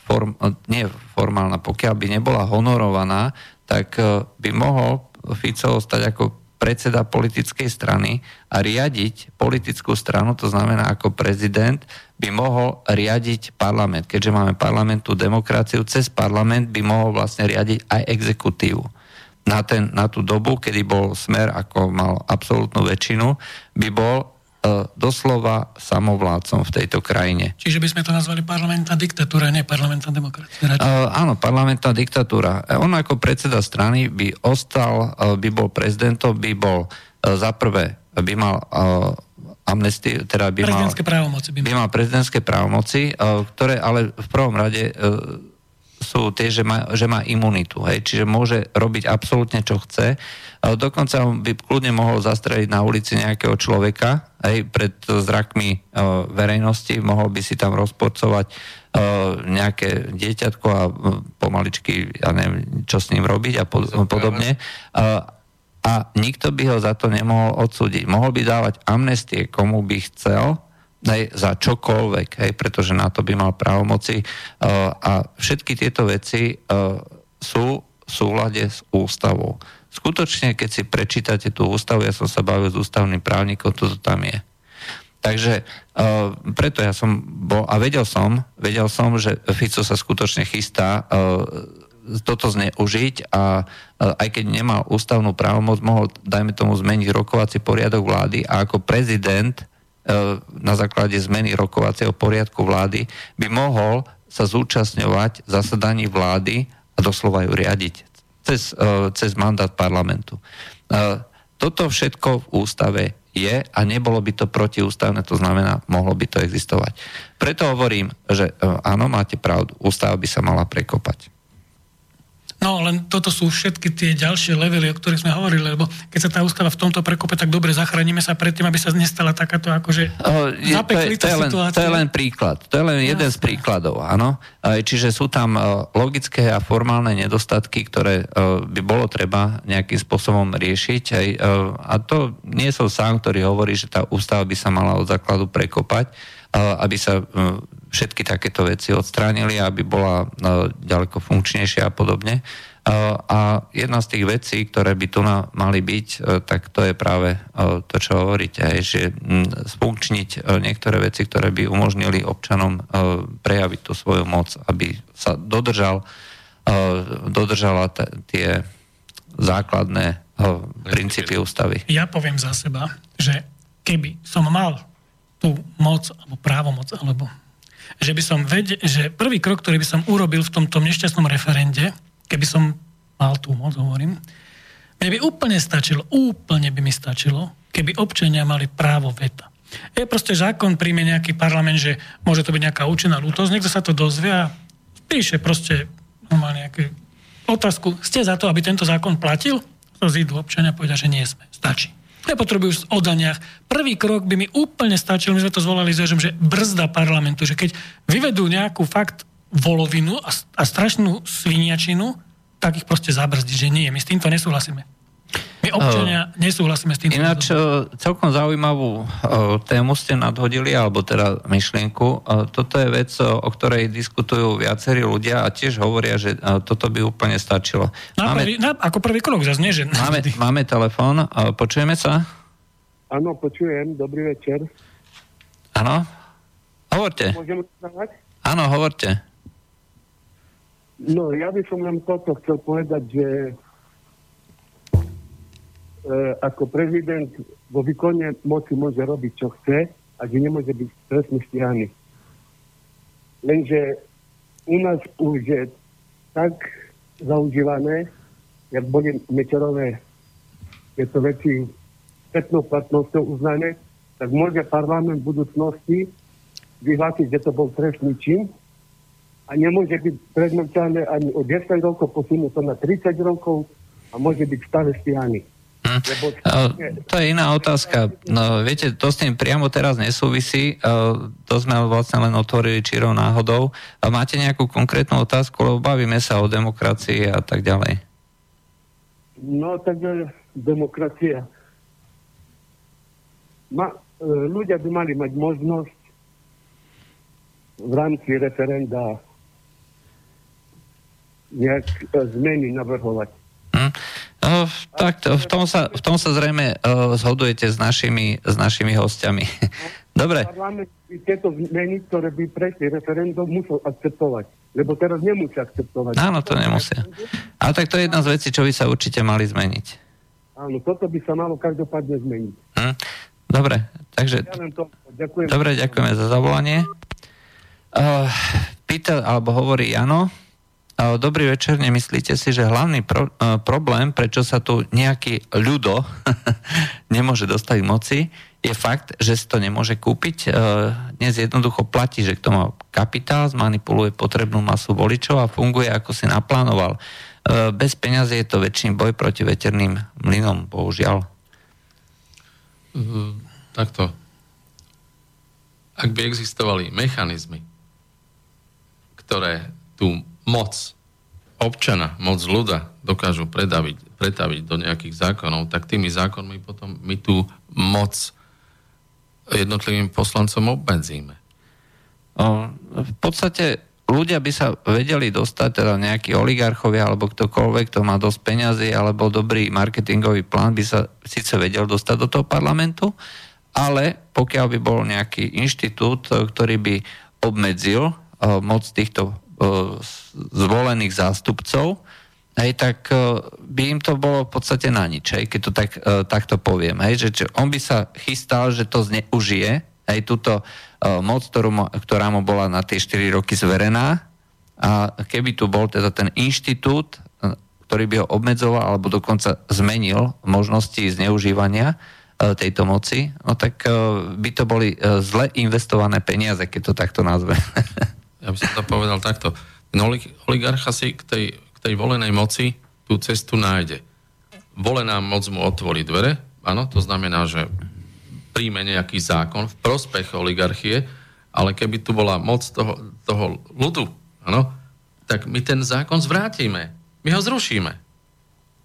form, nie formálna, pokiaľ by nebola honorovaná, tak by mohol Fico stať ako predseda politickej strany a riadiť politickú stranu, to znamená ako prezident, by mohol riadiť parlament. Keďže máme parlamentú demokraciu, cez parlament by mohol vlastne riadiť aj exekutívu. Na, ten, na tú dobu, kedy bol smer, ako mal absolútnu väčšinu, by bol doslova samovládcom v tejto krajine. Čiže by sme to nazvali parlamentná diktatúra, nie parlamentná demokracia. Uh, áno, parlamentná diktatúra. E, on ako predseda strany by ostal, by bol prezidentom, by bol za prvé, by mal amnestii, teda by mal, právomoci by, by mal prezidentské právomoci, ktoré ale v prvom rade sú tie, že má, že má imunitu, hej, čiže môže robiť absolútne čo chce. Dokonca by kľudne mohol zastreliť na ulici nejakého človeka, aj pred zrakmi uh, verejnosti, mohol by si tam rozporcovať uh, nejaké dieťatko a pomaličky, ja neviem, čo s ním robiť a pod, podobne. A nikto by ho za to nemohol odsúdiť. Mohol by dávať amnestie, komu by chcel, aj za čokoľvek, hej, pretože na to by mal právomoci. Uh, a všetky tieto veci uh, sú v súlade s ústavou skutočne, keď si prečítate tú ústavu, ja som sa bavil s ústavným právnikom, toto tam je. Takže uh, preto ja som bol, a vedel som, vedel som, že Fico sa skutočne chystá uh, toto zneužiť a uh, aj keď nemal ústavnú právomoc, mohol, dajme tomu, zmeniť rokovací poriadok vlády a ako prezident uh, na základe zmeny rokovacieho poriadku vlády by mohol sa zúčastňovať zasadaní vlády a doslova ju riadiť cez, e, cez mandát parlamentu. E, toto všetko v ústave je a nebolo by to protiústavné, to znamená, mohlo by to existovať. Preto hovorím, že e, áno, máte pravdu, ústava by sa mala prekopať. No, len toto sú všetky tie ďalšie levely, o ktorých sme hovorili, lebo keď sa tá ústava v tomto prekope tak dobre zachránime sa predtým, aby sa nestala takáto akože je, to, je, to, je len, to je len príklad. To je len jeden Jasne. z príkladov, áno. Čiže sú tam logické a formálne nedostatky, ktoré by bolo treba nejakým spôsobom riešiť. A to nie som sám, ktorý hovorí, že tá ústava by sa mala od základu prekopať, aby sa všetky takéto veci odstránili, aby bola e, ďaleko funkčnejšia a podobne. E, a jedna z tých vecí, ktoré by tu mali byť, e, tak to je práve to, čo hovoríte, že sfunkčniť niektoré veci, ktoré by umožnili občanom prejaviť tú svoju moc, aby sa dodržal, dodržala tie základné princípy ústavy. Ja poviem za seba, že keby som mal tú moc, alebo právomoc, alebo že by som vedel, že prvý krok, ktorý by som urobil v tomto nešťastnom referende, keby som mal tú moc, hovorím, mne by úplne stačilo, úplne by mi stačilo, keby občania mali právo veta. Je proste zákon, príjme nejaký parlament, že môže to byť nejaká účinná lútosť, niekto sa to dozvie a píše proste normálne nejakú otázku, ste za to, aby tento zákon platil? To zídu občania povedia, že nie sme. Stačí. Nepotrebujú o daniach. Prvý krok by mi úplne stačil, my sme to zvolali že brzda parlamentu, že keď vyvedú nejakú fakt volovinu a, a strašnú sviniačinu, tak ich proste zabrzdiť, že nie, my s týmto nesúhlasíme. My občania uh, nesúhlasíme s tým. Ináč uh, celkom zaujímavú uh, tému ste nadhodili, alebo teda myšlienku. Uh, toto je vec, o ktorej diskutujú viacerí ľudia a tiež hovoria, že uh, toto by úplne stačilo. Na máme, prvý, na, ako prvý krok zase, nie, že... Máme, máme telefón, uh, počujeme sa? Áno, počujem, dobrý večer. Áno? Hovorte. Môžem Áno, hovorte. No, ja by som len toto chcel povedať, že e, ako prezident vo výkone moci môže robiť, čo chce a že nemôže byť trestný stíhaný. Lenže u nás už je tak zaužívané, jak boli mečerové tieto veci spätnou platnosťou uznané, tak môže parlament v budúcnosti vyhlásiť, že to bol trestný čin a nemôže byť predmlčané ani o 10 rokov, posunúť to na 30 rokov a môže byť stále stíhaný. Hm. Lebo... To je iná otázka. No, viete, to s tým priamo teraz nesúvisí. To sme vlastne len otvorili čirou náhodou. Máte nejakú konkrétnu otázku, lebo bavíme sa o demokracii a tak ďalej. No, tak e, demokracia. Ma, e, ľudia by mali mať možnosť v rámci referenda nejak e, zmeny navrhovať. Hm. No, tak to, v, tom sa, v tom sa zrejme uh, zhodujete s našimi, s našimi hostiami. Dobre. Tieto zmeny, ktoré by prešli referendum, musel akceptovať. Lebo teraz nemusí akceptovať. Áno, to nemusia. Ale tak to je jedna z vecí, čo by sa určite mali zmeniť. Áno, toto by sa malo každopádne zmeniť. Hm. Dobre, takže... Ja to, ďakujem. Dobre, ďakujeme za zavolanie. Uh, pýta, alebo hovorí Jano, Dobrý večer, nemyslíte si, že hlavný pro, uh, problém, prečo sa tu nejaký ľudo nemôže dostať k moci, je fakt, že si to nemôže kúpiť. Uh, dnes jednoducho platí, že kto má kapitál, zmanipuluje potrebnú masu voličov a funguje ako si naplánoval. Uh, bez peňazí je to väčší boj proti veterným mlynom, bohužiaľ. Uh, takto. Ak by existovali mechanizmy, ktoré tú moc občana, moc ľuda dokážu predaviť, pretaviť do nejakých zákonov, tak tými zákonmi potom my tú moc jednotlivým poslancom obmedzíme. V podstate ľudia by sa vedeli dostať, teda nejakí oligarchovia alebo ktokoľvek, kto má dosť peňazí alebo dobrý marketingový plán, by sa síce vedel dostať do toho parlamentu, ale pokiaľ by bol nejaký inštitút, ktorý by obmedzil moc týchto zvolených zástupcov, hej, tak by im to bolo v podstate na nič, hej, keď to tak, takto poviem. Hej, že čo, on by sa chystal, že to zneužije, aj túto moc, ktorú, ktorá mu bola na tie 4 roky zverená a keby tu bol teda ten inštitút, ktorý by ho obmedzoval alebo dokonca zmenil možnosti zneužívania tejto moci, no tak by to boli zle investované peniaze, keď to takto nazve. Ja by som to povedal takto. Ten oligarcha si k tej, k tej volenej moci tú cestu nájde. Volená moc mu otvorí dvere, áno, to znamená, že príjme nejaký zákon v prospech oligarchie, ale keby tu bola moc toho, toho ľudu, áno, tak my ten zákon zvrátime. My ho zrušíme.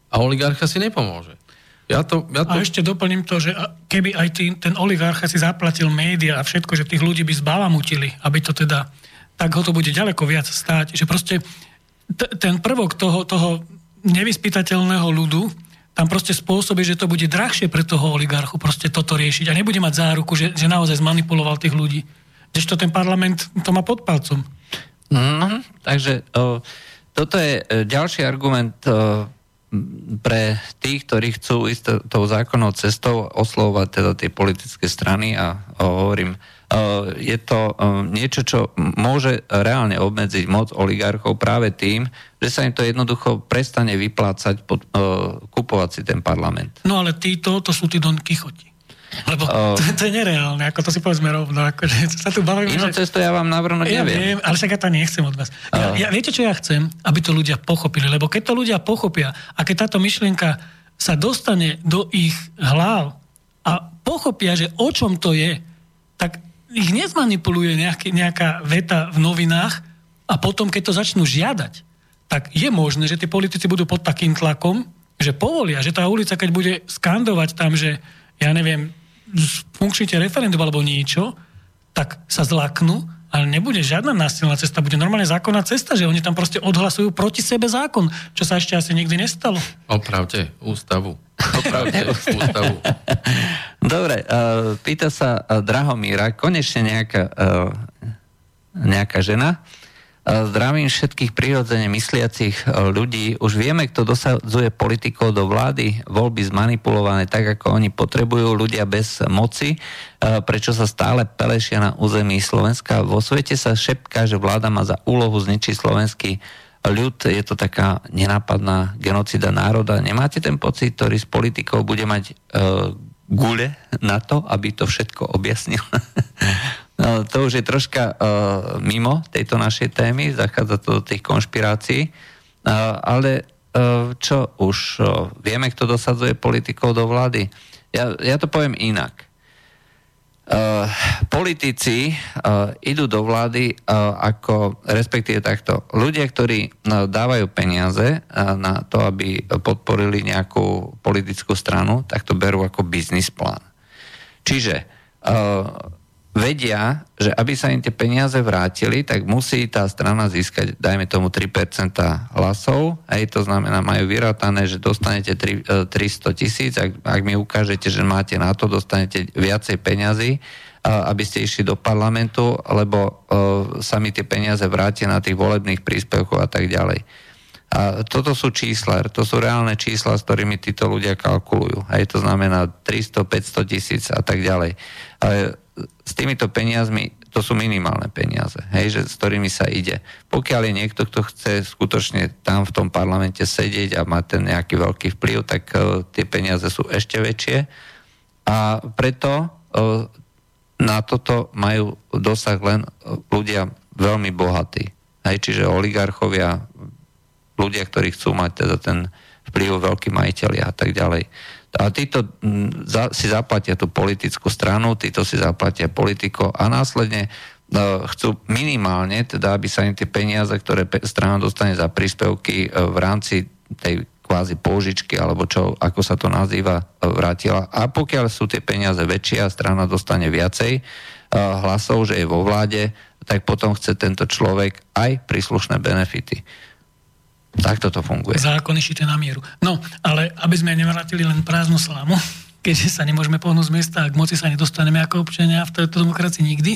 A oligarcha si nepomôže. Ja to, ja to... A ešte doplním to, že keby aj tý, ten oligarcha si zaplatil média a všetko, že tých ľudí by zbalamutili, aby to teda tak ho to bude ďaleko viac stáť. Že proste t- ten prvok toho, toho nevyspytateľného ľudu tam proste spôsobí, že to bude drahšie pre toho oligarchu proste toto riešiť a nebude mať záruku, že, že naozaj zmanipuloval tých ľudí. Kdežto ten parlament to má pod palcom. No, takže o, toto je e, ďalší argument o, pre tých, ktorí chcú ísť tou zákonnou cestou oslovať teda tie politické strany a o, hovorím, je to eh, niečo, čo môže reálne obmedziť moc oligarchov práve tým, že sa im to jednoducho prestane vyplácať, pod, uh, kupovať si ten parlament. No ale títo, to sú tí Don Kichoti. Lebo to, to je nereálne, ako to si povedzme rovno. Akože sa tu bavím, Inú že... cestu ja vám navrhnúť ja neviem. Viem, ale však ja to nechcem od vás. Ja, ja, viete, čo ja chcem? Aby to ľudia pochopili. Lebo keď to ľudia pochopia a keď táto myšlienka sa dostane do ich hlav a pochopia, že o čom to je, tak ich nezmanipuluje nejaký, nejaká veta v novinách a potom, keď to začnú žiadať, tak je možné, že tí politici budú pod takým tlakom, že povolia, že tá ulica, keď bude skandovať tam, že ja neviem, funkčnite referendum alebo niečo, tak sa zlaknú ale nebude žiadna násilná cesta, bude normálne zákonná cesta, že oni tam proste odhlasujú proti sebe zákon, čo sa ešte asi nikdy nestalo. Opravte ústavu. Opravte ústavu. Dobre, uh, pýta sa uh, Drahomíra, konečne nejaká, uh, nejaká žena, Zdravím všetkých prirodzene mysliacich ľudí. Už vieme, kto dosadzuje politikov do vlády, voľby zmanipulované tak, ako oni potrebujú, ľudia bez moci. Prečo sa stále pelešia na území Slovenska? Vo svete sa šepká, že vláda má za úlohu zničiť slovenský ľud, je to taká nenápadná genocida národa. Nemáte ten pocit, ktorý s politikou bude mať uh, gule na to, aby to všetko objasnil? No, to už je troška uh, mimo tejto našej témy, zachádza to do tých konšpirácií, uh, ale uh, čo už uh, vieme, kto dosadzuje politikov do vlády. Ja, ja to poviem inak. Uh, politici uh, idú do vlády uh, ako, respektíve takto, ľudia, ktorí uh, dávajú peniaze uh, na to, aby podporili nejakú politickú stranu, tak to berú ako biznis plán. Čiže uh, vedia, že aby sa im tie peniaze vrátili, tak musí tá strana získať, dajme tomu 3% hlasov, aj to znamená, majú vyrátané, že dostanete 3, 300 e, tisíc, ak, ak mi ukážete, že máte na to, dostanete viacej peňazí, aby ste išli do parlamentu, lebo uh, sa mi tie peniaze vrátia na tých volebných príspevkov a tak ďalej. A toto sú čísla, to sú reálne čísla, s ktorými títo ľudia kalkulujú. Aj to znamená 300, 500 tisíc a tak ďalej. Ale s týmito peniazmi, to sú minimálne peniaze, hej, že, s ktorými sa ide. Pokiaľ je niekto, kto chce skutočne tam v tom parlamente sedieť a má ten nejaký veľký vplyv, tak uh, tie peniaze sú ešte väčšie. A preto uh, na toto majú dosah len ľudia veľmi bohatí. Hej, čiže oligarchovia, ľudia, ktorí chcú mať teda ten vplyv veľkí majiteľi a tak ďalej. A títo mm, si zaplatia tú politickú stranu, títo si zaplatia politiko a následne uh, chcú minimálne, teda aby sa im tie peniaze, ktoré strana dostane za príspevky uh, v rámci tej kvázi pôžičky, alebo čo, ako sa to nazýva, uh, vrátila. A pokiaľ sú tie peniaze väčšie a strana dostane viacej hlasov, že je vo vláde, tak potom chce tento človek aj príslušné benefity. Takto to funguje. Zákony šité na mieru. No, ale aby sme nevrátili len prázdnu slámu, keďže sa nemôžeme pohnúť z miesta a k moci sa nedostaneme ako občania v tejto demokracii nikdy,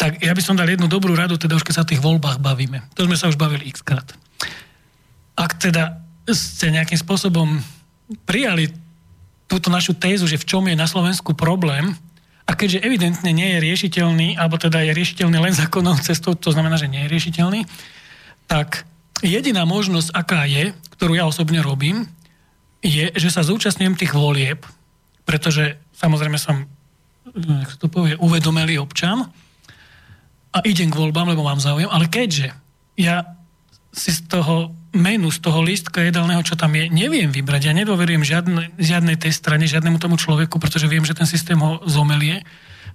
tak ja by som dal jednu dobrú radu, teda už keď sa o tých voľbách bavíme. To sme sa už bavili x krát. Ak teda ste nejakým spôsobom prijali túto našu tézu, že v čom je na Slovensku problém, a keďže evidentne nie je riešiteľný, alebo teda je riešiteľný len zákonnou cestou, to znamená, že nie je riešiteľný, tak Jediná možnosť, aká je, ktorú ja osobne robím, je, že sa zúčastňujem tých volieb, pretože samozrejme som, jak to povie, uvedomelý občan a idem k voľbám, lebo mám záujem, ale keďže ja si z toho menu, z toho lístka jedálneho, čo tam je, neviem vybrať. Ja nedôverujem žiadne, žiadnej tej strane, žiadnemu tomu človeku, pretože viem, že ten systém ho zomelie.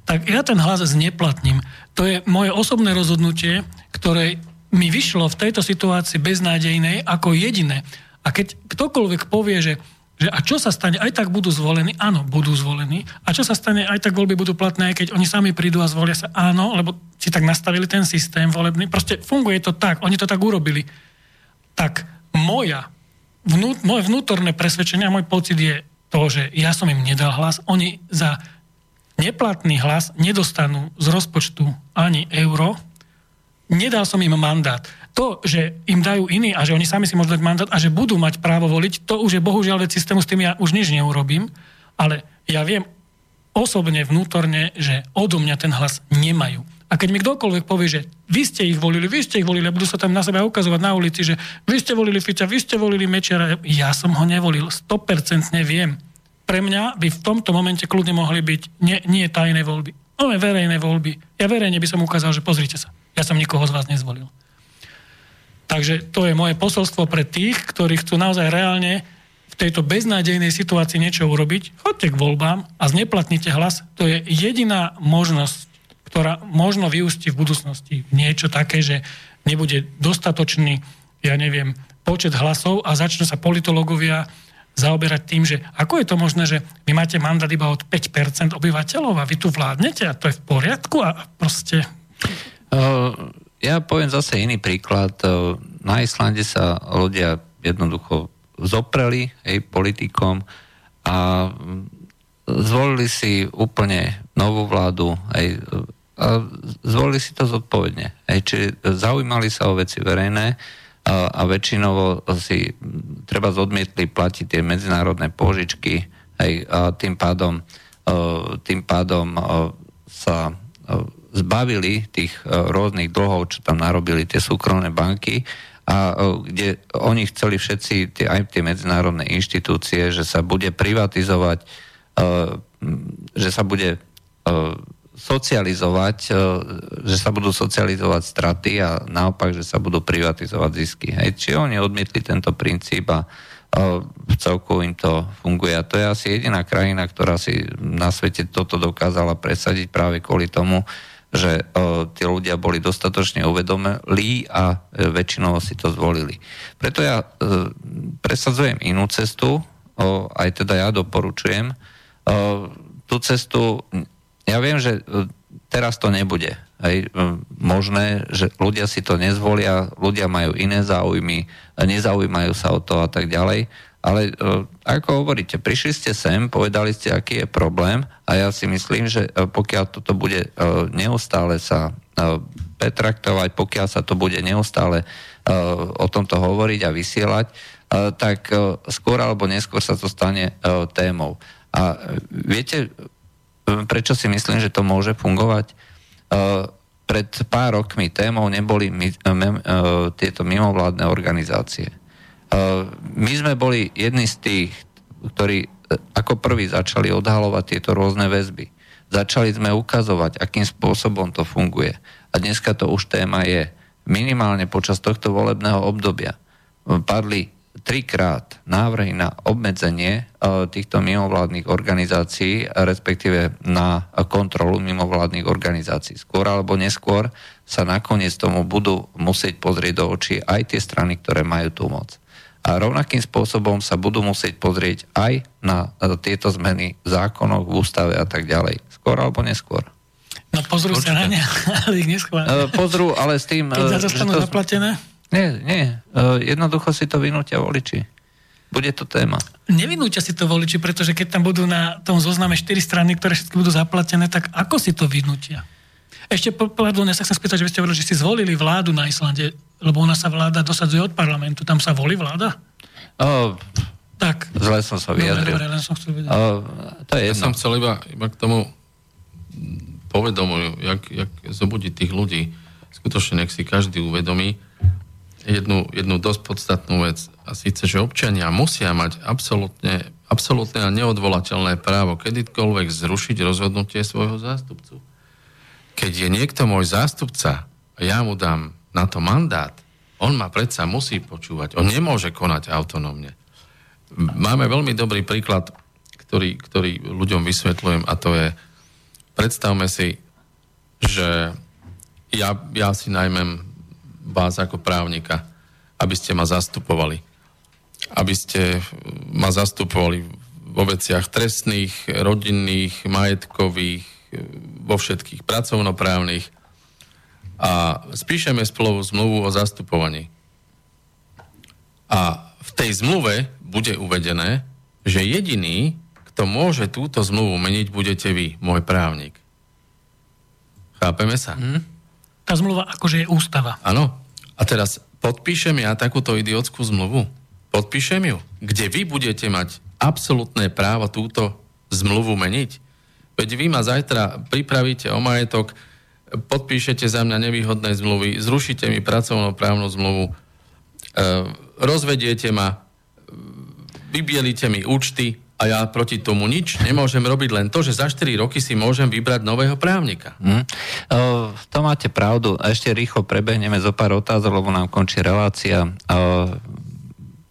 Tak ja ten hlas zneplatním. To je moje osobné rozhodnutie, ktoré mi vyšlo v tejto situácii beznádejnej ako jediné. A keď ktokoľvek povie, že, že a čo sa stane, aj tak budú zvolení, áno, budú zvolení. A čo sa stane, aj tak voľby budú platné, aj keď oni sami prídu a zvolia sa, áno, lebo si tak nastavili ten systém volebný. Proste funguje to tak, oni to tak urobili. Tak moja, vnú, moje vnútorné presvedčenie a môj pocit je to, že ja som im nedal hlas, oni za neplatný hlas nedostanú z rozpočtu ani euro, nedal som im mandát. To, že im dajú iní a že oni sami si môžu dať mandát a že budú mať právo voliť, to už je bohužiaľ vec systému, s tým ja už nič neurobím, ale ja viem osobne, vnútorne, že odo mňa ten hlas nemajú. A keď mi kdokoľvek povie, že vy ste ich volili, vy ste ich volili a budú sa tam na seba ukazovať na ulici, že vy ste volili Fica, vy ste volili Mečiara, ja som ho nevolil, 100% viem. Pre mňa by v tomto momente kľudne mohli byť nie, nie tajné voľby, ale verejné voľby. Ja verejne by som ukázal, že pozrite sa. Ja som nikoho z vás nezvolil. Takže to je moje posolstvo pre tých, ktorí chcú naozaj reálne v tejto beznádejnej situácii niečo urobiť. Choďte k voľbám a zneplatnite hlas. To je jediná možnosť, ktorá možno vyústi v budúcnosti niečo také, že nebude dostatočný, ja neviem, počet hlasov a začnú sa politológovia zaoberať tým, že ako je to možné, že vy máte mandát iba od 5% obyvateľov a vy tu vládnete a to je v poriadku a proste ja poviem zase iný príklad. Na Islande sa ľudia jednoducho zopreli hej, politikom a zvolili si úplne novú vládu. Hej. zvolili si to zodpovedne. Hej, či zaujímali sa o veci verejné, a väčšinovo si treba zodmietli platiť tie medzinárodné požičky hej, a tým pádom, tým pádom sa zbavili tých rôznych dlhov, čo tam narobili tie súkromné banky a kde oni chceli všetci, aj tie medzinárodné inštitúcie, že sa bude privatizovať, že sa bude socializovať, e, že sa budú socializovať straty a naopak, že sa budú privatizovať zisky. Hej. Či oni odmietli tento princíp a v celku im to funguje. A to je asi jediná krajina, ktorá si na svete toto dokázala presadiť práve kvôli tomu, že o, tí ľudia boli dostatočne uvedomili a e, väčšinou si to zvolili. Preto ja e, presadzujem inú cestu, o, aj teda ja doporučujem. O, tú cestu ja viem, že e, teraz to nebude. E, možné, že ľudia si to nezvolia, ľudia majú iné záujmy, nezaujímajú sa o to a tak ďalej. Ale e, ako hovoríte, prišli ste sem, povedali ste, aký je problém a ja si myslím, že pokiaľ toto bude neustále sa petraktovať, pokiaľ sa to bude neustále o tomto hovoriť a vysielať, tak skôr alebo neskôr sa to stane témou. A viete, prečo si myslím, že to môže fungovať? Pred pár rokmi témou neboli tieto mimovládne organizácie. Uh, my sme boli jedni z tých, ktorí ako prví začali odhalovať tieto rôzne väzby. Začali sme ukazovať, akým spôsobom to funguje. A dneska to už téma je. Minimálne počas tohto volebného obdobia padli trikrát návrhy na obmedzenie týchto mimovládnych organizácií, respektíve na kontrolu mimovládnych organizácií. Skôr alebo neskôr sa nakoniec tomu budú musieť pozrieť do očí aj tie strany, ktoré majú tú moc. A rovnakým spôsobom sa budú musieť pozrieť aj na e, tieto zmeny v zákonoch, v ústave a tak ďalej. Skôr alebo neskôr. No pozrú Určite. sa na ne, ale ich neschvália. E, pozrú, ale s tým... Keď za to zaplatené? Nie, nie. E, jednoducho si to vynútia voliči. Bude to téma. Nevinúťa si to voliči, pretože keď tam budú na tom zozname 4 strany, ktoré všetky budú zaplatené, tak ako si to vynútia? Ešte, pardon, ja sa chcem spýtať, že vy ste hovorili, že ste zvolili vládu na Islande, lebo ona sa vláda dosadzuje od parlamentu. Tam sa volí vláda? O, tak. Zle som sa vyjadril. Dobre, dobre, len som chcel vedieť. O, to je jedno. Ja som chcel iba, iba k tomu povedomu, jak, jak zobudiť tých ľudí. Skutočne nech si každý uvedomí, jednu, jednu dosť podstatnú vec. A síce, že občania musia mať absolútne, absolútne a neodvolateľné právo kedykoľvek zrušiť rozhodnutie svojho zástupcu. Keď je niekto môj zástupca a ja mu dám na to mandát, on ma predsa musí počúvať. On nemôže konať autonómne. Máme veľmi dobrý príklad, ktorý, ktorý ľuďom vysvetľujem a to je, predstavme si, že ja, ja si najmem vás ako právnika, aby ste ma zastupovali. Aby ste ma zastupovali vo veciach trestných, rodinných, majetkových, vo všetkých pracovnoprávnych a spíšeme spolu zmluvu o zastupovaní. A v tej zmluve bude uvedené, že jediný, kto môže túto zmluvu meniť, budete vy, môj právnik. Chápeme sa? Mm. Tá zmluva akože je ústava. Áno. A teraz podpíšem ja takúto idiotskú zmluvu? Podpíšem ju? Kde vy budete mať absolútne právo túto zmluvu meniť? Veď vy ma zajtra pripravíte o majetok, podpíšete za mňa nevýhodné zmluvy, zrušíte mi pracovnú právnu zmluvu, e, rozvediete ma, vybielite mi účty, a ja proti tomu nič nemôžem robiť len to, že za 4 roky si môžem vybrať nového právnika. Mm. Uh, to máte pravdu. Ešte rýchlo prebehneme zo pár otázok, lebo nám končí relácia. Uh,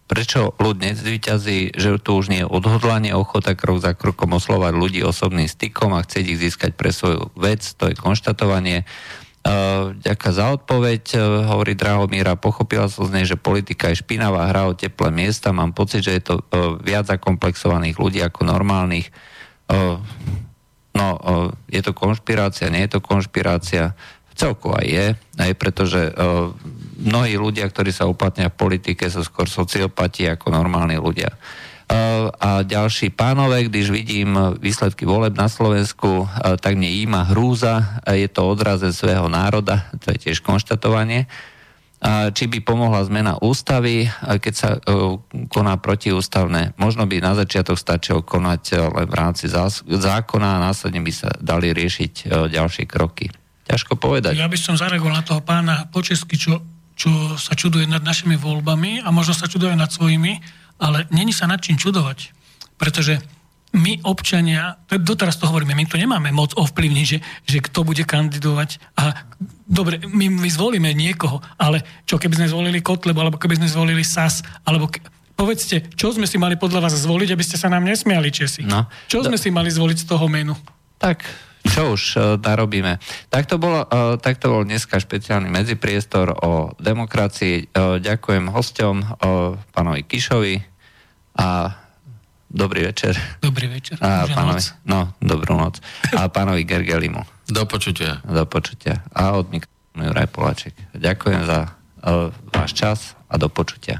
prečo ľud nezvýťazí, že tu už nie je odhodlanie, ochota krok za krokom oslovať ľudí osobným stykom a chcieť ich získať pre svoju vec, to je konštatovanie. Ďakujem za odpoveď, e, hovorí Drahomíra. Pochopila som z nej, že politika je špinavá hra o teplé miesta. Mám pocit, že je to e, viac zakomplexovaných ľudí ako normálnych. E, no, je to konšpirácia, nie je to konšpirácia. V celku aj je, aj pretože mnohí ľudia, ktorí sa uplatnia v politike, sú skôr sociopati ako normálni ľudia. a ďalší pánové, když vidím výsledky voleb na Slovensku, tak mne íma hrúza, je to odraze svého národa, to je tiež konštatovanie či by pomohla zmena ústavy, keď sa e, koná protiústavné. Možno by na začiatok stačilo konať len v rámci zákona a následne by sa dali riešiť ďalšie kroky. Ťažko povedať. Ja by som zareagoval na toho pána Počesky, čo, čo sa čuduje nad našimi voľbami a možno sa čuduje nad svojimi, ale není sa nad čím čudovať. Pretože my občania, doteraz to hovoríme, my tu nemáme moc ovplyvniť, že, že kto bude kandidovať a dobre, my, my zvolíme niekoho, ale čo keby sme zvolili Kotlebu, alebo keby sme zvolili SAS, alebo ke, povedzte, čo sme si mali podľa vás zvoliť, aby ste sa nám nesmiali, Česi? No. Čo sme si mali zvoliť z toho menu? Tak, čo už uh, narobíme. Tak to, bolo, uh, tak to bol dneska špeciálny medzipriestor o demokracii. Uh, ďakujem hosťom, uh, pánovi Kišovi a Dobrý večer. Dobrý večer. A pánovi, noc. No, dobrú noc. A pánovi Gergelimu. Do počutia. Do počutia. A od mikrofónu Juraj Poláček. Ďakujem za uh, váš čas a do počutia.